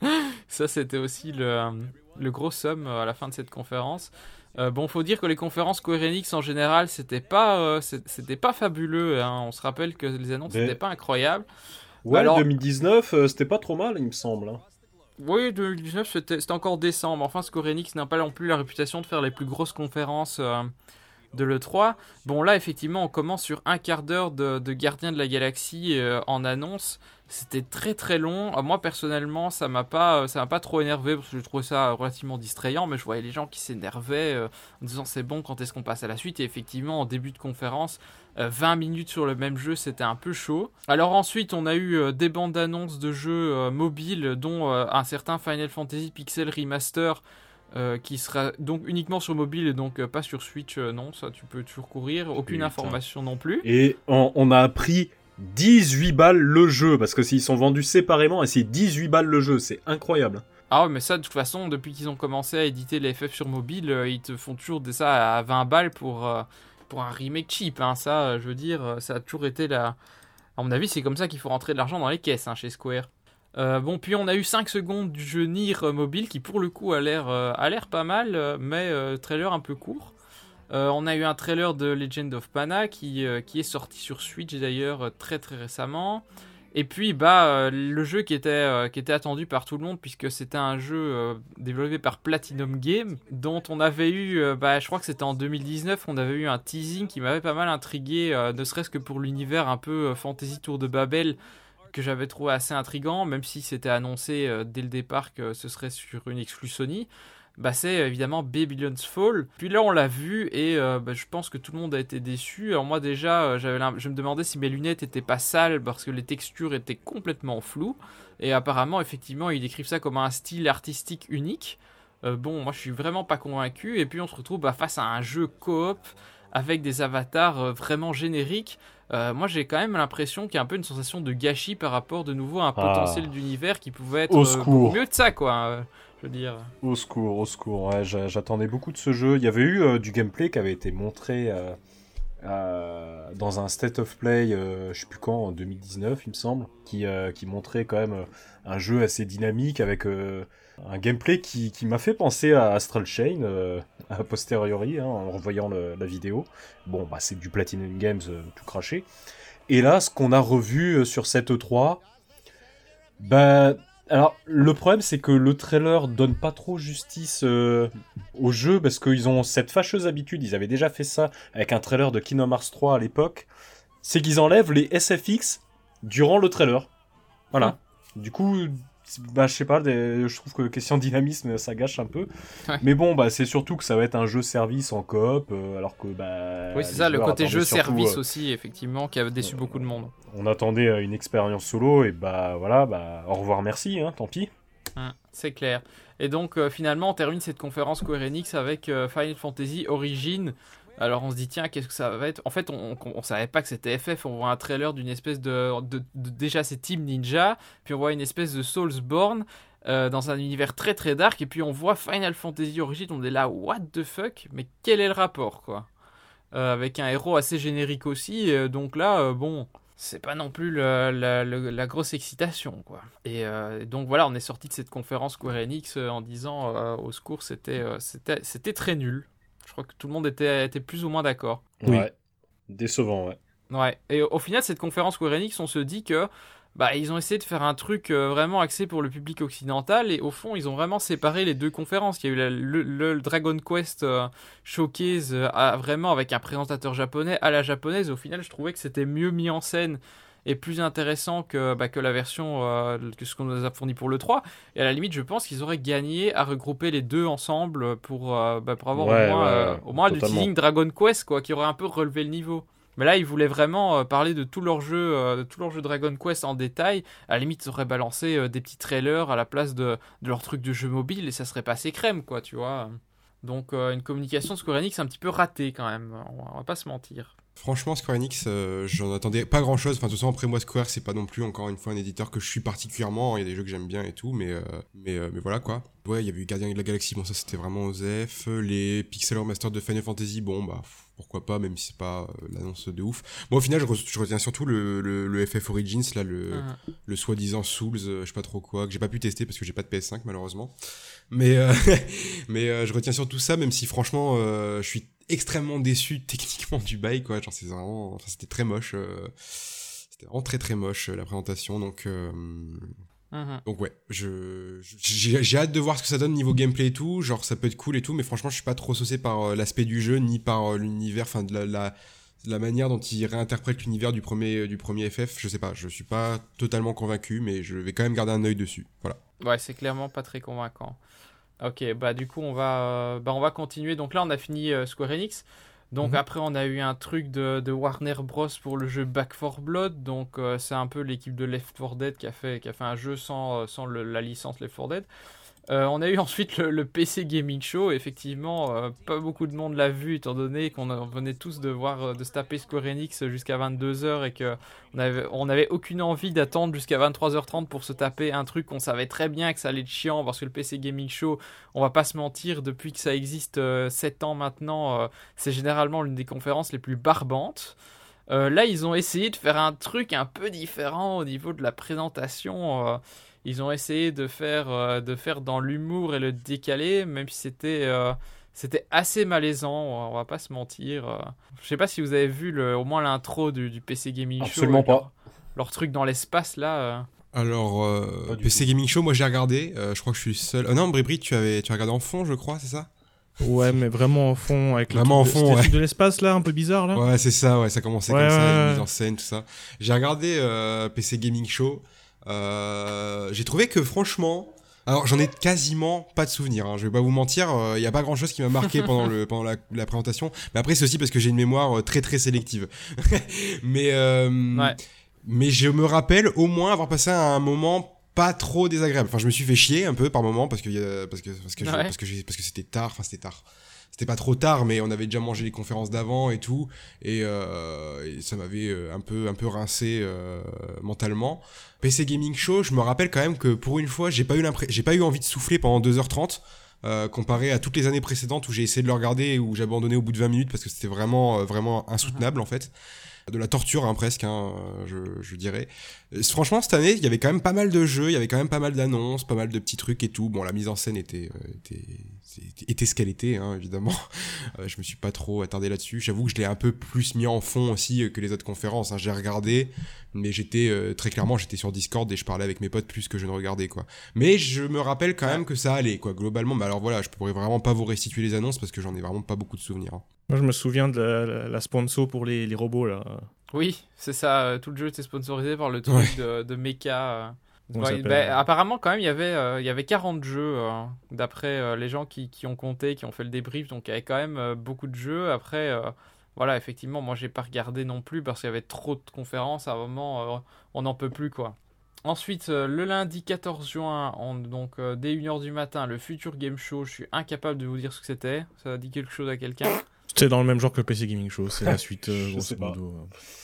S1: Ça, c'était aussi le, le gros somme à la fin de cette conférence. Euh, bon, faut dire que les conférences Square Enix en général, c'était pas, euh, c'était pas fabuleux. hein. On se rappelle que les annonces
S2: Mais-
S1: n'étaient pas incroyables.
S2: Ouais,
S1: Alors-
S2: 2019, euh, c'était pas trop mal, il me semble. hein.
S1: Oui, 2019, c'était encore décembre. Enfin, Square Enix n'a pas non plus la réputation de faire les plus grosses conférences de l'E3. Bon, là, effectivement, on commence sur un quart d'heure de, de Gardien de la Galaxie en annonce. C'était très très long. Euh, moi, personnellement, ça m'a pas, euh, ça m'a pas trop énervé parce que je trouvais ça relativement distrayant. Mais je voyais les gens qui s'énervaient euh, en disant c'est bon, quand est-ce qu'on passe à la suite? Et effectivement, en début de conférence, euh, 20 minutes sur le même jeu, c'était un peu chaud. Alors ensuite, on a eu euh, des bandes annonces de jeux mobiles, dont un certain Final Fantasy Pixel Remaster. euh, qui sera donc uniquement sur mobile et donc euh, pas sur Switch, euh, non, ça tu peux toujours courir, aucune
S2: Putain.
S1: information non plus.
S2: Et on, on a appris 18 balles le jeu, parce que s'ils sont vendus séparément, et c'est 18 balles le jeu, c'est incroyable.
S1: Ah ouais, mais ça, de toute façon, depuis qu'ils ont commencé à éditer les FF sur mobile, euh, ils te font toujours ça à 20 balles pour, euh, pour un remake cheap. Hein. Ça, euh, je veux dire, ça a toujours été la. À mon avis, c'est comme ça qu'il faut rentrer de l'argent dans les caisses hein, chez Square. Bon, puis on a eu 5 secondes du jeu Nier mobile qui, pour le coup, a l'air pas mal, mais trailer un peu court. Euh, on a eu un trailer de Legend of Mana qui, euh, est sorti sur Switch d'ailleurs euh, très très récemment. Et puis, bah, le jeu qui était, qui était attendu par tout le monde, puisque c'était un jeu développé par Platinum Game, dont on avait eu, bah, je crois que c'était en 2019, on avait eu un teasing qui m'avait pas mal intrigué, ne serait-ce que pour l'univers un peu fantasy tour de Babel, que j'avais trouvé assez intrigant, même si c'était annoncé dès le départ que ce serait sur une exclus Sony bah, c'est évidemment Babylon's Fall. Puis là, on l'a vu et euh, bah, je pense que tout le monde a été déçu. Alors moi déjà, euh, j'avais je me demandais si mes lunettes étaient pas sales parce que les textures étaient complètement floues. Et apparemment, effectivement, ils décrivent ça comme un style artistique unique. Euh, bon, moi je suis vraiment pas convaincu. Et puis on se retrouve bah, face à un jeu coop avec des avatars vraiment génériques. moi j'ai quand même l'impression qu'il y a un peu une sensation de gâchis par rapport de nouveau à un ah. potentiel d'univers qui pouvait être mieux de ça quoi dire.
S2: Au secours, au secours. J'attendais beaucoup de ce jeu. Il y avait eu euh, du gameplay qui avait été montré euh, euh, dans un State of Play, je sais plus quand, en 2019, il me semble, qui, qui montrait quand même un jeu assez dynamique avec un gameplay qui, qui m'a fait penser à Astral Chain a posteriori hein, en revoyant la vidéo. Bon, bah, c'est du Platinum Games tout craché. Et là, ce qu'on a revu sur cette E3, bah, alors, le problème, c'est que le trailer donne pas trop justice euh, au jeu parce qu'ils ont cette fâcheuse habitude, ils avaient déjà fait ça avec un trailer de Kingdom Hearts 3 à l'époque, c'est qu'ils enlèvent les SFX durant le trailer. Voilà. Du coup, bah, je sais pas, je trouve que question dynamisme, ça gâche un peu. Mais bon, bah, c'est surtout que ça va être un jeu service en coop, euh, alors que. Bah,
S1: oui, c'est ça, le côté jeu service euh, aussi, effectivement, qui a déçu euh, beaucoup de monde.
S2: On attendait une expérience solo, et bah voilà, bah, au revoir, merci, hein, tant pis.
S1: Hein, c'est clair. Et donc, finalement, on termine cette conférence Square Enix avec Final Fantasy Origin. Alors on se dit tiens qu'est-ce que ça va être? En fait on, on, savait pas que c'était FF, on voit un trailer d'une espèce de, déjà c'est Team Ninja, puis on voit une espèce de Soulsborne euh, dans un univers très très dark. Et puis on voit Final Fantasy Origin, on est là what the fuck, mais quel est le rapport quoi? Euh, Avec un héros assez générique aussi, euh, donc là bon c'est pas non plus la, grosse excitation quoi. Et donc voilà, on est sorti de cette conférence Square Enix en disant au secours c'était c'était très nul. Je crois que tout le monde était, était plus ou moins d'accord.
S2: Ouais. Décevant, ouais.
S1: Ouais. Et au final, cette conférence Square Enix, on se dit que bah, ils ont essayé de faire un truc euh, vraiment axé pour le public occidental et au fond ils ont vraiment séparé les deux conférences. Il y a eu le, Dragon Quest euh, Showcase euh, vraiment avec un présentateur japonais à la japonaise. Au final je trouvais que c'était mieux mis en scène est plus intéressant que, bah, que la version, euh, que ce qu'on nous a fourni pour le 3. Et à la limite, je pense qu'ils auraient gagné à regrouper les deux ensemble pour, euh, bah, pour avoir au moins, euh, au moins le teasing Dragon Quest, quoi, qui aurait un peu relevé le niveau. Mais là, ils voulaient vraiment parler de tout leur jeu, de tout leur jeu Dragon Quest en détail. À la limite, ils auraient balancé des petits trailers à la place de, de leur truc de jeu mobile et ça serait passé crème, quoi, tu vois. Donc, une communication de Square Enix un petit peu ratée quand même, on va pas se mentir.
S4: Franchement, Square Enix, euh, j'en attendais pas grand chose. Enfin, de toute façon, après moi, Square, c'est pas non plus encore une fois un éditeur que je suis particulièrement. Il y a des jeux que j'aime bien et tout, mais, euh, mais, euh, mais voilà quoi. Ouais, il y avait eu Gardien de la Galaxie, bon, ça c'était vraiment OZEF. Les Pixel Master de Final Fantasy, bon, bah pourquoi pas, même si c'est pas l'annonce de ouf. Bon, au final, je, retiens surtout le, le, FF Origins, là, le, ah. le soi-disant Souls, je sais pas trop quoi, que j'ai pas pu tester parce que j'ai pas de PS5 malheureusement. Mais, mais je retiens surtout ça, même si franchement, je suis extrêmement déçu techniquement du bail, quoi. Genre, c'est vraiment, enfin, c'était très moche. Euh, c'était vraiment très très moche euh, la présentation, donc. Euh, mhm. Donc ouais, je j'ai hâte de voir ce que ça donne niveau gameplay et tout. Genre ça peut être cool et tout, mais franchement je suis pas trop saucé par l'aspect du jeu ni par l'univers, enfin de la, la, manière dont il réinterprète l'univers du premier du premier FF. Je sais pas, je suis pas totalement convaincu, mais je vais quand même garder un œil dessus. Voilà.
S1: Ouais, c'est clairement pas très convaincant. Ok, bah du coup on va, euh, bah, on va continuer. Donc là on a fini euh, Square Enix. Donc mhm. après on a eu un truc de, de, Warner Bros pour le jeu Back 4 Blood. Donc euh, c'est un peu l'équipe de Left 4 Dead qui a fait, qui a fait un jeu sans, sans la licence Left 4 Dead. Euh, on a eu ensuite le, PC Gaming Show. Effectivement, euh, pas beaucoup de monde l'a vu, étant donné qu'on venait tous de voir euh, de se taper Square Enix jusqu'à 22h et avait, on avait aucune envie d'attendre jusqu'à 23h30 pour se taper un truc qu'on savait très bien que ça allait être chiant parce que le PC Gaming Show, on va pas se mentir, depuis que ça existe 7 ans maintenant, c'est généralement l'une des conférences les plus barbantes. là, ils ont essayé de faire un truc un peu différent au niveau de la présentation. Ils ont essayé de faire, euh, de faire dans l'humour et le décalé, même si c'était euh, c'était assez malaisant, on va pas se mentir. Je sais pas si vous avez vu le, au moins l'intro du, PC Gaming
S2: Absolument
S1: Show.
S2: Absolument pas.
S1: leur truc dans l'espace là.
S4: Alors,
S2: du
S4: PC Gaming Show, moi j'ai regardé. euh, je crois que je suis seul. Oh non, Bribri, tu avais, tu as regardé en fond, je crois, c'est ça?
S3: Ouais, mais vraiment en fond, avec le
S4: Vraiment
S3: truc
S4: en
S3: de-
S4: fond,
S3: le
S4: ouais.
S3: truc de l'espace là, un peu bizarre là.
S4: Ouais, c'est ça, ouais, ça commençait
S3: Ouais,
S4: comme ça,
S3: ouais,
S4: une
S3: ouais.
S4: mise en scène, tout ça. J'ai regardé euh, PC Gaming Show. Euh, j'ai trouvé que franchement, alors j'en ai quasiment pas de souvenirs. Hein, je vais pas vous mentir, il y a pas grand chose qui m'a marqué pendant le pendant la, la présentation. Mais après c'est aussi parce que j'ai une mémoire euh, très très sélective. mais euh,
S1: Ouais.
S4: mais je me rappelle au moins avoir passé un moment pas trop désagréable. Enfin, je me suis fait chier un peu par moment parce que parce que parce que je-
S1: Ouais.
S4: parce que j'ai parce que c'était tard. Enfin, c'était tard. C'était pas trop tard, mais on avait déjà mangé les conférences d'avant et tout, et, euh, et ça m'avait euh, un peu un peu rincé euh, mentalement. PC Gaming Show, je me rappelle quand même que pour une fois, j'ai pas eu j'ai pas eu envie de souffler pendant 2h30. euh, comparé à toutes les années précédentes où j'ai essayé de le regarder et où j'ai abandonné au bout de 20 minutes parce que c'était vraiment vraiment insoutenable en fait de la torture hein, presque hein, je, je dirais franchement cette année il y avait quand même pas mal de jeux il y avait quand même pas mal d'annonces pas mal de petits trucs et tout bon la mise en scène était était, était, ce qu'elle était hein, évidemment Euh, je me suis pas trop attardé là-dessus j'avoue que je l'ai un peu plus mis en fond aussi euh, que les autres conférences hein. j'ai regardé mais j'étais euh, très clairement j'étais sur Discord et je parlais avec mes potes plus que je ne regardais quoi mais je me rappelle quand même que ça allait quoi globalement mais alors voilà je pourrais vraiment pas vous restituer les annonces parce que j'en ai vraiment pas beaucoup de souvenirs hein.
S3: Moi je me souviens de la, la- la sponsor pour les, les robots là.
S1: Oui, c'est ça. Tout le jeu était sponsorisé par le truc
S4: Ouais.
S1: de, de mecha. Euh. Ouais,
S3: s'appelle
S1: bah, apparemment, quand même, il y avait, euh, il y avait 40 jeux, euh, d'après euh, les gens qui, qui ont compté, qui ont fait le débrief. Donc, il y avait quand même euh, beaucoup de jeux. Après, euh, voilà, effectivement, moi, j'ai pas regardé non plus parce qu'il y avait trop de conférences. À un moment, euh, on n'en peut plus, quoi. Ensuite, euh, le lundi 14 juin, on- donc euh, dès 1h du matin, le Future Game Show. Je suis incapable de vous dire ce que c'était. Ça dit quelque chose à quelqu'un?
S3: C'était dans le même genre que le PC Gaming Show, c'est la suite. euh,
S2: Je
S3: grosso
S2: sais pas.
S3: modo.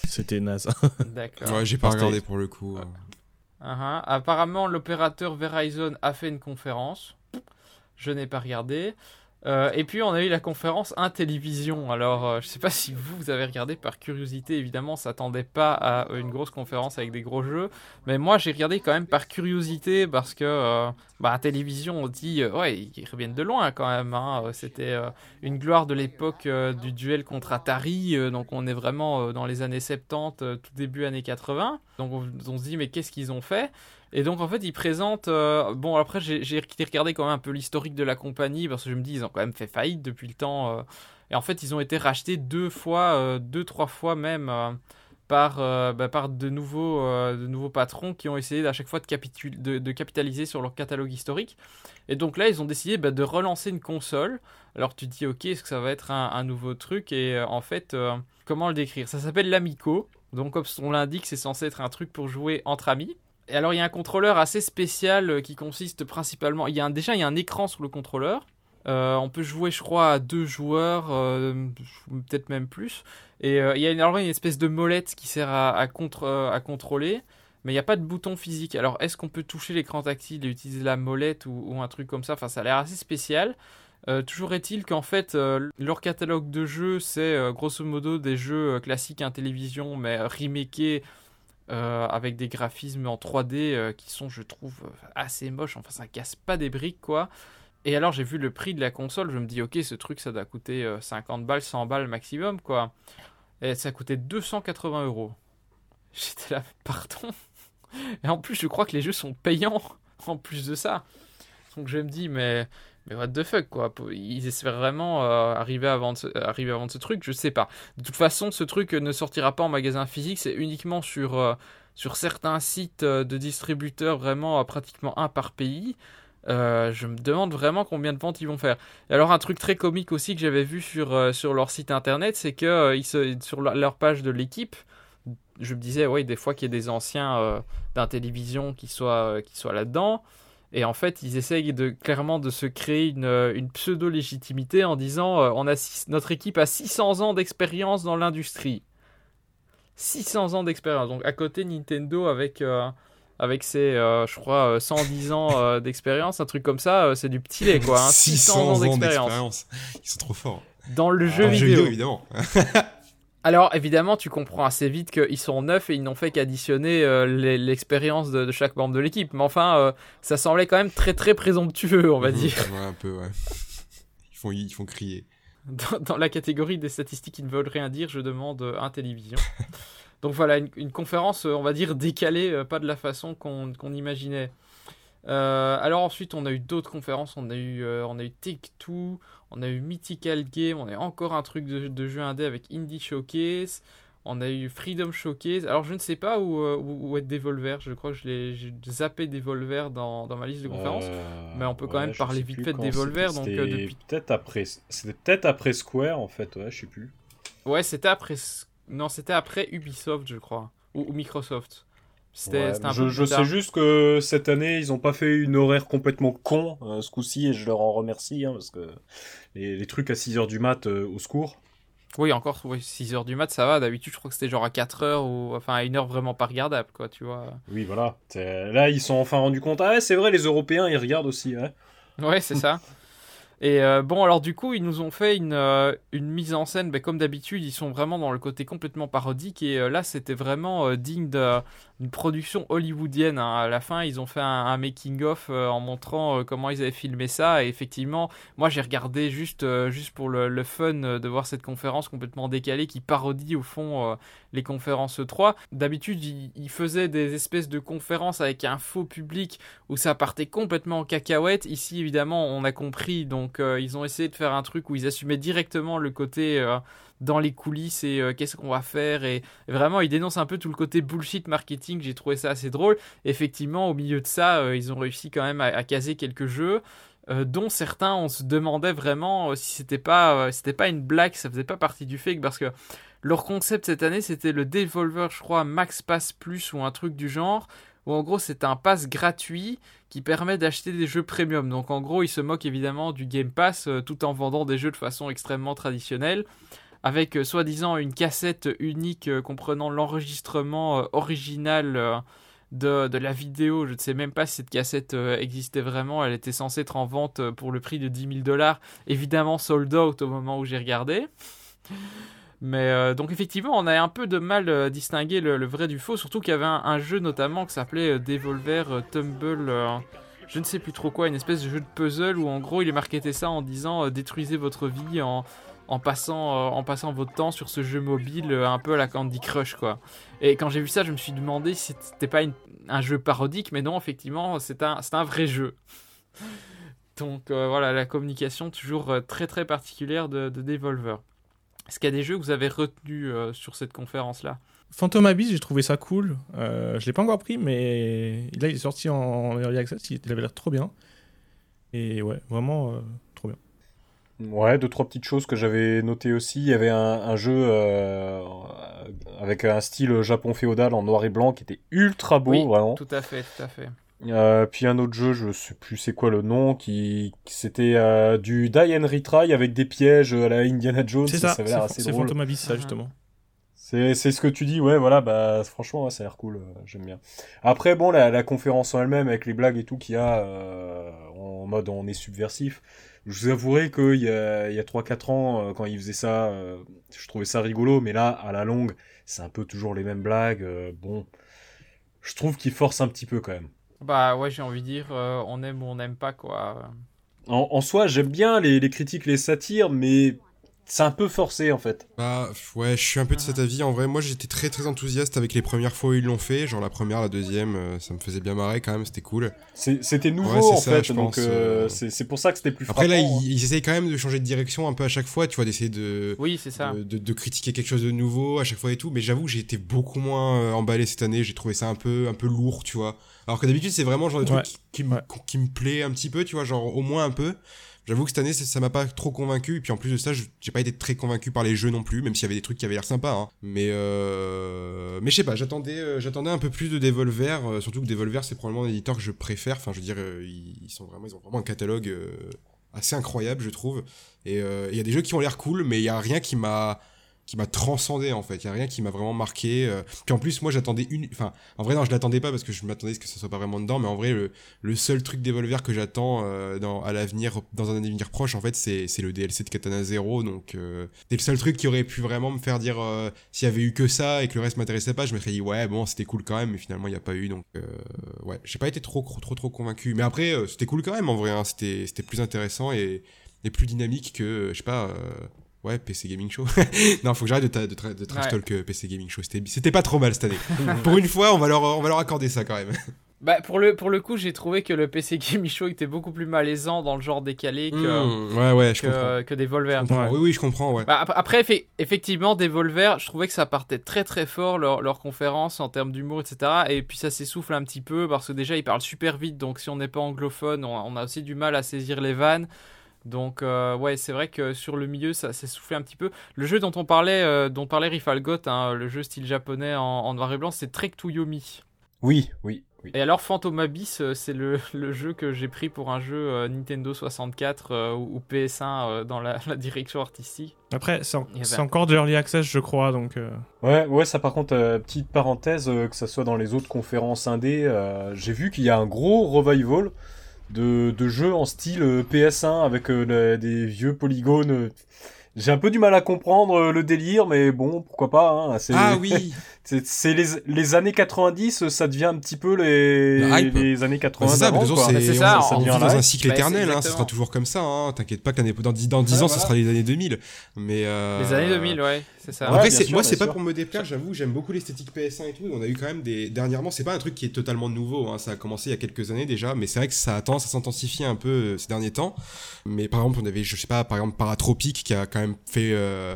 S3: C'était naze.
S1: D'accord.
S4: ouais j'ai pas regardé pour le coup
S1: Uh-huh. Apparemment, l'opérateur Verizon a fait une conférence. Je n'ai pas regardé. Euh, et puis, on a eu la conférence Intellivision. Alors, euh, je sais pas si vous, vous avez regardé par curiosité. Évidemment, on s'attendait pas à une grosse conférence avec des gros jeux. Mais moi, j'ai regardé quand même par curiosité parce que, euh, bah, Intellivision, on dit, ouais, ils reviennent de loin quand même. hein. C'était une gloire de l'époque du duel contre Atari. donc, on est vraiment dans les années 70, euh, tout début années 80. Donc, on, on se dit, mais qu'est-ce qu'ils ont fait? Et donc en fait ils présentent... euh, bon après j'ai regardé quand même un peu l'historique de la compagnie parce que je me dis ils ont quand même fait faillite depuis le temps. euh, et en fait ils ont été rachetés deux fois, euh, deux trois fois même par, bah, par de, nouveaux, de nouveaux patrons qui ont essayé à chaque fois de, capitaliser sur leur catalogue historique. Et donc là ils ont décidé bah, de relancer une console. Alors tu te dis ok est-ce que ça va être un, un nouveau truc? Et en fait comment le décrire? Ça s'appelle l'Amico. Donc comme on l'indique c'est censé être un truc pour jouer entre amis. Et alors il y a un contrôleur assez spécial euh, qui consiste principalement. Il y a un- déjà il y a un écran sur le contrôleur. Euh, on peut jouer je crois à deux joueurs, euh, peut-être même plus. Et il y a une, alors, une espèce de molette qui sert à, à contrôler. Mais il n'y a pas de bouton physique. Alors est-ce qu'on peut toucher l'écran tactile et utiliser la molette ou, un truc comme ça? Enfin ça a l'air assez spécial. Toujours est-il qu'en fait, leur catalogue de jeux, c'est grosso modo des jeux classiques à télévision, mais remakés euh, avec des graphismes en 3D euh, qui sont, je trouve, euh, assez moches. Enfin, ça casse pas des briques, quoi. Et alors, j'ai vu le prix de la console, je me dis, ok, ce truc, ça doit coûter euh, 50 balles, 100 balles maximum, quoi. Et ça coûtait 280 euros. J'étais là, pardon. Et en plus, je crois que les jeux sont payants en plus de ça. Donc je me dis, mais, mais what the fuck, quoi. Ils espèrent vraiment euh, arriver, à vendre arriver à vendre ce truc, je sais pas. De toute façon, ce truc ne sortira pas en magasin physique, c'est uniquement sur, euh, sur certains sites euh, de distributeurs, vraiment euh, pratiquement un par pays. Euh, je me demande vraiment combien de ventes ils vont faire. Et alors un truc très comique aussi que j'avais vu sur, euh, sur leur site internet, c'est que euh, ils se, sur leur page de l'équipe, je me disais, oui, des fois qu'il y a des anciens euh, d'un télévision qui soient, euh, qui soient là-dedans. Et en fait, ils essayent de, clairement de se créer une, euh, une pseudo-légitimité en disant euh, on a six- notre équipe a 600 ans d'expérience dans l'industrie. 600 ans d'expérience. Donc à côté, Nintendo avec, euh, avec ses, euh, je crois, euh, 110 ans d'expérience, un truc comme ça, c'est du petit lait quoi. hein. 600 ans d'expérience.
S4: Ils sont trop forts.
S1: Dans le jeu
S4: Dans le
S1: vidéo.
S4: évidemment.
S1: Alors évidemment, tu comprends assez vite qu'ils sont neufs et ils n'ont fait qu'additionner euh, l'expérience de, de chaque membre de l'équipe. Mais enfin, euh, ça semblait quand même très très présomptueux, on va
S4: Mhm.
S1: dire.
S4: Ouais, un peu, ouais. Ils font, ils font crier.
S1: Dans, dans la catégorie des statistiques qui ne veulent rien dire, je demande euh, un télévision. Donc voilà, une, conférence, on va dire, décalée, pas de la façon qu'on imaginait. Alors ensuite, on a eu d'autres conférences. On a eu, on a eu Take-Two, on a eu Mythical Game, on a eu encore un truc de, de jeu indé avec Indie Showcase. On a eu Freedom Showcase. Alors, je ne sais pas où, euh, où, est Devolver. Je crois que je l'ai zappé Devolver dans, dans ma liste de conférences. Euh, mais on peut quand même parler vite fait de Devolver. Donc,
S2: euh, depuis... peut-être après... C'était peut-être après Square, en fait. Ouais, je sais plus.
S1: Ouais, c'était après... Non, c'était après Ubisoft, je crois. Ou, Microsoft.
S2: C'était un je, je sais juste que cette année, ils n'ont pas fait une horaire complètement con ce coup-ci, et je leur en remercie, hein, parce que les, les, trucs à 6h du mat, au secours.
S1: Oui, encore oui, 6h du mat, ça va. D'habitude, je crois que c'était genre à 4h ou enfin à 1h vraiment pas regardable, quoi, tu vois.
S2: Oui, voilà. Là, ils sont enfin rendus compte. Ah, ouais, c'est vrai, les Européens, ils regardent aussi. Ouais,
S1: ouais c'est ça. Et euh, bon, alors du coup, ils nous ont fait une, euh, une mise en scène, ben, comme d'habitude, ils sont vraiment dans le côté complètement parodique. Et euh, là, c'était vraiment digne d'une production hollywoodienne. Hein. À la fin, ils ont fait un, making-of en montrant comment ils avaient filmé ça. Et effectivement, moi, j'ai regardé juste, juste pour le, fun de voir cette conférence complètement décalée qui parodie au fond les conférences 3. D'habitude, ils, faisaient des espèces de conférences avec un faux public où ça partait complètement en cacahuète. Ici, évidemment, on a compris. Donc, euh, ils ont essayé de faire un truc où ils assumaient directement le côté euh, dans les coulisses et euh, qu'est-ce qu'on va faire. Et, vraiment, ils dénoncent un peu tout le côté bullshit marketing. J'ai trouvé ça assez drôle. Effectivement, au milieu de ça, ils ont réussi quand même à, caser quelques jeux. dont certains on se demandait vraiment si c'était pas c'était pas une blague ça faisait pas partie du fake parce que leur concept cette année c'était le Devolver je crois Max Pass Plus ou un truc du genre où en gros c'est un pass gratuit qui permet d'acheter des jeux premium. Donc en gros, ils se moquent évidemment du Game Pass euh, tout en vendant des jeux de façon extrêmement traditionnelle, avec euh, soi-disant une cassette unique euh, comprenant l'enregistrement original de, de, la vidéo. Je ne sais même pas si cette cassette existait vraiment. Elle était censée être en vente pour le prix de 10 000 dollars. Évidemment sold out au moment où j'ai regardé. Mais euh, donc effectivement, on a un peu de mal à distinguer le, vrai du faux, surtout qu'il y avait un, jeu notamment qui s'appelait euh, Devolver euh, Tumble, je ne sais plus trop quoi, une espèce de jeu de puzzle où en gros il est marketé ça en disant détruisez votre vie en, en passant, en passant votre temps sur ce jeu mobile un peu à la Candy Crush quoi. Et quand j'ai vu ça, je me suis demandé si c'était pas un jeu parodique, mais non, effectivement, c'est un, un vrai jeu. Donc voilà, la communication toujours très très particulière de Devolver. Est-ce qu'il y a des jeux que vous avez retenus euh, sur cette conférence-là?
S3: Phantom Abyss, j'ai trouvé ça cool. Euh, je l'ai pas encore pris, mais là, il est sorti en Early Access. Il avait l'air trop bien. Et ouais, vraiment euh, trop bien.
S2: Ouais, deux, trois petites choses que j'avais notées aussi. Il y avait un, jeu euh, avec un style Japon féodal en noir et blanc qui était ultra beau,
S1: oui,
S2: vraiment.
S1: Tout à fait, tout à fait.
S2: Euh, puis un autre jeu, je sais plus c'est quoi le nom, qui, c'était euh, du die and retry avec des pièges à la Indiana Jones.
S3: C'est ça, c'est Phantom Abyss, ça justement.
S2: C'est, c'est ce que tu dis, ouais, voilà, bah franchement, ça a l'air cool, euh, j'aime bien. Après, bon, la, la conférence en elle-même, avec les blagues et tout qu'il y a, en mode on est subversif, je vous avouerai qu'il y a, il y a 3-4 ans, quand ils faisaient ça, je trouvais ça rigolo, mais là, à la longue, c'est un peu toujours les mêmes blagues, bon, je trouve qu'ils forcent un petit peu quand même.
S1: Bah ouais, j'ai envie de dire, euh, on aime ou on n'aime pas quoi.
S2: En, en soi, j'aime bien les, les, critiques, les satires, mais c'est un peu forcé en fait.
S4: Bah ouais, je suis un peu de cet avis. En vrai, moi j'étais très très enthousiaste avec les premières fois où ils l'ont fait. Genre la première, la deuxième, euh, ça me faisait bien marrer quand même, c'était cool.
S2: C'était nouveau en fait, donc euh, c'est pour ça que c'était plus
S4: Après
S2: là,
S4: ils, ils, essayent quand même de changer de direction un peu à chaque fois, tu vois, d'essayer de,
S1: oui, ça.
S4: De, de, critiquer quelque chose de nouveau à chaque fois et tout. Mais j'avoue, j'ai été beaucoup moins emballé cette année. J'ai trouvé ça un peu un peu lourd, tu vois. Alors que d'habitude, c'est vraiment genre de truc qui, qui, me plaît un petit peu, tu vois, genre au moins un peu. J'avoue que cette année, ça m'a pas trop convaincu. Et puis en plus de ça, j'ai pas été très convaincu par les jeux non plus, même s'il y avait des trucs qui avaient l'air sympas. Hein. Mais euh... mais je sais pas, j'attendais euh, j'attendais un peu plus de Devolver. Euh, surtout que Devolver, c'est probablement l'éditeur que je préfère. Enfin, je veux dire, euh, ils sont ils ont vraiment un catalogue assez incroyable, je trouve. Et il y a des jeux qui ont l'air cool, mais il y a rien qui m'a qui m'a transcendé en fait. Il y a rien qui m'a vraiment marqué. Euh. Puis en plus, moi j'attendais une. Enfin, en vrai, non, je l'attendais pas parce que je m'attendais à ce que ça soit pas vraiment dedans. Mais en vrai, le, seul truc d'Evolver que j'attends euh, à l'avenir, dans un avenir proche, en fait, c'est, le DLC de Katana Zero. Donc, euh, c'est le seul truc qui aurait pu vraiment me faire dire s'il y avait eu que ça et que le reste m'intéressait pas, je me serais dit ouais, bon, c'était cool quand même. Mais finalement, il n'y a pas eu. Donc, ouais, j'ai pas été trop, trop, trop, convaincu. Mais après, c'était cool quand même en vrai. Hein. C'était, c'était plus intéressant et, et plus dynamique que, je sais pas Ouais, PC Gaming Show. non, faut que j'arrête de, de, tra- de trash talk euh, PC Gaming Show. C'était c'était pas trop mal cette année. Pour une fois, on va leur, on va leur accorder ça quand même.
S1: Bah, pour le, pour le coup, j'ai trouvé que le PC Gaming Show était beaucoup plus malaisant dans le genre décalé que,
S4: Hmm, ouais, ouais, je comprends.
S1: que, que Devolver.
S4: Je comprends. Oui, oui, je comprends, ouais.
S1: Bah, ap- après, effe- effectivement, Devolver, je trouvais que ça partait très très fort leur, leur conférence en termes d'humour, etc. Et puis ça s'essouffle un petit peu parce que déjà ils parlent super vite, donc si on n'est pas anglophone, on, on a aussi du mal à saisir les vannes. Donc euh, ouais, c'est vrai que sur le milieu, ça s'essoufflait un petit peu. Le jeu dont on parlait, euh, dont parlait Rifalgot, hein, le jeu style japonais en, en noir et blanc, c'est Trek to Yomi.
S2: Oui, oui, oui.
S1: Et alors Phantom Abyss, euh, c'est le, le jeu que j'ai pris pour un jeu euh, Nintendo 64 euh, ou ou PS1 euh, dans la, la direction artistique.
S3: Après, c'est en-
S1: Il y avait
S3: c'est
S1: un-
S3: encore du early access, je crois, donc. euh,
S2: Ouais, ouais, ça par contre, euh, petite parenthèse, euh, que ça soit dans les autres conférences indé, euh, j'ai vu qu'il y a un gros revival de, de jeux en style euh, PS1 avec euh, des vieux polygones. J'ai un peu du mal à comprendre euh, le délire, mais bon, pourquoi pas. Hein,
S4: Ah oui
S2: c'est- les, les années 90, ça devient un petit peu les, années
S4: Bah,
S2: 80
S4: c'est ça, mais
S2: quoi.
S4: c'est
S1: c'est ça,
S4: on-
S1: ça
S4: on vit
S2: devient
S4: dans un cycle
S1: Bah,
S4: éternel, hein, ça sera toujours comme ça. Hein. T'inquiète pas que dans, dix- dans 10
S2: Ouais,
S4: ans,
S2: voilà.
S4: sera les années 2000. Mais euh,
S1: Les années 2000, ouais, c'est ça.
S2: Ouais,
S4: Après,
S2: sûr,
S4: moi, c'est pas pour me déplaire, j'avoue, j'aime beaucoup l'esthétique PS1 et tout. On a eu quand même des. Dernièrement, c'est pas un truc qui est totalement nouveau, hein, ça a commencé il y a quelques années déjà, mais c'est vrai que ça a tendance à s'intensifier un peu euh, ces derniers temps. Mais par exemple, on avait, je sais pas, par exemple, Paratropic qui a quand même fait. euh,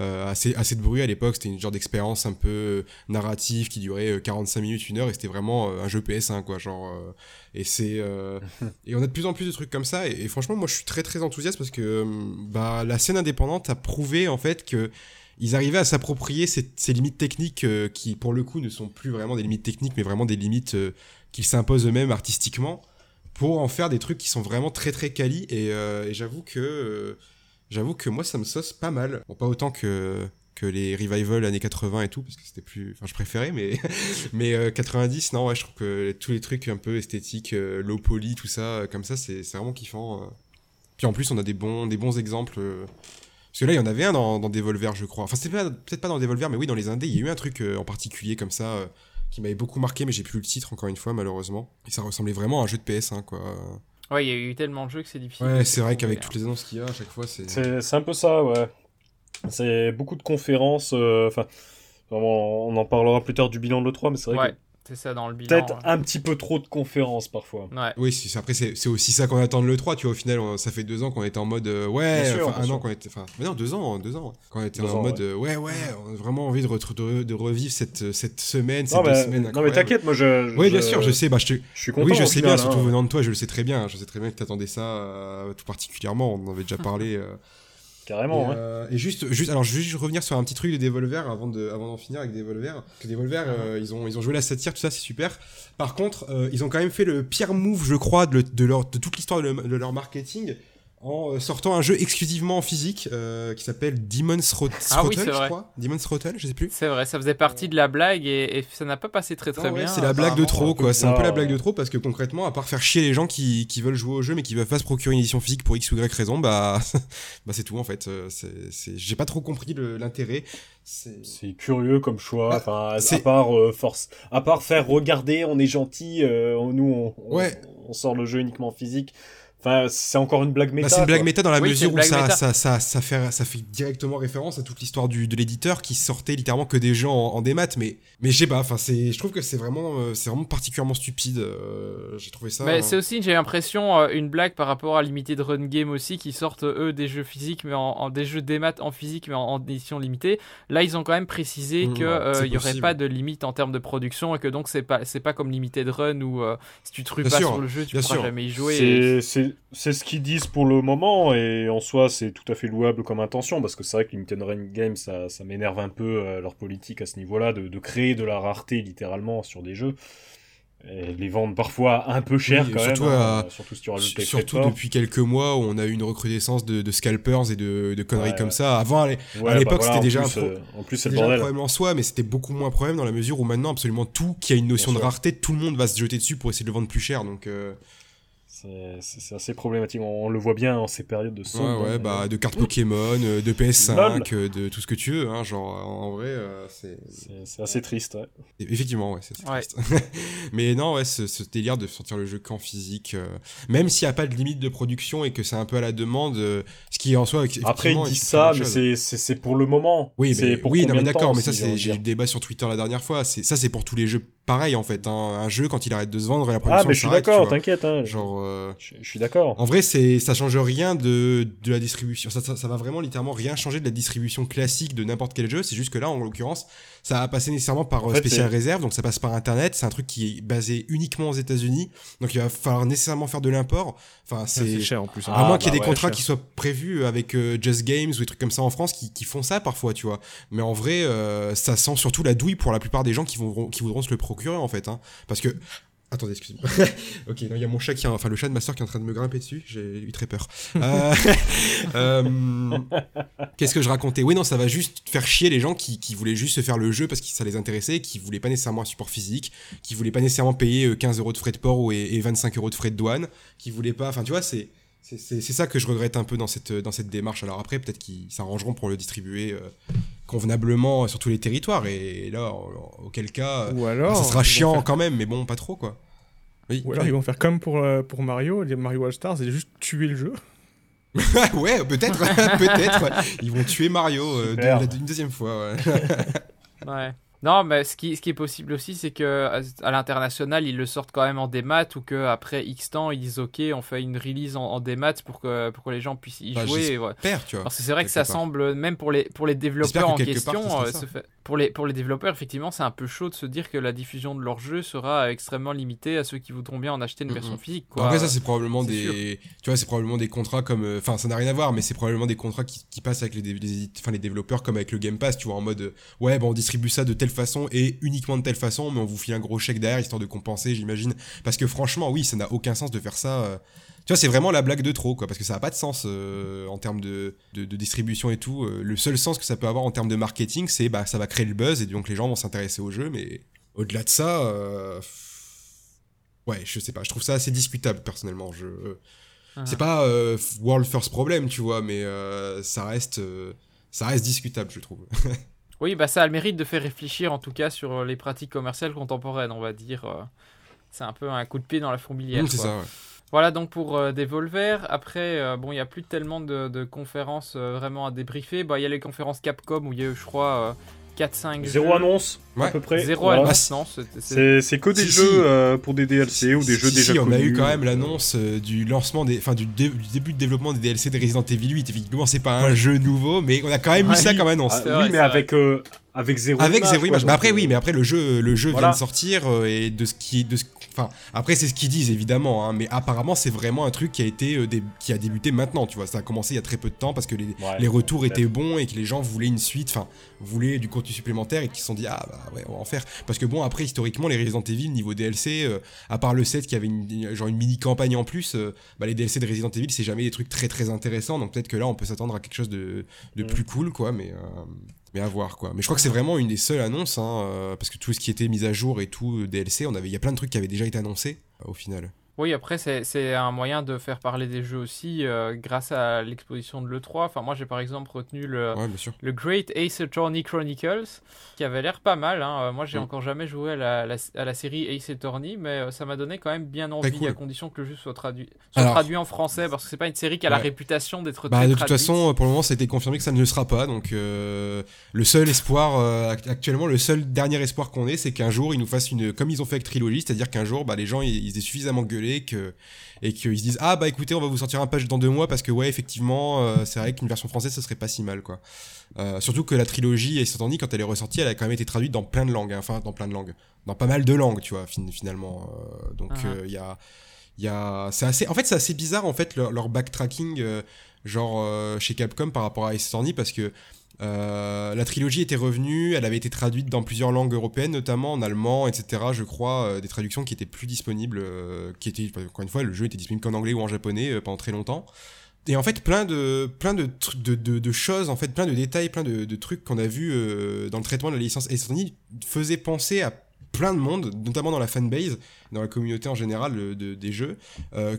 S4: euh, assez, assez de bruit à l'époque, c'était une genre d'expérience un peu euh, narrative qui durait euh, 45 minutes, une heure, et c'était vraiment euh, un jeu PS1, quoi, genre, euh, et c'est, euh, et on a de plus en plus de trucs comme ça, et, franchement, moi, je suis très très enthousiaste parce que, euh, bah, la scène indépendante a prouvé, en fait, que ils arrivaient à s'approprier ces, limites techniques euh, qui, pour le coup, ne sont plus vraiment des limites techniques, mais vraiment des limites euh, qu'ils s'imposent eux-mêmes artistiquement, pour en faire des trucs qui sont vraiment très très quali, et, euh, j'avoue que, euh, j'avoue que moi, ça me sauce pas mal. Bon, pas autant que que les revival années 80 et tout parce que c'était plus enfin je préférais mais mais euh, 90 non ouais je trouve que tous les trucs un peu esthétiques euh, low poly tout ça euh, comme ça c'est vraiment kiffant euh. puis en plus on a des bons des bons exemples parce que là il y en avait un dans, dans Devolver je crois enfin c'était peut-être pas dans Devolver mais oui dans les indés il y a eu un truc en particulier comme ça qui m'avait beaucoup marqué mais j'ai plus le titre encore une fois malheureusement et ça ressemblait vraiment à un jeu de PS1 quoi
S1: Ouais, il y a eu tellement de jeux que c'est difficile.
S4: ouais c'est vrai qu'avec
S1: hein.
S4: toutes les annonces qu'il y a à chaque fois c'est
S2: C'est un peu ça, ouais. C'est beaucoup de conférences. euh, Enfin, on en parlera plus tard du bilan de l'E3, mais c'est vrai
S1: Ouais,
S2: que
S1: c'est ça dans le bilan.
S2: peut-être
S1: hein.
S2: un petit peu trop de conférences parfois.
S1: Ouais.
S4: Oui, c'est- après c'est c'est aussi ça qu'on attend de l'E3, tu vois, au final, on- ça fait deux ans qu'on était en mode, euh, ouais,
S2: Bien sûr,
S4: un
S2: sûr.
S4: an qu'on était, enfin, non, deux ans, deux ans, quand on était
S2: Deux
S4: en
S2: ans,
S4: mode, euh, ouais, ouais, on a vraiment envie de, retr- de, de revivre cette, cette semaine,
S2: Non
S4: deux
S2: mais,
S4: semaines
S2: non, mais t'inquiète, moi je.
S4: Oui, bien sûr, je sais, bah, je te...
S2: Je suis content.
S4: oui, je sais
S2: final,
S4: bien, surtout
S2: hein.
S4: venant de toi, je le sais très bien, je sais très bien que t'attendais ça euh, tout particulièrement, on en avait déjà parlé.
S2: Carrément,
S4: et,
S2: ouais.
S4: euh, et juste, juste, alors je vais juste revenir sur un petit truc de Devolver avant de, avant d'en finir avec Devolver. Que Devolver, euh, ils ont, ils ont joué la satire, tout ça, c'est super. Par contre, euh, ils ont quand même fait le pire move, je crois, de, de leur, de toute l'histoire de, le- de leur marketing en euh, sortant un jeu exclusivement en physique euh, qui s'appelle Demon's Thro-
S1: Ah oui,
S4: je
S1: vrai.
S4: crois. Demon's Throttle, je sais plus.
S1: C'est vrai, ça faisait partie de la blague et, et ça n'a pas passé très très
S4: Non, ouais,
S1: bien.
S4: c'est la blague de trop, quoi. C'est un peu la blague de trop parce que concrètement, à part faire chier les gens qui, qui veulent jouer au jeu mais qui veulent pas se procurer une édition physique pour X ou Y raison, bah, bah c'est tout en fait. Euh, c'est- c'est- J'ai pas trop compris l'intérêt. C'est-
S2: curieux comme choix.
S4: Ah,
S2: Enfin, à- part euh, force, à part faire regarder, on est gentil. euh, nous, on, on-
S4: Ouais.
S2: on sort le jeu uniquement physique. Enfin, c'est encore une blague méta.
S4: Bah, c'est une blague
S2: quoi.
S4: méta dans la
S1: Oui,
S4: mesure où ça,
S1: méta.
S4: ça, ça, ça, fait, ça fait directement référence à toute l'histoire de l'éditeur qui sortait littéralement que des jeux en, en démat. Mais, mais je sais pas, enfin, je trouve que c'est vraiment, euh, c'est vraiment particulièrement stupide. euh, J'ai trouvé ça.
S1: Mais
S4: euh,
S1: c'est aussi, j'ai l'impression, euh, une blague par rapport à Limited Run Game aussi, qui sortent eux des jeux physiques, mais en, en- des jeux démat en physique, mais en, en édition limitée. Là, ils ont quand même précisé
S4: Mmh,
S1: que
S4: ouais,
S1: euh,
S4: c'est
S1: il y aurait pas de limite en termes de production et que donc c'est pas c'est pas comme Limited Run où euh, si tu te rues
S4: Bien
S1: pas
S4: sûr,
S1: sur le jeu, tu pourras
S4: sûr.
S1: jamais y jouer.
S2: C'est- C'est ce qu'ils disent pour le moment et en soi c'est tout à fait louable comme intention parce que c'est vrai que Limited Run Games ça, ça m'énerve un peu euh, leur politique à ce niveau-là de, de créer de la rareté littéralement sur des jeux et les vendre parfois un peu cher
S4: Oui,
S2: quand
S4: surtout
S2: même
S4: à-
S2: hein, surtout si tu rajoutes
S4: Surtout depuis quelques mois où on a eu une recrudescence de, de scalpers et de, de conneries
S2: Ouais,
S4: comme
S2: ouais.
S4: ça. Avant, à l'époque,
S2: bah voilà,
S4: c'était déjà
S2: plus,
S4: un pro-
S2: en plus c'est
S4: c'est
S2: le
S4: déjà un problème en soi, mais c'était beaucoup moins un problème dans la mesure où maintenant, absolument tout qui a une notion
S2: Bien
S4: de rareté, tout le monde va se jeter dessus pour essayer de le vendre plus cher. Donc, euh,
S2: C'est assez problématique. On, le voit bien en ces périodes de.
S4: Ouais, ouais, bah, de cartes Pokémon, euh, de PS5, euh, de tout ce que tu veux. Hein, genre, en vrai, euh, c'est.
S2: C'est assez triste, ouais.
S4: Effectivement, ouais, c'est triste. Mais non, ouais, ce, ce, délire de sortir le jeu qu'en physique, même s'il n'y a pas de limite de production et que c'est un peu à la demande, ce qui est en soi.
S2: Après, ils disent ça, mais c'est pour le moment.
S4: Oui, mais, pour oui, non, mais d'accord, mais ça, j'ai eu le débat sur Twitter la dernière fois. Ça, c'est pour tous les jeux pareil en fait. Hein. Un jeu, quand il arrête de se vendre, la production
S2: Ah, mais je suis d'accord, t'inquiète. Hein.
S4: Genre.
S2: Je, suis d'accord.
S4: En vrai, c'est ça change rien de, de la distribution. Ça, ça, ça, va vraiment littéralement rien changer de la distribution classique de n'importe quel jeu. C'est juste que là, en l'occurrence, ça va passer nécessairement par euh, spécial réserve, donc ça passe par internet. C'est un truc qui est basé uniquement aux États-Unis, donc il va falloir nécessairement faire de l'import. Enfin, c'est
S3: cher en plus.
S4: Hein. À moins qu'il y ait ah, des bah contrats qui soient prévus avec euh, Just Games ou des trucs comme ça en France qui, qui, font ça parfois, tu vois. Mais en vrai, euh, ça sent surtout la douille pour la plupart des gens qui, vont, qui voudront se le procurer en fait, hein. parce que Attendez, excusez-moi. ok, il y a mon chat qui, enfin le chat de ma qui est en train de me grimper dessus. J'ai eu très peur. Euh, euh, qu'est-ce que je racontais? Oui, non, ça va juste faire chier les gens qui, qui voulaient juste se faire le jeu parce que ça les intéressait, qui voulaient pas nécessairement un support physique, qui voulaient pas nécessairement payer 15 euh, euros de frais de port et, et 25 euros de frais de douane, qui voulaient pas. Enfin, tu vois, c'est c'est ça que je regrette un peu dans cette, dans cette démarche. Alors après, peut-être qu'ils s'arrangeront pour le distribuer convenablement sur tous les territoires. Et là, auquel cas,
S3: Ou alors,
S4: ça sera chiant quand même, mais bon, pas trop quoi.
S3: Oui, Ou alors ils vont faire comme pour, euh, pour Mario, Mario All Stars, c'est juste tuer le jeu.
S4: ouais, peut-être, peut-être. Ils vont tuer Mario euh, une deuxième fois.
S1: ouais. Non, mais ce qui, ce qui est possible aussi, c'est que à l'international, ils le sortent quand même en démat ou que après X temps, ils disent OK, on fait une release en, en démat pour que, pour que les gens puissent y bah, jouer. Ouais.
S4: tu vois.
S1: Parce que c'est vrai que ça semble, même pour les, pour les développeurs en question, euh, pour, les, pour les développeurs, effectivement, c'est un peu chaud de se dire que la diffusion de leur jeu sera extrêmement limitée à ceux qui voudront bien en acheter une version physique. Quoi.
S4: Après, ça, c'est probablement des, tu vois, c'est probablement des contrats comme, euh, enfin, ça n'a rien à voir, mais c'est probablement des contrats qui, qui passent avec les, les, les développeurs comme avec le Game Pass, tu vois, en mode, ouais, bon, on distribue ça de telle façon et uniquement de telle façon, mais on vous file un gros chèque derrière histoire de compenser, j'imagine. Parce que franchement, oui, ça n'a aucun sens de faire ça. Euh. Tu vois, c'est vraiment la blague de trop, quoi, parce que ça n'a pas de sens euh, en termes de, de, distribution et tout. Euh. le seul sens que ça peut avoir en termes de marketing, c'est bah ça va créer le buzz et donc les gens vont s'intéresser au jeu, mais au-delà de ça, ouais, je sais pas, je trouve ça assez discutable personnellement. Je ah. c'est pas world first problem, tu vois, mais ça reste ça reste discutable, je trouve.
S1: Oui, bah ça a le mérite de faire réfléchir en tout cas sur euh, les pratiques commerciales contemporaines, on va dire. Euh. C'est un peu un coup de pied dans la fourmilière.
S4: c'est ça,
S1: Voilà donc pour euh, Devolver. Après, bon, il n'y a plus tellement de, conférences vraiment à débriefer. Bah, il y a les conférences Capcom où il y a eu, je crois, 4-5
S2: Zéro annonce, à peu près.
S1: Zéro annonce, non.
S2: C'est que des jeux euh, pour des DLC ou des jeux déjà
S4: si,
S2: on
S4: a eu quand même l'annonce euh, du lancement, des, enfin du, début de développement des DLC de Resident Evil 8. Effectivement, c'est pas un jeu nouveau, mais on a quand même eu ça comme annonce.
S2: Ah, oui, mais avec euh, avec zéro
S4: avec zéro image. mais après oui, mais après le jeu le jeu vient de sortir et de ce qui de enfin après c'est ce qu'ils disent évidemment hein, mais apparemment c'est vraiment un truc qui a été qui a débuté maintenant, tu vois. Ça a commencé il y a très peu de temps parce que les, les retours étaient bons et que les gens voulaient une suite, enfin voulaient du contenu supplémentaire et qui se sont dit ah bah ouais, on va en faire. Parce que bon après historiquement les Resident Evil niveau DLC euh, à part le 7 qui avait une genre une mini campagne en plus euh, bah, les DLC de Resident Evil c'est jamais des trucs très très intéressants. Donc peut-être que là on peut s'attendre à quelque chose de, de plus cool quoi mais euh, mais à voir quoi. Mais je crois que c'est vraiment une des seules annonces, hein, parce que tout ce qui était mis à jour et tout DLC, on avait, il y a plein de trucs qui avaient déjà été annoncés au final.
S1: Oui, après, c'est un moyen de faire parler des jeux aussi euh, grâce à l'exposition de l'E3. Enfin, moi, j'ai par exemple retenu le, le Great Ace Attorney Chronicles, qui avait l'air pas mal. Hein. Euh, moi, j'ai mm. encore jamais joué à la, à la, série Ace Attorney, mais euh, ça m'a donné quand même bien envie, à condition que le jeu soit traduit, soit traduit en français, parce que c'est pas une série qui a la réputation d'être bah,
S4: De toute façon, pour le moment, ça a été confirmé que ça ne le sera pas. Donc, le seul espoir, actuellement, le seul dernier espoir qu'on ait, c'est qu'un jour, ils nous fassent une. Comme ils ont fait avec Trilogy, c'est-à-dire qu'un jour, bah, les gens, ils, ils aient suffisamment gueulé que et qu'ils se disent ah bah écoutez on va vous sortir un patch dans deux mois parce que ouais effectivement euh, c'est vrai qu'une version française ce serait pas si mal quoi euh, surtout que la trilogie et entendu quand elle est ressortie elle a quand même été traduite dans plein de langues hein. enfin dans plein de langues dans pas mal de langues tu vois finalement euh, donc uh-huh. il y a il y a c'est assez en fait c'est assez bizarre en fait leur, backtracking genre chez Capcom par rapport à Ace parce que euh, la trilogie était revenue, elle avait été traduite dans plusieurs langues européennes, notamment en allemand, etc. Je crois, euh, des traductions qui étaient plus disponibles, euh, qui étaient, encore une fois, le jeu était disponible qu'en anglais ou en japonais pendant très longtemps. Et en fait, plein de, plein de, choses, en fait, plein de détails, plein de, trucs qu'on a vu dans le traitement de la licence Estonie faisaient penser à plein de monde, notamment dans la fanbase, dans la communauté en général de- des jeux,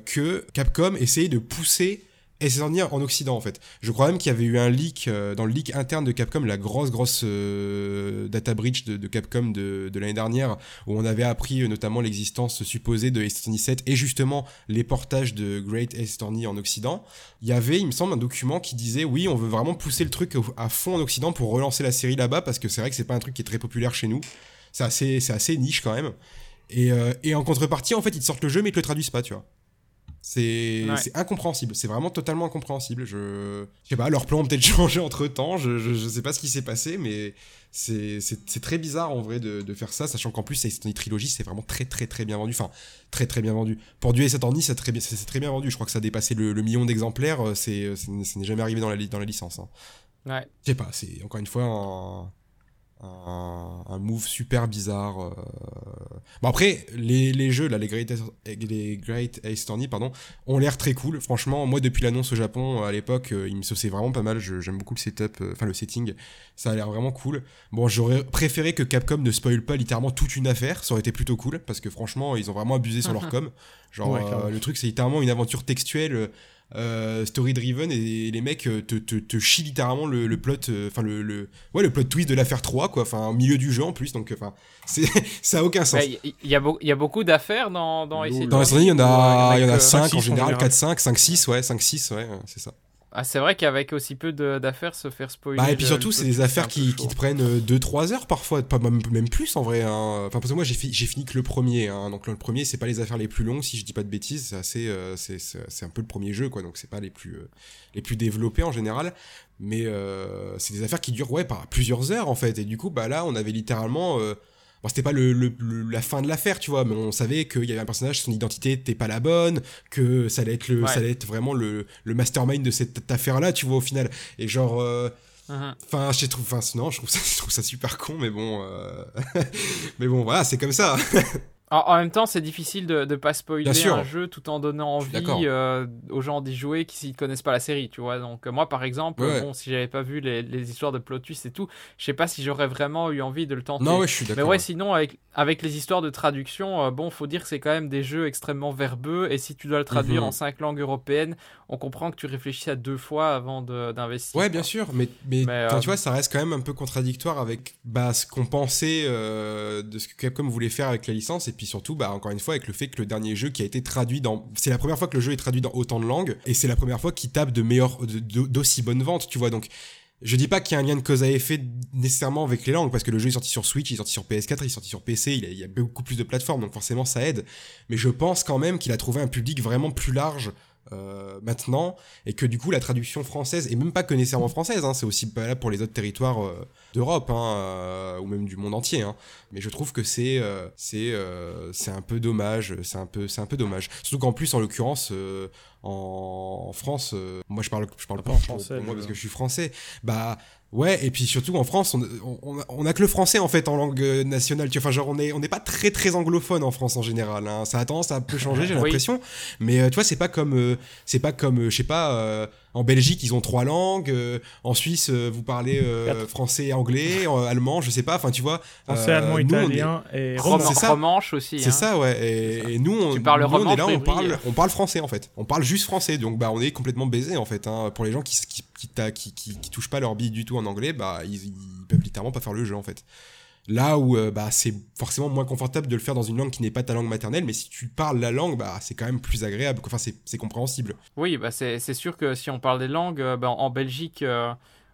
S4: que Capcom essayait de pousser Ace Attorney en Occident en fait. Je crois même qu'il y avait eu un leak euh, dans le leak interne de Capcom, la grosse grosse euh, data breach de, Capcom de, de l'année dernière, où on avait appris euh, notamment l'existence supposée de Attorney 7 et justement les portages de Great Attorney en Occident. Il y avait, il me semble, un document qui disait oui, on veut vraiment pousser le truc à fond en Occident pour relancer la série là-bas parce que c'est vrai que c'est pas un truc qui est très populaire chez nous. C'est assez, c'est assez niche quand même. Et, et en contrepartie, en fait, ils te sortent le jeu mais ils te le traduisent pas, tu vois. C'est
S1: Ouais.
S4: incompréhensible, c'est vraiment totalement incompréhensible. Je, je sais pas, leur plan ont peut-être changé entre temps, je, je, je sais pas ce qui s'est passé, mais c'est très bizarre en vrai de, de faire ça, sachant qu'en plus, Ace Attorney Trilogy, c'est vraiment très très très bien vendu. Enfin, très très bien vendu. Pour du Ace Attorney, c'est très, bien- très bien vendu. Je crois que ça a dépassé le, le million d'exemplaires, euh, c'est ça n'est ça n'est jamais arrivé dans la, dans la licence. Hein.
S1: Ouais.
S4: Je sais pas, c'est encore une fois un, un, un move super bizarre. euh. Bon après, les, les jeux, là, les Great, Ace- les Great Ace Attorney, pardon, ont l'air très cool. Franchement, moi depuis l'annonce au Japon, à l'époque, euh, il me sauçait vraiment pas mal. Je- J'aime beaucoup le setup, euh, enfin le setting. Ça a l'air vraiment cool. Bon, j'aurais préféré que Capcom ne spoil pas littéralement toute une affaire. Ça aurait été plutôt cool, parce que franchement, ils ont vraiment abusé sur leur com. Genre,
S3: Ouais,
S4: euh, le truc, c'est littéralement une aventure textuelle. Euh, story driven et les mecs euh, te, te, te chient littéralement le, le plot euh, enfin le, le ouais le plot twist de l'affaire 3 quoi enfin au milieu du jeu en plus donc enfin c'est ça a aucun sens
S1: Ouais, Il y, a il y a beaucoup d'affaires dans, dans
S4: dans il y en a
S1: euh,
S4: il y en a
S1: avec, euh,
S4: 5
S3: six
S4: en général. 4 5 5 6 ouais 5 6 ouais c'est ça
S1: Ah, c'est vrai qu'avec aussi peu d'affaires, se faire spoiler.
S4: Bah, et puis surtout, c'est des affaires qui, qui te prennent 2-3 heures parfois, pas même, même plus en vrai. hein. Enfin, parce que moi, j'ai fi- j'ai fini que le premier. hein. Donc, le premier, c'est pas les affaires les plus longues, si je dis pas de bêtises. C'est assez, euh, c'est un peu le premier jeu, quoi. Donc, c'est pas les plus, euh, les plus développés en général. Mais euh, c'est des affaires qui durent, ouais, par plusieurs heures en fait. Et du coup, bah là, on avait littéralement. Bon, c'était pas le, le- le- la fin de l'affaire, tu vois, mais on savait qu'il y avait un personnage, son identité n'était pas la bonne, que ça allait être, le,
S1: Ouais.
S4: ça allait être vraiment le, le mastermind de cette affaire-là, tu vois, au final. Et genre, euh,
S1: Mhm.
S4: Enfin, je trouve, enfin, non, je trouve ça, je trouve ça super con, mais bon, euh, mais bon, voilà, c'est comme ça.
S1: En, en même temps, c'est difficile de ne pas spoiler
S4: sûr.
S1: un jeu tout en donnant envie euh, aux gens d'y jouer qui ne connaissent pas la série, tu vois. Donc moi, par exemple,
S4: Ouais.
S1: bon, si j'avais pas vu les, les histoires de plot twist et tout, je sais pas si j'aurais vraiment eu envie de le tenter.
S4: Non, ouais, je suis
S1: Mais
S4: d'accord.
S1: ouais, sinon, avec, avec les histoires de traduction, euh, bon, faut dire que c'est quand même des jeux extrêmement verbeux, et si tu dois le traduire
S4: Mhm.
S1: en cinq langues européennes, on comprend que tu réfléchis à deux fois avant d'investir.
S4: Ouais, bien sûr, mais, mais,
S1: Mais, euh,
S4: tu vois, ça reste quand même un peu contradictoire avec bah, ce qu'on pensait euh, de ce que Capcom voulait faire avec la licence, et puis surtout, bah, encore une fois, avec le fait que le dernier jeu qui a été traduit dans. C'est la première fois que le jeu est traduit dans autant de langues, et c'est la première fois qu'il tape de d'aussi bonnes ventes, tu vois, donc. Je dis pas qu'il y a un lien de cause à effet nécessairement avec les langues, parce que le jeu est sorti sur Switch, il est sorti sur PS4, il est sorti sur PC, il y a beaucoup plus de plateformes, donc forcément ça aide. Mais je pense quand même qu'il a trouvé un public vraiment plus large euh, maintenant, et que du coup la traduction française, et même pas que nécessairement française, hein, c'est aussi valable pour les autres territoires euh, d'Europe, hein, euh, ou même du monde entier. Hein. Mais je trouve que c'est c'est c'est un peu dommage, c'est un peu c'est un peu dommage. Surtout qu'en plus en l'occurrence en, en France, moi je parle je parle
S3: Ah,
S4: pas
S3: pas en français,
S4: pour moi parce que je suis français. Bah Ouais, et puis surtout en France, on, on, on a, on a que le français en fait en langue euh, nationale. Tu vois, enfin, genre on est on n'est pas très très anglophone en France en général. hein. Ça a tendance à un peu changer, j'ai
S1: Oui.
S4: l'impression. Mais euh, tu vois, c'est pas comme euh, c'est pas comme je sais pas. euh, en Belgique, ils ont trois langues. euh, en Suisse, euh, vous parlez euh, français, et anglais, euh, allemand, je sais pas. Enfin, tu vois.
S3: Français,
S4: euh,
S3: allemand,
S4: nous, on est-
S3: italien et
S1: Roman-
S4: c'est ça.
S1: Romanche aussi.
S4: C'est
S1: hein.
S4: ça, ouais. Et,
S1: C'est ça.
S4: et nous, on,
S1: Tu parles
S4: nous, on est là, on parle, on parle français en fait. On parle juste français, donc bah on est complètement baisé en fait. Hein. Pour les gens qui, qui, qui, qui, touchent pas leur bille du tout en anglais, bah ils, peuvent littéralement pas faire le jeu en fait. Là où euh, bah c'est forcément moins confortable de le faire dans une langue qui n'est pas ta langue maternelle, mais si tu parles la langue, bah c'est quand même plus agréable. Enfin c'est compréhensible.
S1: Oui, bah c'est c'est sûr que si on parle des langues, euh, bah, en Belgique, euh,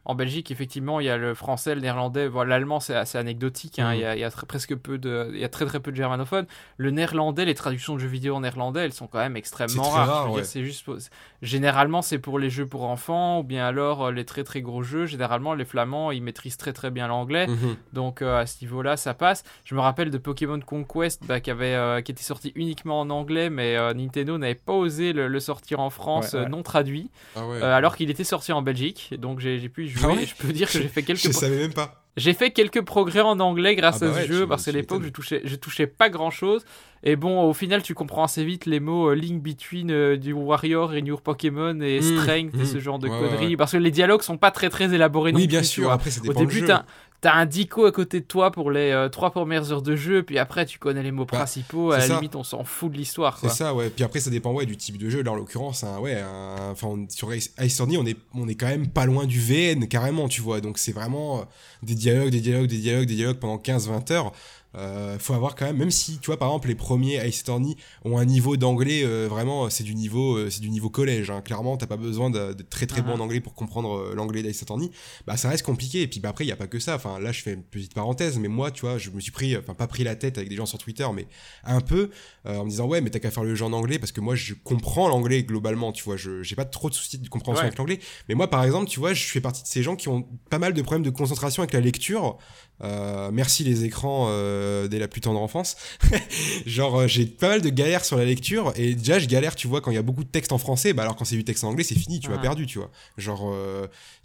S1: en Belgique, effectivement, il y a le français, le néerlandais, voilà, l'allemand, c'est assez anecdotique. hein,
S4: Mhm.
S1: Il y a, il y a très- presque peu de, il y a très très peu de germanophones. Le néerlandais, les traductions de jeux vidéo en néerlandais, elles sont quand même extrêmement rares.
S4: rare, ouais.
S1: C'est juste, pour- généralement, c'est pour les jeux pour enfants ou bien alors euh, les très très gros jeux. Généralement, les Flamands, ils maîtrisent très très bien l'anglais.
S4: Mhm.
S1: Donc euh, à ce niveau-là, ça passe. Je me rappelle de Pokémon Conquest bah, qui, avait, euh, qui était sorti uniquement en anglais, mais euh, Nintendo n'avait pas osé le, le sortir en France
S3: Ouais, ouais.
S1: non traduit,
S4: Ah
S1: alors qu'il était sorti en Belgique. Donc j'ai pu y jouer.
S4: Ah ouais
S1: et je peux dire que j'ai fait quelques
S4: je savais même pas.
S1: j'ai fait quelques progrès en anglais grâce
S4: Ah bah
S1: à ce jeu
S4: tu-
S1: parce qu'à l'époque je touchais je touchais pas grand chose. Et bon, au final, tu comprends assez vite les mots euh, link between euh, du Warrior et Your Pokémon et
S4: Mm,
S1: Strength et
S4: mm.
S1: ce genre de
S4: Ouais,
S1: conneries
S4: ouais.
S1: parce que les dialogues sont pas très très élaborés non
S4: Oui, bien
S1: plus,
S4: sûr. Après, ça
S1: Au
S4: dépend
S1: début,
S4: du jeu.
S1: T'as un dico à côté de toi pour les euh, trois premières heures de jeu, puis après tu connais les mots
S4: Bah,
S1: principaux, à la
S4: ça.
S1: limite on s'en fout de l'histoire.
S4: C'est ça, ouais. Puis après, ça dépend ouais, du type de jeu. Là, en l'occurrence, ouais, un- enfin, on- sur Ice on est, on est quand même pas loin du VN, carrément, tu vois. Donc, c'est vraiment euh, des dialogues, des dialogues, des dialogues, des dialogues pendant 15-20 heures. Euh, faut avoir quand même, même si, tu vois, par exemple, les premiers Ice Attorney ont un niveau d'anglais, euh, vraiment, c'est du niveau, euh, c'est du niveau collège. Hein. Clairement, t'as pas besoin de- d'être très très bon
S1: Mhm.
S4: en anglais pour comprendre euh, l'anglais d'Ice Attorney. Bah, ça reste compliqué. Et puis, bah, après, il y a pas que ça. Enfin, là, je fais une petite parenthèse, mais moi, tu vois, je me suis pris, enfin, pas pris la tête avec des gens sur Twitter, mais un peu, euh, en me disant, ouais, mais t'as qu'à faire le jeu en anglais parce que moi, je comprends l'anglais globalement, tu vois. Je, j'ai pas trop de soucis de compréhension
S1: Ouais.
S4: avec l'anglais. Mais moi, par exemple, tu vois, je fais partie de ces gens qui ont pas mal de problèmes de concentration avec la lecture. Euh, merci les écrans euh, dès la plus tendre enfance. Genre, euh, j'ai pas mal de galères sur la lecture et déjà, je galère, tu vois, quand il y a beaucoup de texte en français, bah alors quand c'est du texte en anglais, c'est fini, tu vas
S1: Ouais.
S4: perdu, tu vois. Genre,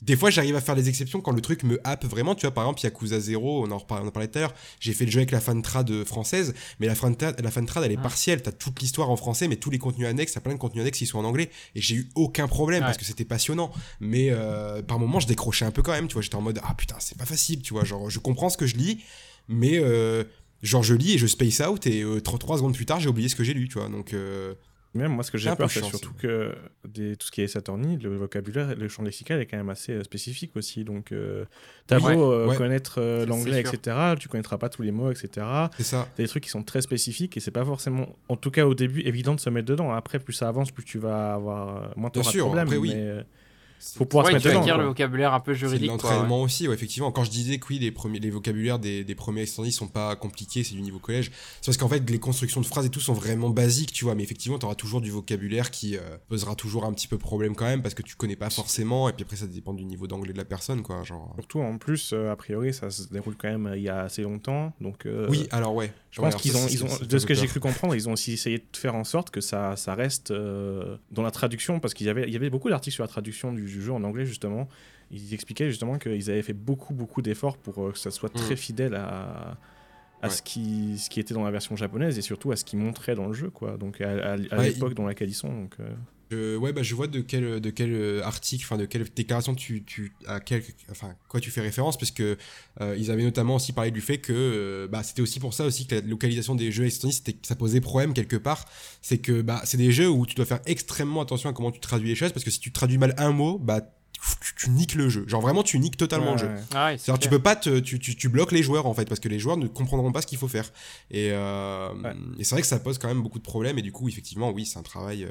S4: des fois, j'arrive à faire des exceptions quand le truc me happe vraiment, tu vois. Par exemple, Yakuza 0, on en, reparlait, on en parlait tout à l'heure, j'ai fait le jeu avec la fantrad française, mais la fantrad, la fantrad elle est partielle, t'as toute l'histoire en français, mais tous les contenus annexes, t'as plein de contenus annexes qui sont en anglais, et j'ai eu aucun problème
S1: Ouais.
S4: parce que c'était passionnant. Mais par moments, je décrochais un peu quand même, tu vois. J'étais en mode, ah putain, c'est pas facile, tu vois. Genre, je comprends ce que je lis, mais euh, genre, je lis et je space out, et euh, 3 secondes plus tard, j'ai oublié ce que j'ai lu, tu vois. Donc, euh,
S3: Même moi, ce que j'ai peur, c'est surtout que des, tout ce qui est Saturni, le vocabulaire, le champ lexical est quand même assez euh, spécifique aussi. Donc, euh, t'as
S1: Oui.
S3: beau euh,
S4: Ouais.
S3: connaître euh, l'anglais, etc., tu connaîtras pas tous les mots, etc.
S4: c'est ça.
S3: T'as des trucs qui sont très spécifiques et c'est pas forcément, en tout cas au début, évident de se mettre dedans. Après, plus ça avance, plus tu vas avoir euh, moins de
S4: sûr,
S3: problème.
S4: après, oui.
S3: mais euh, faut pouvoir
S1: Ouais,
S3: se mettre dedans. quoi.
S1: le vocabulaire un peu juridique. ouais.
S4: l'entraînement aussi, ouais, effectivement. Quand je disais que oui, les, premiers, les vocabulaires des, des premiers extendis sont pas compliqués, c'est du niveau collège, c'est parce qu'en fait, les constructions de phrases et tout sont vraiment basiques, tu vois. Mais effectivement, tu auras toujours du vocabulaire qui euh, posera toujours un petit peu problème quand même, parce que tu connais pas forcément, et puis après, ça dépend du niveau d'anglais de la personne, quoi. Genre...
S3: Surtout en plus, euh, a priori, ça se déroule quand même euh, il y a assez longtemps. Donc, euh,
S4: oui, alors ouais.
S3: Je
S4: Ouais,
S3: pense qu'ils ont, ils de ce que j'ai cru comprendre, ils ont aussi essayé de faire en sorte que ça, ça reste euh, dans la traduction, parce qu'il y avait, il y avait beaucoup d'articles sur la traduction du, du jeu en anglais, justement. Ils expliquaient justement qu'ils avaient fait beaucoup, beaucoup d'efforts pour euh, que ça soit très
S4: Mhm.
S3: fidèle à, à
S4: Ouais.
S3: ce, qui, ce qui était dans la version japonaise et surtout à ce qu'ils montraient dans le jeu, quoi. Donc à, à- à
S4: Ouais,
S3: l'époque dans laquelle ils sont. Donc, euh,
S4: Je- ouais, bah, je vois de quel, de quel euh, article, enfin de quelle déclaration tu, tu, à quel, enfin quoi tu fais référence, parce que euh, ils avaient notamment aussi parlé du fait que euh, bah, c'était aussi pour ça aussi que la localisation des jeux Estonie, c'était ça posait problème quelque part. C'est que bah c'est des jeux où tu dois faire extrêmement attention à comment tu traduis les choses, parce que si tu traduis mal un mot, bah tu, tu niques le jeu. Genre vraiment tu niques totalement le jeu.
S3: ouais.
S1: Ah ouais, c'est
S4: C'est-à-dire tu peux pas te, tu, tu, tu bloques les joueurs en fait parce que les joueurs ne comprendront pas ce qu'il faut faire et, euh,
S3: Ouais.
S4: et c'est vrai que ça pose quand même beaucoup de problèmes et du coup effectivement oui c'est un travail euh,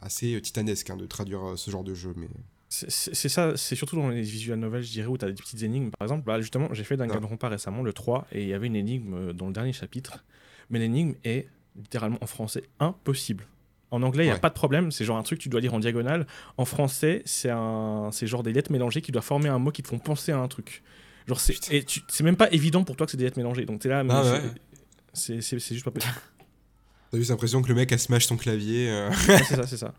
S4: assez titanesque hein, de traduire euh, ce genre de jeu mais
S3: C'est- ça, c'est surtout dans les visual novels, je dirais, où tu as des petites énigmes. Par exemple, bah, justement, j'ai fait Danganronpa récemment, le 3, et il y avait une énigme euh, dans le dernier chapitre. Mais l'énigme est littéralement en français impossible. En anglais, il n'y a
S4: Ouais.
S3: pas de problème, c'est genre un truc que tu dois lire en diagonale. En français, c'est un... c'est genre des lettres mélangées qui doivent former un mot qui te font penser à un truc. Genre, c'est c'est même pas évident pour toi que c'est des lettres mélangées. Donc, tu es là, mais
S4: Ah
S3: c'est-
S4: ouais.
S3: c'est juste pas possible.
S4: t'as juste l'impression que le mec a smash son clavier euh.
S3: Ouais, c'est ça, c'est ça.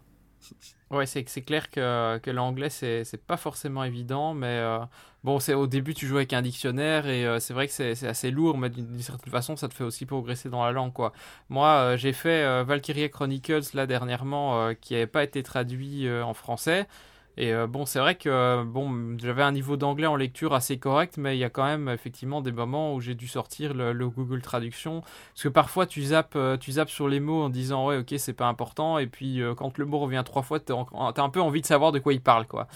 S1: Ouais, c'est c'est clair que, que l'anglais, c'est c'est pas forcément évident, mais euh, bon, c'est au début, tu joues avec un dictionnaire et euh, c'est vrai que c'est c'est assez lourd, mais d'une certaine façon, ça te fait aussi progresser dans la langue, quoi. Moi, euh, j'ai fait Valkyria Chronicles, là, dernièrement, qui n'avait pas été traduit en français. Et euh, bon, c'est vrai que euh, bon, j'avais un niveau d'anglais en lecture assez correct, mais il y a quand même effectivement des moments où j'ai dû sortir le, le Google Traduction. Parce que parfois tu zappes, euh, tu zappes sur les mots en disant ouais, ok, c'est pas important, et puis quand le mot revient trois fois, t'as un peu envie de savoir de quoi il parle, quoi.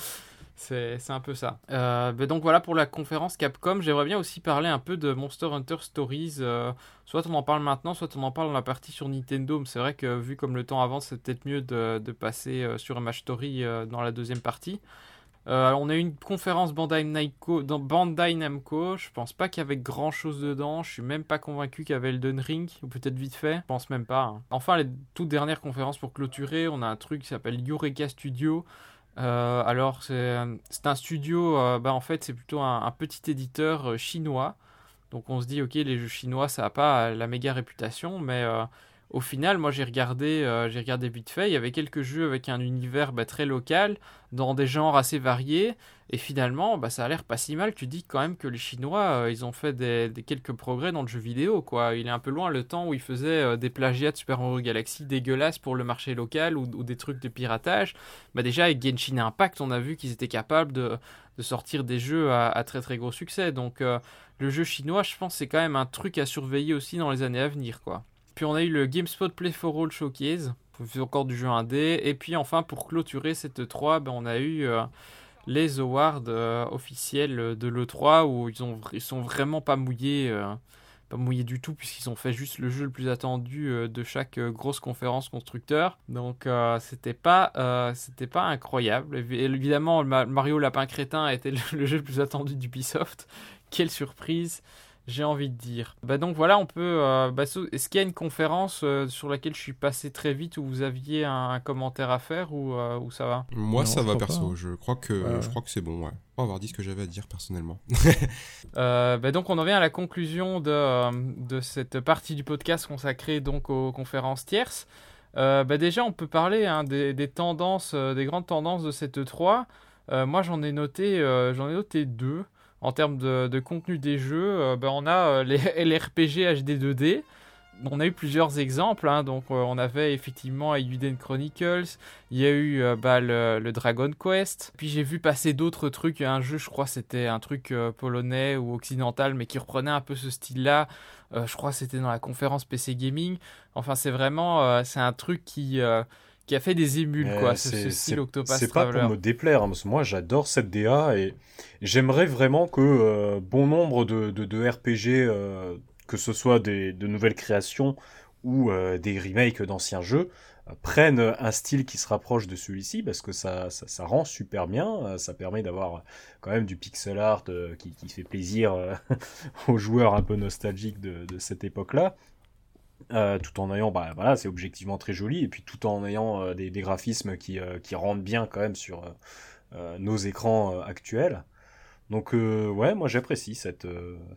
S1: C'est un peu ça. Euh, ben donc voilà pour la conférence Capcom. J'aimerais bien aussi parler un peu de Monster Hunter Stories. euh, soit on en parle maintenant, soit on en parle dans la partie sur Nintendo. Mais c'est vrai que vu comme le temps avance, c'est peut-être mieux de, de passer euh, sur Image Story dans la deuxième partie. On a eu une conférence Bandai Namco, dans Bandai Namco. Je pense pas qu'il y avait grand chose dedans. Je suis même pas convaincu qu'il y avait Elden Ring, ou peut-être vite fait. Je pense même pas. hein. Enfin, les toutes dernières conférences pour clôturer, on a un truc qui s'appelle Eureka Studio. Euh, alors, c'est c'est un studio, euh, bah, en fait, c'est plutôt un, petit éditeur euh, chinois. Donc, on se dit, ok, les jeux chinois, ça n'a pas la méga réputation, mais euh, au final, moi j'ai regardé, euh, j'ai regardé vite fait, il y avait quelques jeux avec un univers bah, très local, dans des genres assez variés, et finalement, bah, ça a l'air pas si mal. Tu dis quand même que les Chinois, euh, ils ont fait des, quelques progrès dans le jeu vidéo, quoi. Il est un peu loin le temps où ils faisaient euh, des plagiats de Super Mario Galaxy dégueulasses pour le marché local ou, des trucs de piratage. Bah, déjà, avec Genshin Impact, on a vu qu'ils étaient capables de, sortir des jeux à, très très gros succès. Donc, le jeu chinois, je pense, c'est quand même un truc à surveiller aussi dans les années à venir, quoi. Puis on a eu le GameSpot Play for All Showcase, encore du jeu indé. Et puis enfin, pour clôturer cette 3, ben, on a eu euh, les awards euh, officiels de l'E3 où ils, ont, ils sont vraiment pas mouillés. Euh, pas mouillés du tout puisqu'ils ont fait juste le jeu le plus attendu de chaque grosse conférence constructeur. Donc c'était pas c'était pas incroyable. Évidemment Mario Lapin Crétin était le, le jeu le plus attendu d'Ubisoft. Quelle surprise j'ai envie de dire. Bah donc voilà, on peut. Euh, bah, est-ce qu'il y a une conférence euh, sur laquelle je suis passé très vite où vous aviez un, commentaire à faire ou, euh, ça va?
S4: Moi ça va perso, je crois que je crois que c'est bon, ouais. On va avoir dit ce que j'avais à dire personnellement.
S1: bah donc on en vient à la conclusion de, de cette partie du podcast consacrée donc aux conférences tierces. bah déjà on peut parler hein, des, des, tendances, des grandes tendances de cette E3. moi j'en ai noté, j'en ai noté deux en termes de, contenu des jeux, ben, on a euh, les LRPG HD 2D. On a eu plusieurs exemples, hein. donc euh, on avait effectivement Euden Chronicles, il y a eu bah, le, Dragon Quest, puis j'ai vu passer d'autres trucs, un jeu je crois c'était un truc polonais ou occidental mais qui reprenait un peu ce style-là, je crois c'était dans la conférence PC Gaming, enfin c'est vraiment, c'est un truc qui qui a fait des émules, quoi, ce, style Octopath
S2: C'est pas pour me déplaire, hein, parce que moi j'adore cette DA et j'aimerais vraiment que euh, bon nombre de, de, RPG, euh, que ce soit des, de nouvelles créations ou euh, des remakes d'anciens jeux, prennent un style qui se rapproche de celui-ci, parce que ça, ça, rend super bien, ça permet d'avoir quand même du pixel art qui, qui, fait plaisir aux joueurs un peu nostalgiques de, de cette époque-là. Euh, tout en ayant, bah voilà, c'est objectivement très joli, et puis tout en ayant euh, des, graphismes qui, euh, qui, rendent bien quand même sur nos écrans actuels. Donc ouais, moi j'apprécie cette,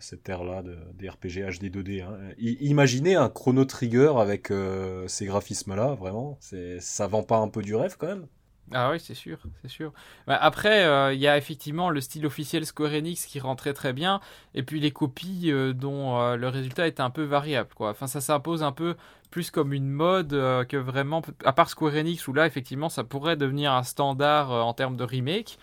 S2: cette ère-là de, des RPG HD 2D. Hein. imaginez un Chrono Trigger avec ces graphismes-là, vraiment, ça vend pas un peu du rêve quand même?
S1: Ah oui, c'est sûr, c'est sûr. Bah, après, euh, il y a effectivement le style officiel Square Enix qui rend très bien, et puis les copies euh, dont euh, le résultat est un peu variable, quoi. Enfin, ça s'impose un peu plus comme une mode que vraiment, à part Square Enix où là, effectivement, ça pourrait devenir un standard en termes de remake.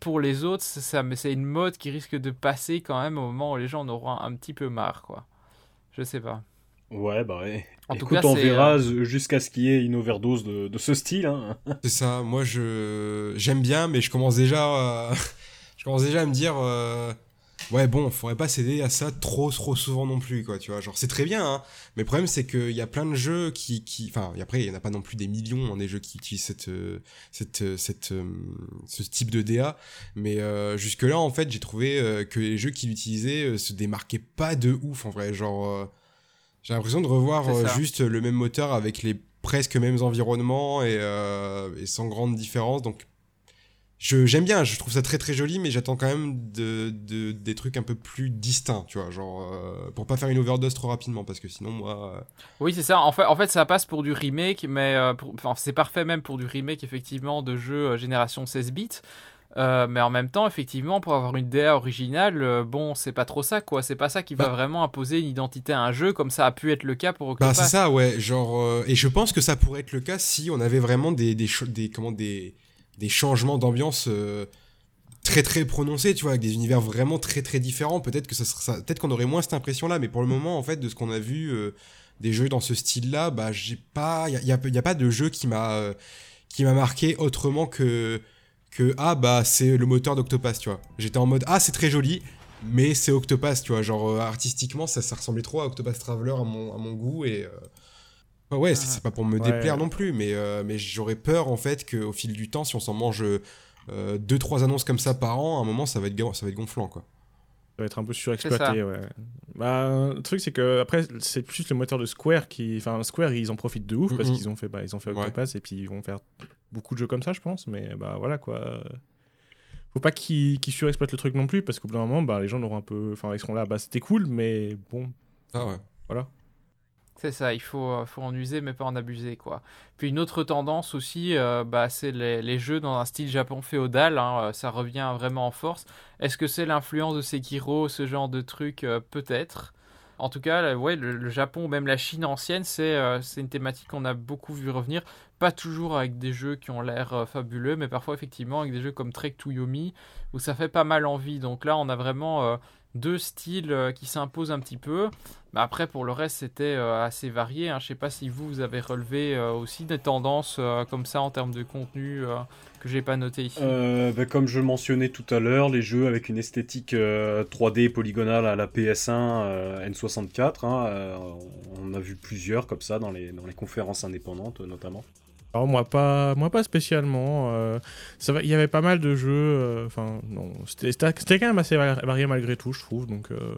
S1: pour les autres, c'est une mode qui risque de passer quand même au moment où les gens en auront un petit peu marre, quoi. Je sais pas.
S2: Ouais, bah ouais. En tout cas, on verra euh, jusqu'à ce qu'il y ait une overdose de, de ce style. Hein.
S4: C'est ça. Moi, je j'aime bien, mais je commence déjà, à... je commence déjà à me dire, euh... ouais, bon, faudrait pas céder à ça trop, trop souvent non plus, quoi. Tu vois, genre c'est très bien, hein. Mais le problème, c'est qu'il y a plein de jeux qui, qui, enfin, après, il y en a pas non plus des millions, hein, des jeux qui utilisent cette, euh, cette, euh, cette, ce type de DA. Mais jusque là, en fait, j'ai trouvé que les jeux qui l'utilisaient se démarquaient pas de ouf, en vrai, genre j'ai l'impression de revoir euh, juste le même moteur avec les presque mêmes environnements et, euh, et sans grande différence. Donc, j'aime bien, je trouve ça très très joli, mais j'attends quand même de, de, des trucs un peu plus distincts, tu vois, genre euh, pour pas faire une overdose trop rapidement, parce que sinon moi.
S1: Oui, c'est ça. En fait, en fait, ça passe pour du remake, mais c'est parfait même pour du remake effectivement de jeux génération 16 bits. Euh, mais en même temps, effectivement, pour avoir une DA originale, euh, bon, c'est pas trop ça, quoi. C'est pas ça qui va bah. vraiment imposer une identité à un jeu, comme ça a pu être le cas pour Octopath.
S4: Bah, c'est ça, ouais. Genre, euh, et je pense que ça pourrait être le cas si on avait vraiment des, des, des comment, des, des changements d'ambiance très très prononcés, tu vois, avec des univers vraiment très très différents. Peut-être que ça, ça peut-être qu'on aurait moins cette impression-là, mais pour le moment, en fait, de ce qu'on a vu des jeux dans ce style-là, bah, j'ai pas, il y a, y a, pas de jeu qui m'a qui m'a marqué autrement que que ah bah c'est le moteur d'Octopath, tu vois. J'étais en mode ah c'est très joli, mais c'est Octopath, tu vois. Genre euh, artistiquement ça, ça ressemblait trop à Octopath Traveler à mon, à mon goût et euh, ouais c'est pas pour me déplaire non plus, mais euh, mais j'aurais peur en fait qu'au fil du temps si on s'en mange deux trois annonces comme ça par an, à un moment ça va être ça va être gonflant quoi.
S3: Ça va être un peu surexploité, ouais. Bah, le truc, c'est que après, c'est plus le moteur de Square qui. Enfin, Square, ils en profitent de ouf parce qu'ils ont fait, bah, ils ont fait Octopath et puis ils vont faire beaucoup de jeux comme ça, je pense. Mais bah voilà quoi. Faut pas qu'ils surexploitent le truc non plus parce qu'au bout d'un moment, bah, les gens auront un peu. Enfin, ils seront là, bah c'était cool, mais bon.
S4: Ah ouais.
S3: Voilà.
S1: C'est ça, il faut, faut en user mais pas en abuser quoi. Puis une autre tendance aussi, bah, c'est les, les, jeux dans un style Japon féodal, hein, ça revient vraiment en force. Est-ce que c'est l'influence de Sekiro, ce genre de truc Peut-être? En tout cas, ouais, le, Japon, même la Chine ancienne, c'est une thématique qu'on a beaucoup vu revenir. Pas toujours avec des jeux qui ont l'air fabuleux, mais parfois effectivement avec des jeux comme Trek to Yomi, où ça fait pas mal envie. Donc là, on a vraiment deux styles euh, qui s'imposent un petit peu. Mais après, pour le reste, c'était euh, assez varié. Hein. Je ne sais pas si vous, vous avez relevé euh, aussi des tendances comme ça en termes de contenu que j'ai pas noté ici.
S2: Ben, comme je mentionnais tout à l'heure, les jeux avec une esthétique 3D polygonale à la PS1 N64. Hein, on a vu plusieurs comme ça dans les conférences indépendantes notamment.
S3: Alors moi pas, moi pas spécialement. Euh, ça il y avait pas mal de jeux. Euh, enfin non, c'était quand même assez varié malgré tout, je trouve. Donc euh,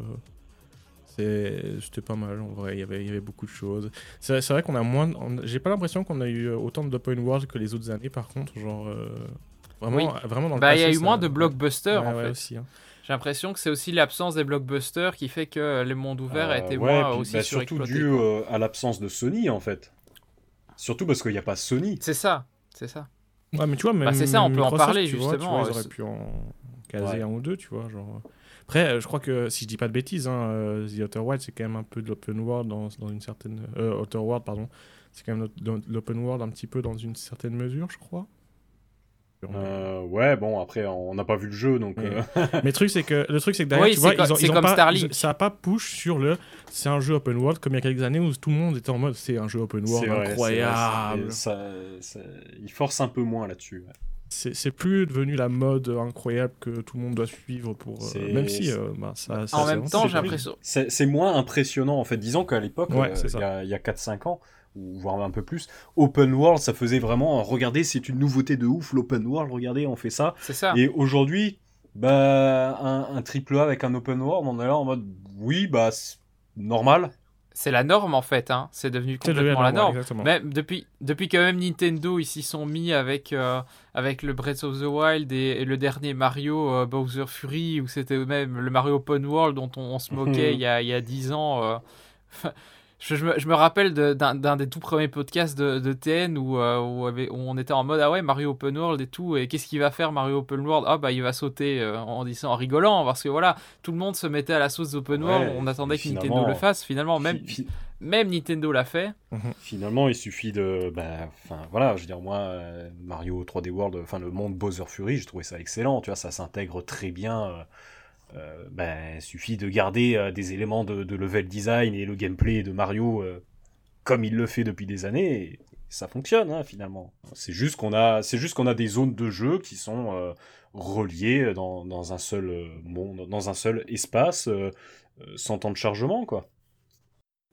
S3: c'était pas mal en vrai. Il y avait, il y avait beaucoup de choses. C'est vrai qu'on a moins. J'ai pas l'impression qu'on a eu autant d'open world que les autres années. Par contre, genre vraiment, vraiment dans le
S1: Bah il y a eu moins de blockbusters
S3: en
S1: fait.
S3: Aussi, hein.
S1: J'ai l'impression que c'est aussi l'absence des blockbusters qui fait que le monde ouvert a été moins aussi bah,
S2: Surtout dû à l'absence de Sony en fait. Surtout parce qu'il n'y a pas Sony.
S1: C'est ça, c'est ça.
S3: Ouais, mais tu vois, même,
S1: bah, c'est ça, on peut en parler justement.
S3: tu vois, ils auraient pu en caser un ou deux, tu vois. Genre... Après, euh, je crois que si je dis pas de bêtises, hein, euh, The Outer World, c'est quand même un peu de l'open world dans, dans, une certaine. Euh, Outer World, pardon. C'est quand même de l'open world un petit peu dans une certaine mesure, je crois.
S2: Euh, ouais, bon, après, on n'a pas vu le jeu, donc.
S3: Euh. Mais le truc, c'est que, le truc, c'est que derrière, tu vois, ils ont, ils ont pas, ça a pas push sur le. C'est un jeu open world comme il y a quelques années où tout le monde était en mode c'est un jeu open world incroyable.
S2: ça, il force un peu moins là-dessus.
S3: C'est plus devenu la mode incroyable que tout le monde doit suivre pour. Euh, même si. Bah, ça,
S1: en même temps, j'ai l'impression.
S2: C'est moins impressionnant en fait. Disons qu'à l'époque, il y a, a 4-5 ans, ou voire un peu plus. Open world, ça faisait vraiment, regardez, c'est une nouveauté de ouf, l'open world, regardez, on fait ça.
S1: C'est ça.
S2: Et aujourd'hui, bah, un, triple A avec un open world, on est là en mode, oui, bah, normal.
S1: C'est la norme en fait, hein. c'est devenu complètement la norme. même depuis, depuis que même Nintendo ils s'y sont mis avec, euh, avec le Breath of the Wild et, le dernier Mario euh, Bowser Fury, où c'était même le Mario Open World dont on, se moquait il, y a, il y a 10 ans. Euh, je, me, rappelle d'un des tout premiers podcasts de, TN euh, où, on était en mode ah ouais Mario Open World et tout et qu'est-ce qu'il va faire Mario Open World? Ah bah il va sauter euh, en disant en rigolant parce que voilà tout le monde se mettait à la sauce d'Open World on attendait que Nintendo le fasse finalement même même Nintendo l'a fait
S2: mhm. finalement il suffit de bah enfin voilà je veux dire moi euh, Mario 3D World enfin le monde Bowser Fury je trouvais ça excellent tu vois ça s'intègre très bien euh, ben, suffit de garder euh, des éléments de, level design et le gameplay de Mario euh, comme il le fait depuis des années, et ça fonctionne hein, finalement. C'est juste qu'on a, des zones de jeu qui sont reliées dans, dans, un seul monde, dans un seul espace, sans temps de chargement, quoi.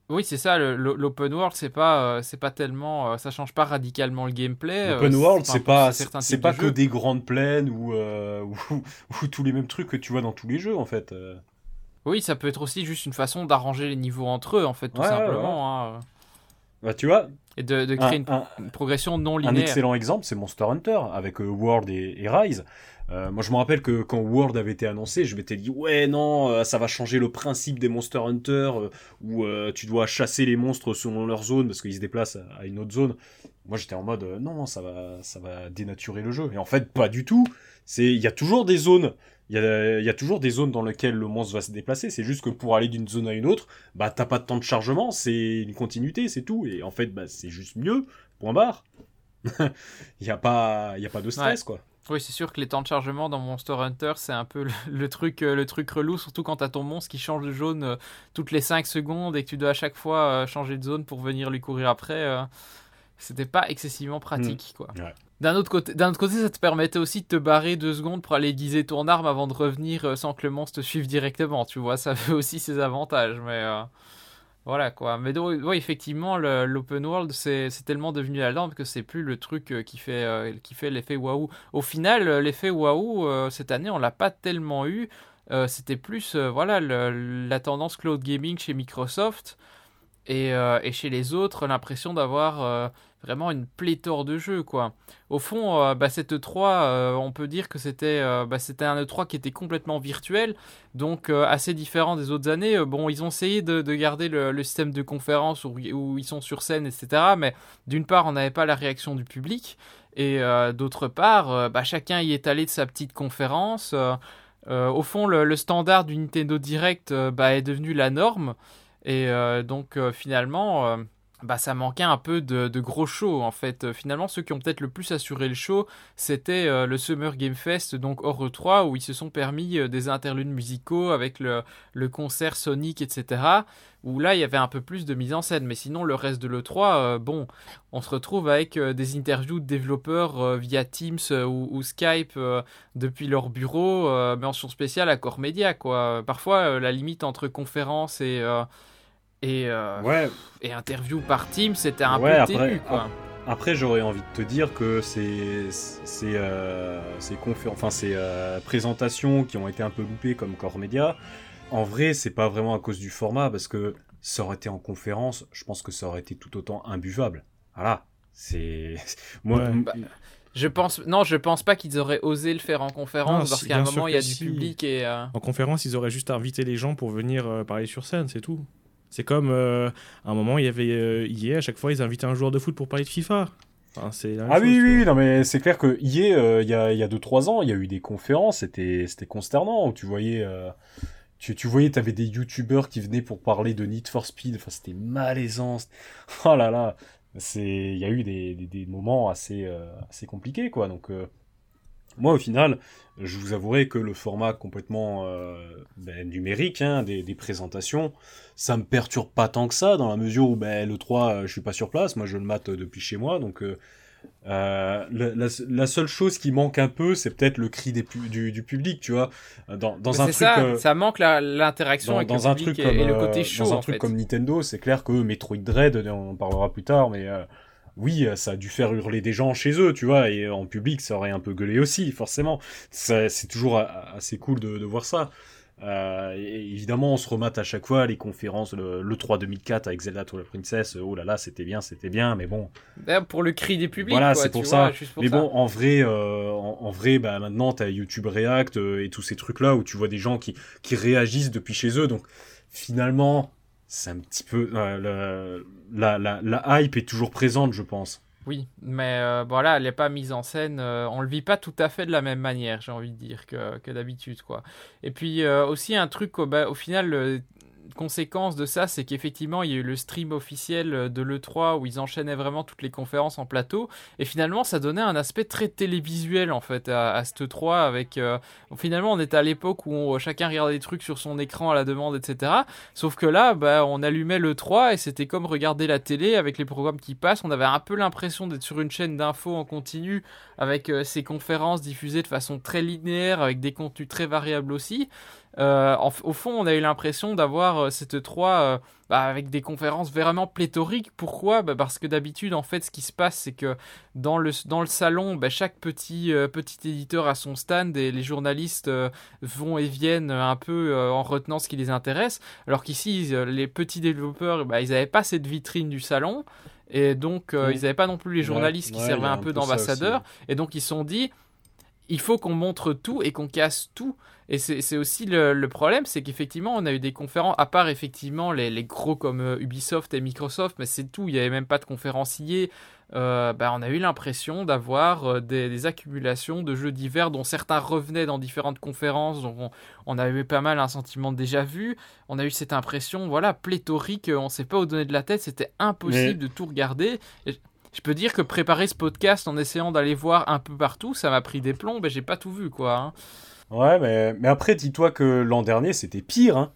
S1: Oui, c'est ça. L'open world, c'est pas, euh, c'est pas tellement, euh, ça change pas radicalement le gameplay.
S2: Euh, l'open world, c'est pas, c'est pas que des grandes plaines ou, ou, tous les mêmes trucs que tu vois dans tous les jeux en fait.
S1: Oui, ça peut être aussi juste une façon d'arranger les niveaux entre eux en fait, tout simplement. Hein.
S2: Bah, tu vois.
S1: Et de, créer une, progression non linéaire.
S2: Un excellent exemple, c'est Monster Hunter avec World et Rise. Euh, moi, je me rappelle que quand World avait été annoncé, je m'étais dit ouais non, euh, ça va changer le principe des Monster Hunter euh, où tu dois chasser les monstres selon leur zone parce qu'ils se déplacent à une autre zone. Moi, j'étais en mode non, ça va, ça va dénaturer le jeu. Et en fait, pas du tout. C'est, il y a toujours des zones. Il y a, y a, toujours des zones dans lesquelles le monstre va se déplacer. C'est juste que pour aller d'une zone à une autre, bah t'as pas de temps de chargement. C'est une continuité, c'est tout. Et en fait, bah, c'est juste mieux. Point barre. Il n'y a pas, il a pas de stress quoi.
S1: Oui, c'est sûr que les temps de chargement dans Monster Hunter, c'est un peu le, truc, euh, le truc relou, surtout quand t'as ton monstre qui change de jaune euh, toutes les 5 secondes et que tu dois à chaque fois euh, changer de zone pour venir lui courir après. C'était pas excessivement pratique, hmm. quoi. D'un autre, côté, d'un autre côté, ça te permettait aussi de te barrer deux secondes pour aller aiguiser ton arme avant de revenir sans que le monstre te suive directement, tu vois. Ça avait aussi ses avantages, mais... Voilà quoi. Mais donc, effectivement, l'open world, c'est tellement devenu la lampe que c'est plus le truc euh, qui fait, euh, fait l'effet waouh. Au final, euh, l'effet waouh, cette année, on l'a pas tellement eu. C'était plus voilà la tendance cloud gaming chez Microsoft et, et chez les autres l'impression d'avoir vraiment une pléthore de jeux quoi. Au fond, euh, bah, cette E3, euh, on peut dire que c'était euh, bah, un E3 qui était complètement virtuel, donc assez différent des autres années. bon, ils ont essayé de, garder le, système de conférence où, ils sont sur scène, etc. Mais d'une part, on n'avait pas la réaction du public, et d'autre part, bah, chacun y est allé de sa petite conférence. au fond, le, le, standard du Nintendo Direct est devenu la norme, et donc finalement bah, ça manquait un peu de, gros shows en fait. Euh, finalement, ceux qui ont peut-être le plus assuré le show, c'était euh, le Summer Game Fest, donc hors E3, où ils se sont permis euh, des interludes musicaux avec le, le, concert Sonic, etc. Où là, il y avait un peu plus de mise en scène. Mais sinon, le reste de l'E3, bon, on se retrouve avec des interviews de développeurs via Teams ou, Skype depuis leur bureau, mention spéciale à Core Media, quoi. Parfois, la limite entre conférence et et, euh,
S2: ouais.
S1: et interview par team, c'était un peu après, quoi.
S2: Après, j'aurais envie de te dire que ces, ces, euh, ces, enfin, ces euh, présentations qui ont été un peu loupées comme Core Media, en vrai, c'est pas vraiment à cause du format, parce que ça aurait été en conférence, je pense que ça aurait été tout autant imbuvable. Voilà. C'est.
S1: Moi. Bah, je pense non, je pense pas qu'ils auraient osé le faire en conférence parce qu'à un moment il y a du public et
S3: en conférence ils auraient juste invité les gens pour venir parler sur scène, c'est tout. C'est comme euh, à un moment, il y avait euh, hier, à chaque fois, ils invitaient un joueur de foot pour parler de FIFA.
S2: ah oui, oui, non, mais c'est clair que hier, euh, il y a 2-3 ans, il y a eu des conférences, c'était consternant, où tu voyais, tu, tu voyais, t'avais des youtubeurs qui venaient pour parler de Need for Speed, enfin, c'était malaisant. Oh là là, il y a eu des, des, des moments assez, assez compliqués, quoi, donc... Moi, au final, je vous avouerai que le format complètement euh, ben, numérique hein, des, présentations, ça me perturbe pas tant que ça, dans la mesure où ben, le 3, euh, je suis pas sur place, moi je le mate depuis chez moi, donc euh, la, seule chose qui manque un peu, c'est peut-être le cri du, public, tu vois. Dans, dans un truc,
S1: ça, ça manque l'interaction avec le public et, le côté chaud.
S2: Dans un truc comme Nintendo, c'est clair que Metroid Dread, on en parlera plus tard, mais oui, euh, ça a dû faire hurler des gens chez eux, tu vois, et en public, ça aurait un peu gueulé aussi, forcément. C'est toujours assez cool de, voir ça. Euh, évidemment, on se remate à chaque fois les conférences, le, 3 2004 avec Zelda la Princess. Oh là là, c'était bien, c'était bien, mais bon.
S1: Pour le cri des publics.
S2: Voilà, c'est pour ça. mais bon, en vrai, euh, en, vrai, bah maintenant, t'as YouTube React et tous ces trucs là où tu vois des gens qui, qui réagissent depuis chez eux. Donc, finalement, c'est un petit peu. Euh, la, la, la, hype est toujours présente, je pense.
S1: Oui, mais euh, voilà, elle n'est pas mise en scène. Euh, on le vit pas tout à fait de la même manière, j'ai envie de dire, que, que d'habitude, quoi. Et puis aussi un truc, bah, au final, conséquence de ça, c'est qu'effectivement, il y a eu le stream officiel de l'E3 où ils enchaînaient vraiment toutes les conférences en plateau. Et finalement, ça donnait un aspect très télévisuel en fait à, à cette E3. Avec, euh, finalement, on était à l'époque où chacun regardait des trucs sur son écran à la demande, etc. Sauf que là, bah, on allumait l'E3 et c'était comme regarder la télé avec les programmes qui passent. On avait un peu l'impression d'être sur une chaîne d'infos en continu avec euh, ces conférences diffusées de façon très linéaire, avec des contenus très variables aussi. Euh, au fond, on a eu l'impression d'avoir euh, cette 3 euh, bah, avec des conférences vraiment pléthoriques. Pourquoi? Bah, Parce que d'habitude, en fait, ce qui se passe, c'est que dans le, dans le salon, bah, chaque petit, petit éditeur a son stand et les journalistes vont et viennent un peu en retenant ce qui les intéresse. Alors qu'ici, les petits développeurs, ils n'avaient pas cette vitrine du salon. Et donc, ils n'avaient pas non plus les journalistes qui servaient un peu d'ambassadeurs. Et donc, ils se sont dit, il faut qu'on montre tout et qu'on casse tout. Et c'est aussi le, problème, c'est qu'effectivement, on a eu des conférences, à part effectivement les, gros comme euh, Ubisoft et Microsoft, mais c'est tout, il n'y avait même pas de conférenciers. Euh, bah, on a eu l'impression d'avoir euh, des, accumulations de jeux divers dont certains revenaient dans différentes conférences, donc on, avait pas mal un sentiment déjà vu. On a eu cette impression, voilà, pléthorique, on ne sait pas où donner de la tête, c'était impossible de tout regarder. Je peux dire que préparer ce podcast en essayant d'aller voir un peu partout, ça m'a pris des plombs, mais j'ai pas tout vu, quoi. Hein.
S2: Ouais, mais, mais après, dis-toi que l'an dernier, c'était pire. Hein.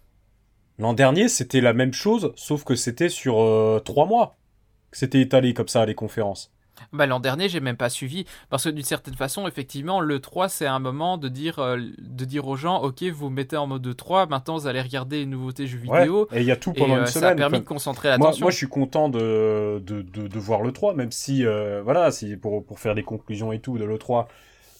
S2: L'an dernier, c'était la même chose, sauf que c'était sur euh, trois mois. C'était étalé comme ça, les conférences.
S1: Bah, L'an dernier, j'ai même pas suivi. Parce que d'une certaine façon, effectivement, le 3, c'est un moment de dire, euh, de dire aux gens Ok, vous mettez en mode 3, maintenant vous allez regarder les nouveautés jeux vidéo.
S2: et il y a tout pendant une semaine.
S1: Ça a permis de concentrer l'attention.
S2: Moi, moi, je suis content de, de, de, voir le 3, même si, euh, voilà, si, pour, pour faire des conclusions et tout de l'E3,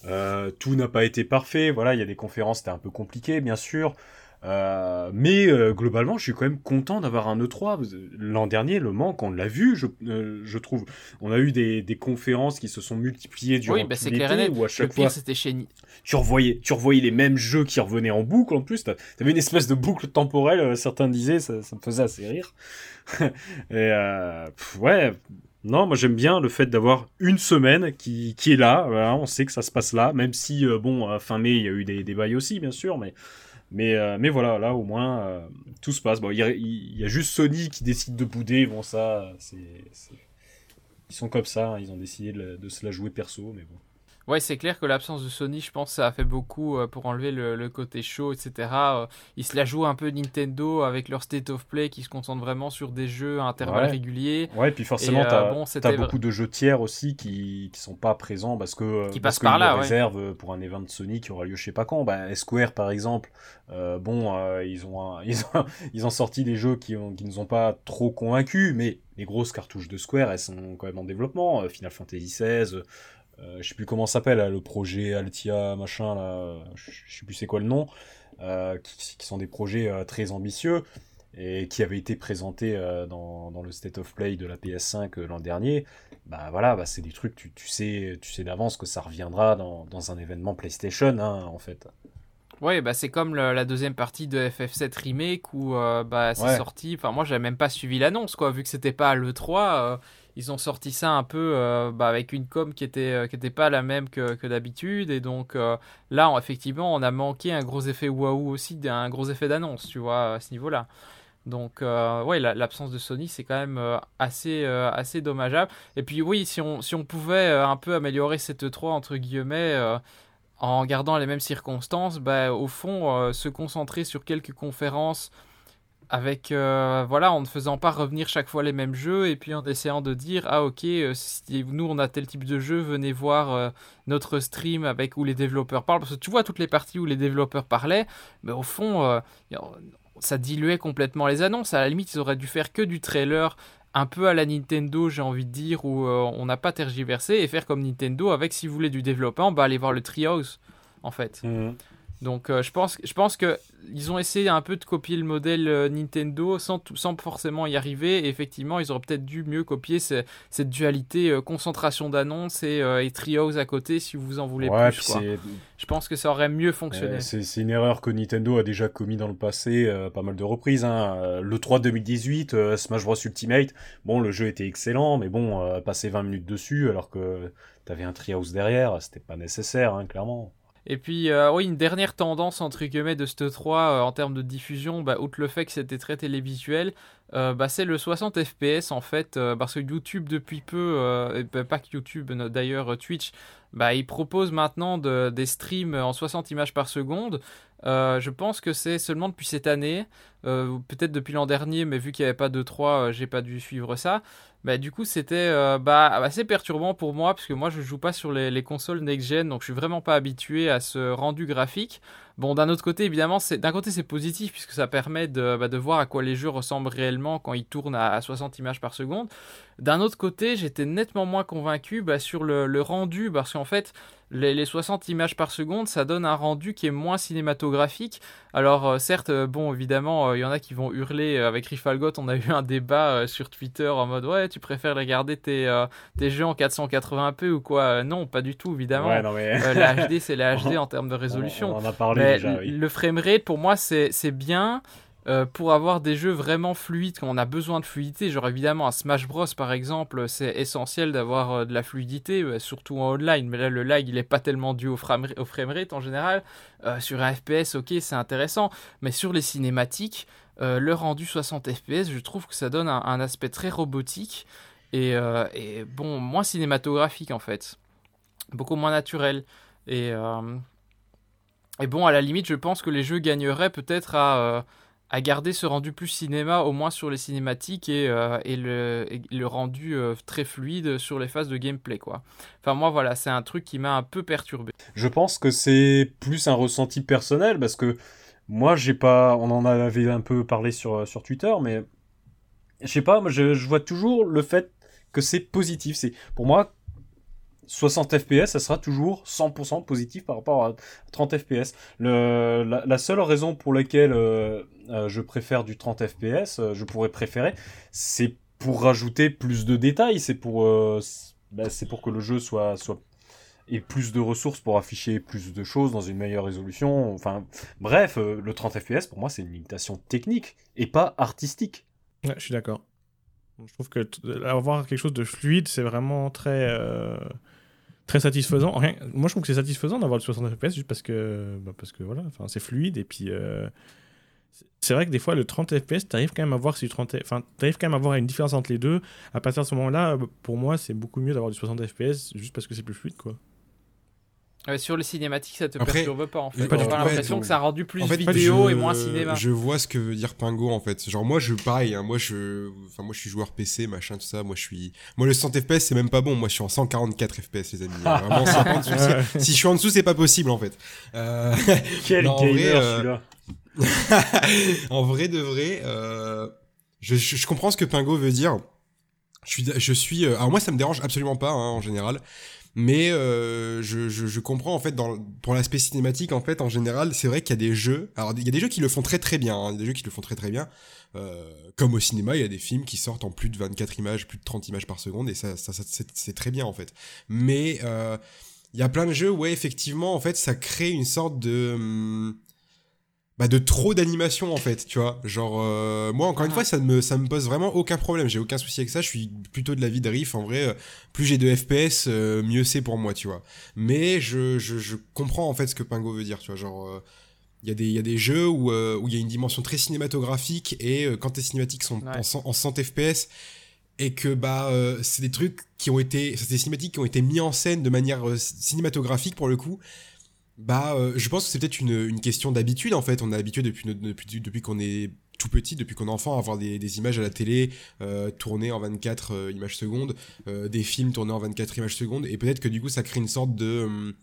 S2: euh, tout n'a pas été parfait. Voilà, il y a des conférences, c'était un peu compliqué, bien sûr. Euh, mais euh, globalement, je suis quand même content d'avoir un E3. L'an dernier, le manque, on l'a vu, je, euh, je, trouve. On a eu des, des, conférences qui se sont multipliées durant
S1: oui, bah
S2: tout l'été, où à chaque
S1: le pire,
S2: fois,
S1: c'était chez
S2: tu revoyais, tu revoyais les mêmes jeux qui revenaient en boucle. En plus, t'avais une espèce de boucle temporelle. Certains disaient, ça, ça me faisait assez rire. Et pff, ouais, non, moi j'aime bien le fait d'avoir une semaine qui, qui est là. Voilà, on sait que ça se passe là, même si, euh, bon, à fin mai, il y a eu des, des bails aussi, bien sûr, mais, mais, euh, mais voilà, là au moins, euh, tout se passe. Bon, il y, a, il y a juste Sony qui décide de bouder. Bon, ça, c'est. Ils sont comme ça, hein, ils ont décidé de, de, se la jouer perso, mais bon.
S1: Ouais, c'est clair que l'absence de Sony, je pense, ça a fait beaucoup euh, pour enlever le, le côté show, etc. Euh, ils se la jouent un peu Nintendo avec leur State of Play qui se concentre vraiment sur des jeux à intervalles
S2: Ouais.
S1: réguliers.
S2: Ouais, et puis forcément,
S1: Et, euh, bon,
S2: beaucoup de jeux tiers aussi qui, qui sont pas présents parce que
S1: Qui
S2: parce
S1: passent par là, ouais.
S2: réservent pour un event de Sony qui aura lieu je sais pas quand. Bah, Square par exemple, euh, bon, euh, ils ont un- ils ont ils ont sorti des jeux qui ont, qui nous ont pas trop convaincus, mais les grosses cartouches de Square, elles sont quand même en développement. Final Fantasy XVI. Euh, je sais plus comment ça s'appelle, le projet Altia, machin, là, je sais plus c'est quoi le nom, euh, qui, qui sont des projets euh, très ambitieux et qui avaient été présentés euh, dans, dans le State of Play de la PS5 euh, l'an dernier. Bah voilà, bah, c'est des trucs, tu, tu sais, tu sais d'avance que ça reviendra dans, dans un événement PlayStation, hein, en fait.
S1: Ouais, bah c'est comme le- la deuxième partie de FF7 Remake où bah, c'est
S2: Ouais.
S1: sorti. Enfin, moi, j'avais même pas suivi l'annonce, quoi, vu que c'était pas à l'E3. Ils ont sorti ça un peu euh, bah, avec une com qui était, euh, qui était pas la même que, que d'habitude. Et donc euh, là, effectivement, on a manqué un gros effet waouh aussi, un gros effet d'annonce, tu vois, à ce niveau-là. Donc, euh, ouais, la- l'absence de Sony, c'est quand même assez, assez dommageable. Et puis, oui, si on, si on pouvait un peu améliorer cette E3, entre guillemets, en gardant les mêmes circonstances, bah, au fond, se concentrer sur quelques conférences avec, euh, voilà, en ne faisant pas revenir chaque fois les mêmes jeux et puis en essayant de dire, ah ok, euh, si nous on a tel type de jeu, venez voir euh, notre stream avec où les développeurs parlent. Parce que tu vois toutes les parties où les développeurs parlaient, mais au fond, ça diluait complètement les annonces. À la limite, ils auraient dû faire que du trailer un peu à la Nintendo, j'ai envie de dire, où on n'a pas tergiversé et faire comme Nintendo avec, si vous voulez, du développement, bah allez voir le Treehouse, en fait. Donc euh, je pense, je pense que ils ont essayé un peu de copier le modèle euh, Nintendo sans, tout- sans forcément y arriver. Et effectivement, ils auraient peut-être dû mieux copier ce- cette dualité euh, concentration d'annonces et, et Treehouse à côté si vous en voulez
S2: ouais,
S1: plus. quoi. Je pense que ça aurait mieux fonctionné.
S2: C'est une erreur que Nintendo a déjà commis dans le passé pas mal de reprises. Hein. Le 3 2018, euh, Smash Bros Ultimate, bon le jeu était excellent, mais bon, passer 20 minutes dessus alors que t'avais un Treehouse derrière, c'était pas nécessaire, hein, clairement.
S1: Et puis, euh, oui, une dernière tendance, entre guillemets, de ce 3 euh, en termes de diffusion, bah, outre le fait que c'était très télévisuel, euh, bah, c'est le 60 FPS en fait, parce que YouTube depuis peu, et bah, pas que YouTube, d'ailleurs Twitch, il propose maintenant de- des streams en 60 images par seconde. Je pense que c'est seulement depuis cette année, peut-être depuis l'an dernier, mais vu qu'il n'y avait pas de 3, j'ai pas dû suivre ça. Bah, du coup, c'était euh, bah, assez perturbant pour moi, parce que moi, je joue pas sur les, les consoles next-gen, donc je suis vraiment pas habitué à ce rendu graphique. Bon, d'un autre côté, évidemment, c'est d'un côté c'est positif puisque ça permet de, bah, de voir à quoi les jeux ressemblent réellement quand ils tournent à, à 60 images par seconde. D'un autre côté, j'étais nettement moins convaincu bah, sur le, le rendu parce qu'en fait, les, les 60 images par seconde, ça donne un rendu qui est moins cinématographique. Alors, euh, certes, euh, bon, évidemment, euh, il y en a qui vont hurler. Avec Rifalgot, on a eu un débat euh, sur Twitter en mode Ouais, tu préfères regarder tes, tes jeux en 480p ou quoi? Non, pas du tout, évidemment.
S2: Ouais, non mais.
S1: La HD, c'est la HD en termes de résolution.
S2: On, on en a parlé
S1: Mais
S2: déjà,
S1: le-
S2: oui.
S1: le framerate, pour moi, c'est bien euh, pour avoir des jeux vraiment fluides quand on a besoin de fluidité. Genre, évidemment, à Smash Bros, par exemple, c'est essentiel d'avoir euh, de la fluidité, euh, surtout en online. Mais là, le lag, il est pas tellement dû au, frame, au framerate en général. Sur un FPS, ok, c'est intéressant. Mais sur les cinématiques, le rendu 60 FPS, je trouve que ça donne un, un aspect très robotique et, et, bon, moins cinématographique en fait. Beaucoup moins naturel. Et. Et bon, à la limite, je pense que les jeux gagneraient peut-être à, euh, à garder ce rendu plus cinéma, au moins sur les cinématiques, et, euh, et le rendu euh, très fluide sur les phases de gameplay, quoi. Enfin, moi, voilà, c'est un truc qui m'a un peu perturbé.
S2: Je pense que c'est plus un ressenti personnel parce que moi j'ai pas. On en avait un peu parlé sur, sur Twitter, mais je sais pas, moi je, je vois toujours le fait que c'est positif. C'est pour moi 60 FPS, ça sera toujours 100% positif par rapport à 30 FPS. La, seule raison pour laquelle euh, euh, je préfère du 30 FPS, euh, je pourrais préférer, c'est pour rajouter plus de détails, c'est pour, bah, c'est pour que le jeu soit, soit et plus de ressources pour afficher plus de choses dans une meilleure résolution. Enfin, bref, le 30 FPS pour moi c'est une limitation technique et pas artistique.
S3: Ouais, je suis d'accord. Je trouve que avoir quelque chose de fluide, c'est vraiment très très satisfaisant. moi, je trouve que c'est satisfaisant d'avoir le 60 FPS juste parce que, bah, parce que voilà, c'est fluide et puis. Euh, c'est vrai que des fois, le 30 FPS, tu arrives quand même à voir si 30, enfin, arrives quand même à voir une différence entre les deux. À partir de ce moment-là, pour moi, c'est beaucoup mieux d'avoir du 60 FPS juste parce que c'est plus fluide, quoi
S1: sur le cinématique, ça te perturbe pas en fait. J'ai l'impression que ça a rendu plus vidéo et moins cinéma.
S4: Je vois ce que veut dire Pingo en fait. Genre moi je pareil, hein, moi je, enfin moi je suis joueur PC machin tout ça. Moi je suis, moi le 100 FPS c'est même pas bon. Moi je suis en 144 FPS les amis. Vraiment, si, je suis en dessous c'est pas possible en fait.
S2: Euh... Quel non, gamer celui-là.
S4: en vrai de vrai, euh... je, je, je, comprends ce que Pingo veut dire. Je suis, je suis. Euh, alors moi ça me dérange absolument pas hein, en général mais euh, je, je, je, comprends en fait dans, pour l'aspect cinématique en fait en général c'est vrai qu'il y a des jeux. Alors il y a des jeux qui le font très très bien hein, des jeux qui le font très très bien. Euh, comme au cinéma il y a des films qui sortent en plus de 24 images plus de 30 images par seconde et ça, ça, ça c'est très bien en fait. Mais euh, il y a plein de jeux où effectivement en fait ça crée une sorte de hum, bah de trop d'animation en fait, tu vois. Genre euh, moi encore une ah. fois ça me ça me pose vraiment aucun problème, j'ai aucun souci avec ça, je suis plutôt de la vie de Riff en vrai, euh, plus j'ai de FPS euh, mieux c'est pour moi, tu vois. Mais je, je, je comprends en fait ce que Pingo veut dire, tu vois, genre il y, a des, y a des jeux où il y a une dimension très cinématographique et quand tes cinématiques sont en, en 100 FPS et que bah c'est des trucs qui ont été c'est des cinématiques qui ont été mis en scène de manière cinématographique pour le coup bah, euh, je pense que c'est peut-être une, une, question d'habitude en fait. On est habitué depuis, depuis, depuis qu'on est tout petit, depuis qu'on est enfant, à avoir des, des images à la télé euh, tournées en 24 euh, images secondes, des films tournés en 24 images secondes, et peut-être que du coup ça crée une sorte de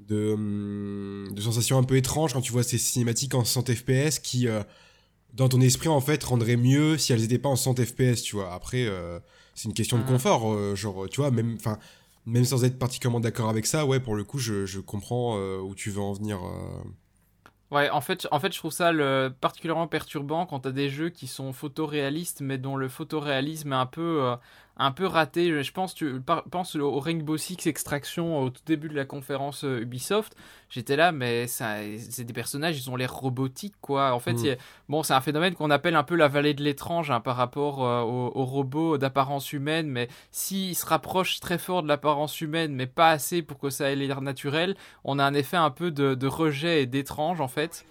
S4: de, de sensation un peu étrange quand tu vois ces cinématiques en 100 fps qui dans ton esprit en fait rendraient mieux si elles étaient pas en 100 fps, tu vois. Après c'est une question de ah. confort, genre tu vois même enfin même sans être particulièrement d'accord avec ça, ouais, pour le coup, je, comprends euh, où tu veux en venir. Euh.
S1: Ouais, en fait, en fait, je trouve ça particulièrement perturbant quand t'as des jeux qui sont photoréalistes, mais dont le photoréalisme est un peu, euh, un peu raté. Je pense, tu au Rainbow Six Extraction au tout début de la conférence euh, Ubisoft. J'étais là, mais c'est des personnages, ils ont l'air robotiques, quoi. En fait, mm. bon, c'est un phénomène qu'on appelle un peu la vallée de l'étrange hein, par rapport euh, aux, robots d'apparence humaine, mais s'ils se rapprochent très fort de l'apparence humaine, mais pas assez pour que ça ait l'air naturel, on a un effet un peu de, de rejet et d'étrange, en fait.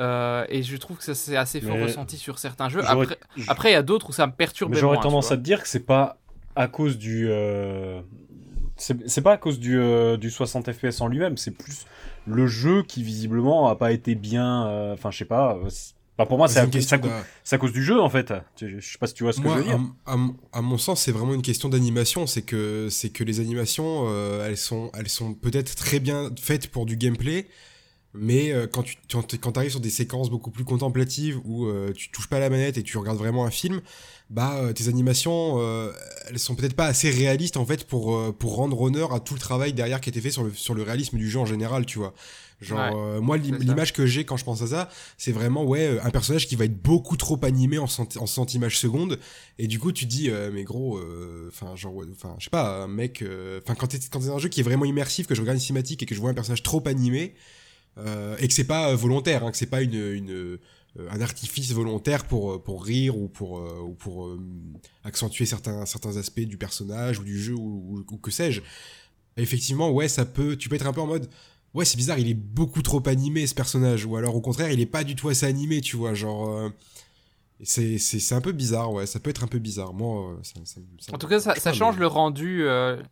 S1: Euh, et je trouve que ça c'est assez fort ressenti sur certains jeux. Après, il y a d'autres où ça me perturbe.
S2: J'aurais tendance à te dire que c'est pas à cause du. Euh... C'est pas à cause du, euh, du 60 FPS en lui-même, c'est plus le jeu qui visiblement a pas été bien. Euh, enfin, je sais pas. Bah pour moi, c'est à, cause du jeu en fait. Je sais pas si tu vois ce que je veux dire.
S4: À, à, mon sens, c'est vraiment une question d'animation. C'est que c'est que les animations, elles sont elles sont peut-être très bien faites pour du gameplay, mais euh, quand tu quand arrives sur des séquences beaucoup plus contemplatives où euh, tu touches pas la manette et tu regardes vraiment un film, bah euh, tes animations elles sont peut-être pas assez réalistes en fait pour pour rendre honneur à tout le travail derrière qui a été fait sur le sur le réalisme du jeu en général, tu vois. Genre moi l'image que j'ai quand je pense à ça, c'est vraiment ouais un personnage qui va être beaucoup trop animé en cent en cent images secondes et du coup tu dis mais gros enfin genre enfin je sais pas un mec enfin quand t'es quand t'es dans un jeu qui est vraiment immersif que je regarde une cinématique et que je vois un personnage trop animé euh, et que c'est pas volontaire, hein, que c'est pas une, une euh, un artifice volontaire pour pour rire ou pour euh, ou pour accentuer certains certains aspects du personnage ou du jeu ou, ou, que sais-je. Effectivement, ouais, ça peut. Tu peux être un peu en mode. Ouais, c'est bizarre, il est beaucoup trop animé ce personnage, ou alors au contraire, il est pas du tout assez animé, tu vois, genre. c'est c'est un peu bizarre, ouais, ça peut être un peu bizarre. Moi, ça, ça,
S1: en tout cas, ça, ça change le rendu.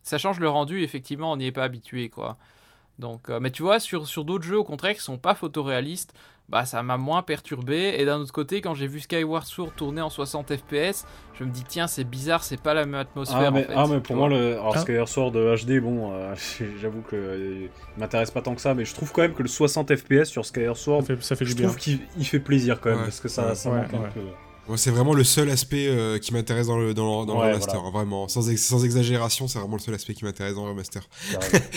S1: ça change le rendu. Effectivement, on n'y est pas habitué, quoi. Donc, euh, mais tu vois, sur, sur d'autres jeux, au contraire, qui sont pas photoréalistes, bah ça m'a moins perturbé. Et d'un autre côté, quand j'ai vu Skyward Sword tourner en 60 FPS, je me dis, tiens, c'est bizarre, c'est pas la même atmosphère.
S2: Ah, mais,
S1: en fait,
S2: ah, mais pour moi, le, alors, Skyward Sword HD, bon, euh, j'avoue que euh, m'intéresse pas tant que ça, mais je trouve quand même que le 60 FPS sur Skyward Sword,
S3: ça fait, ça fait
S2: je trouve qu'il fait plaisir quand même, parce que ça, ça manque un peu.
S4: C'est vraiment le seul aspect euh, qui m'intéresse dans le, dans, le- dans
S2: Ouais,
S4: le remaster. hein, vraiment, sans, ex- sans exagération, c'est vraiment le seul aspect qui m'intéresse dans le remaster.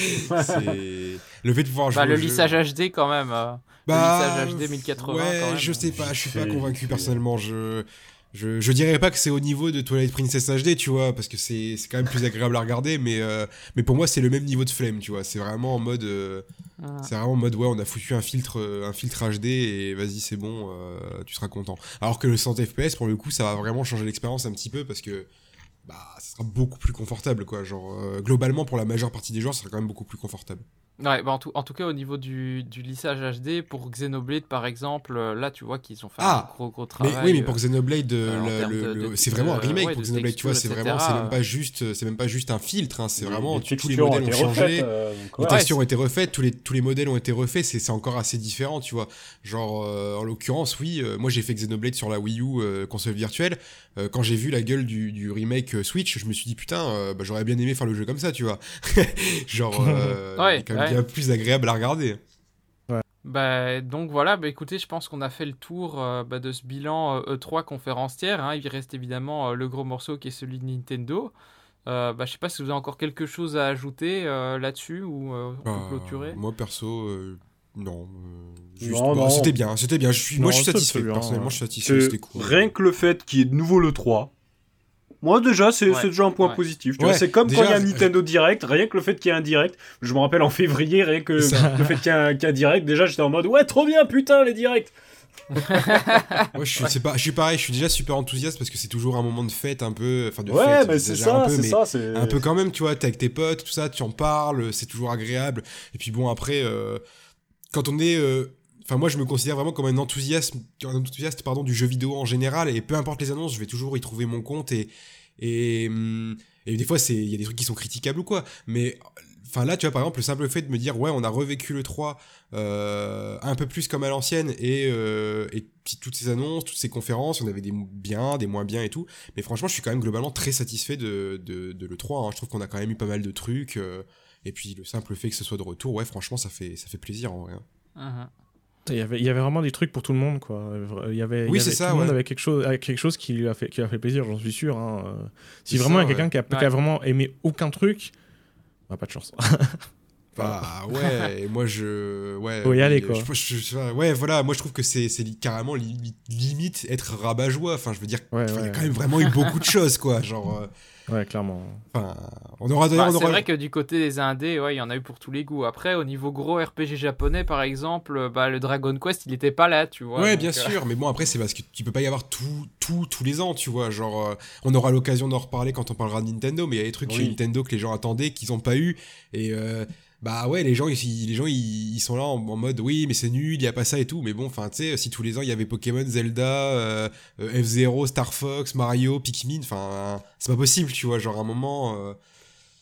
S4: le fait de pouvoir jouer
S1: Bah, le
S4: jeu.
S1: lissage HD quand même. euh.
S4: Bah,
S1: lissage HD 1080
S4: Ouais,
S1: quand même.
S4: je sais pas, je suis pas convaincu personnellement. Je, je, je dirais pas que c'est au niveau de Twilight Princess HD, tu vois, parce que c'est c'est quand même plus agréable à regarder, mais, euh, mais pour moi, c'est le même niveau de flemme, tu vois. C'est vraiment en mode. euh,
S1: Ah.
S4: c'est vraiment en mode, ouais, on a foutu un filtre, euh, un filtre HD et vas-y, c'est bon, euh, tu seras content. Alors que le 100 FPS, pour le coup, ça va vraiment changer l'expérience un petit peu parce que. Bah, ça sera beaucoup plus confortable, quoi. Genre, globalement, pour la majeure partie des joueurs, ça sera quand même beaucoup plus confortable.
S1: Ouais, bah en, tout, en tout cas, au niveau du, du lissage HD, pour Xenoblade par exemple, euh, là tu vois qu'ils ont fait
S4: Ah,
S1: un gros gros
S4: Mais
S1: travail.
S4: oui, mais pour
S1: euh,
S4: Xenoblade, euh, c'est vraiment un remake
S1: ouais,
S4: pour
S1: de
S4: Xenoblade, tu vois. C'est vraiment, c'est même pas juste, c'est même pas juste un filtre. hein, c'est vraiment
S2: les
S4: tous tous les
S2: ont
S4: modèles ont
S2: été
S4: changé.
S2: refaites, euh, donc,
S4: Les textures ont été refaites, tous les, tous les modèles ont été refaits, c'est c'est encore assez différent, tu vois. Genre, euh, en l'occurrence, oui, euh, moi j'ai fait Xenoblade sur la Wii U euh, console virtuelle. Euh, quand j'ai vu la gueule du, du remake euh, Switch, je me suis dit, putain, euh, bah, j'aurais bien aimé faire le jeu comme ça, tu vois. Genre, euh,
S1: Ouais,
S4: bien plus agréable à regarder.
S1: Bah, donc voilà, bah, écoutez, je pense qu'on a fait le tour euh, bah, de ce bilan euh, E3 conférencière. Hein. Il reste évidemment euh, le gros morceau qui est celui de Nintendo. Euh, bah, je sais pas si vous avez encore quelque chose à ajouter euh, là-dessus ou euh, on
S4: Bah,
S1: peut clôturer.
S4: moi, perso, euh, non. euh, bah,
S2: non.
S4: C'était bien, c'était bien. Je suis, moi, je suis satisfait. Personnellement, je suis satisfait. C'était cool.
S2: rien que le fait qu'il y ait de nouveau le 3. Moi déjà, c'est
S1: Ouais,
S2: déjà un point
S1: ouais.
S2: positif.
S4: Ouais.
S2: C'est comme
S4: déjà,
S2: quand il y a un Nintendo Direct, rien que le fait qu'il y ait un Direct. Je me rappelle en février, rien que
S4: Ça.
S2: le fait qu'il y ait un, Direct, déjà j'étais en mode ouais, trop bien, putain, les Directs.
S4: Moi, je suis, c'est pas, je suis pareil. Je suis déjà super enthousiaste parce que c'est toujours un moment de fête, un peu, enfin de
S2: Ouais,
S4: fête.
S2: mais c'est ça,
S4: un peu,
S2: c'est ça.
S4: un peu quand même, tu vois, t'es avec tes potes, tout ça, tu en parles, c'est toujours agréable. Et puis bon, après, euh, quand on est, euh, enfin moi, je me considère vraiment comme un enthousiaste, pardon, du jeu vidéo en général. Et peu importe les annonces, je vais toujours y trouver mon compte et et, hum, des fois, il y a des trucs qui sont critiquables ou quoi. Mais Enfin là, tu vois, par exemple, le simple fait de me dire, ouais, on a revécu le 3 euh, un peu plus comme à l'ancienne et, euh, et toutes ces annonces, toutes ces conférences, on avait des bien, des moins bien et tout. Mais franchement, je suis quand même globalement très satisfait de, de, de l'E3. hein. Je trouve qu'on a quand même eu pas mal de trucs. euh, et puis le simple fait que ce soit de retour, ouais, franchement, ça fait, ça fait plaisir en vrai. hein.
S1: Mhm.
S3: Il y, avait, il y avait vraiment des trucs pour tout le monde, quoi. Il y avait, il
S4: Oui,
S3: y
S4: c'est
S3: avait-
S4: ça,
S3: Tout le monde
S4: ouais.
S3: avait quelque chose, avait quelque chose qui lui a fait, qui lui a fait plaisir, j'en suis sûr. hein. Si vraiment il y a quelqu'un qui, a, qui a
S1: Ouais.
S3: vraiment aimé aucun truc, bah, pas de chance.
S4: Bah ouais, moi je. Ouais,
S3: Faut y aller, quoi.
S4: je- je- je- ouais, voilà, moi je trouve que c'est c'est li- carrément li- limite être rabat-joie. Enfin, je veux dire,
S3: Ouais,
S4: il y a quand même vraiment eu beaucoup de choses, quoi. Genre. euh,
S3: Ouais, clairement.
S4: Enfin, on aura d'ailleurs.
S1: Bah, c'est
S4: aura-
S1: vrai que du côté des indés, ouais, il y en a eu pour tous les goûts. Après, au niveau gros RPG japonais, par exemple, euh, bah, le Dragon Quest, il était pas là, tu vois.
S4: Ouais,
S1: donc,
S4: bien
S1: euh,
S4: sûr, mais bon, après, c'est parce que tu peux pas y avoir tout, tout, tous les ans, tu vois. Genre, euh, on aura l'occasion d'en reparler quand on parlera de Nintendo, mais il y a des trucs chez. Nintendo que les gens attendaient, qu'ils ont pas eu. Et euh, bah ouais, les gens, ils, les gens, ils, ils sont là en, en mode oui, mais c'est nul, il y a pas ça et tout. Mais bon, enfin, tu sais, si tous les ans il y avait Pokémon, Zelda, euh, euh, F-Zero, Star Fox, Mario, Pikmin, enfin, c'est pas possible, tu vois. Genre, à un moment. euh,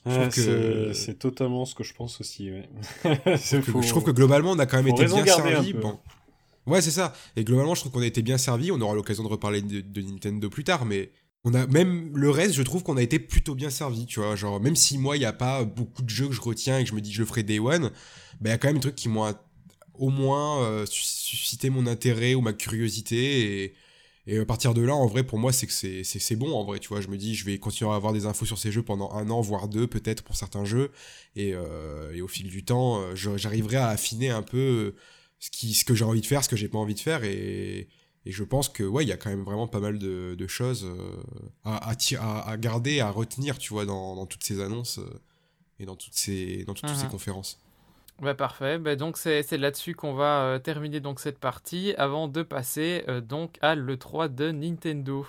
S4: Je trouve que-
S2: c'est- totalement ce que je pense aussi. Ouais. C'est
S4: que-
S2: faux.
S4: je trouve que globalement, on a quand même été bien servi. Bon. Ouais, c'est ça. Et globalement, je trouve qu'on a été bien servi. On aura l'occasion de reparler de, de Nintendo plus tard, mais on a même le reste, je trouve qu'on a été plutôt bien servi. Tu vois, genre même si moi, il y a pas beaucoup de jeux que je retiens et que je me dis que je ferai day one, bah il y a quand même des trucs qui m'ont au moins euh, sus- suscité mon intérêt ou ma curiosité et à partir de là, en vrai, pour moi, c'est que c'est- bon, en vrai, tu vois. Je me dis, je vais continuer à avoir des infos sur ces jeux pendant un an, voire deux, peut-être, pour certains jeux. Et, euh, et au fil du temps, euh, j'arriverai à affiner un peu ce, ce que j'ai envie de faire, ce que j'ai pas envie de faire. Et, et je pense que, ouais, il y a quand même vraiment pas mal de, de choses euh, à, garder, à retenir, tu vois, dans, dans toutes ces annonces euh, et dans toutes ces, dans toutes ces
S1: Mhm.
S4: conférences.
S1: Bah, parfait. Bah, donc c'est là-dessus qu'on va euh, terminer donc cette partie avant de passer donc à l'E3 de Nintendo.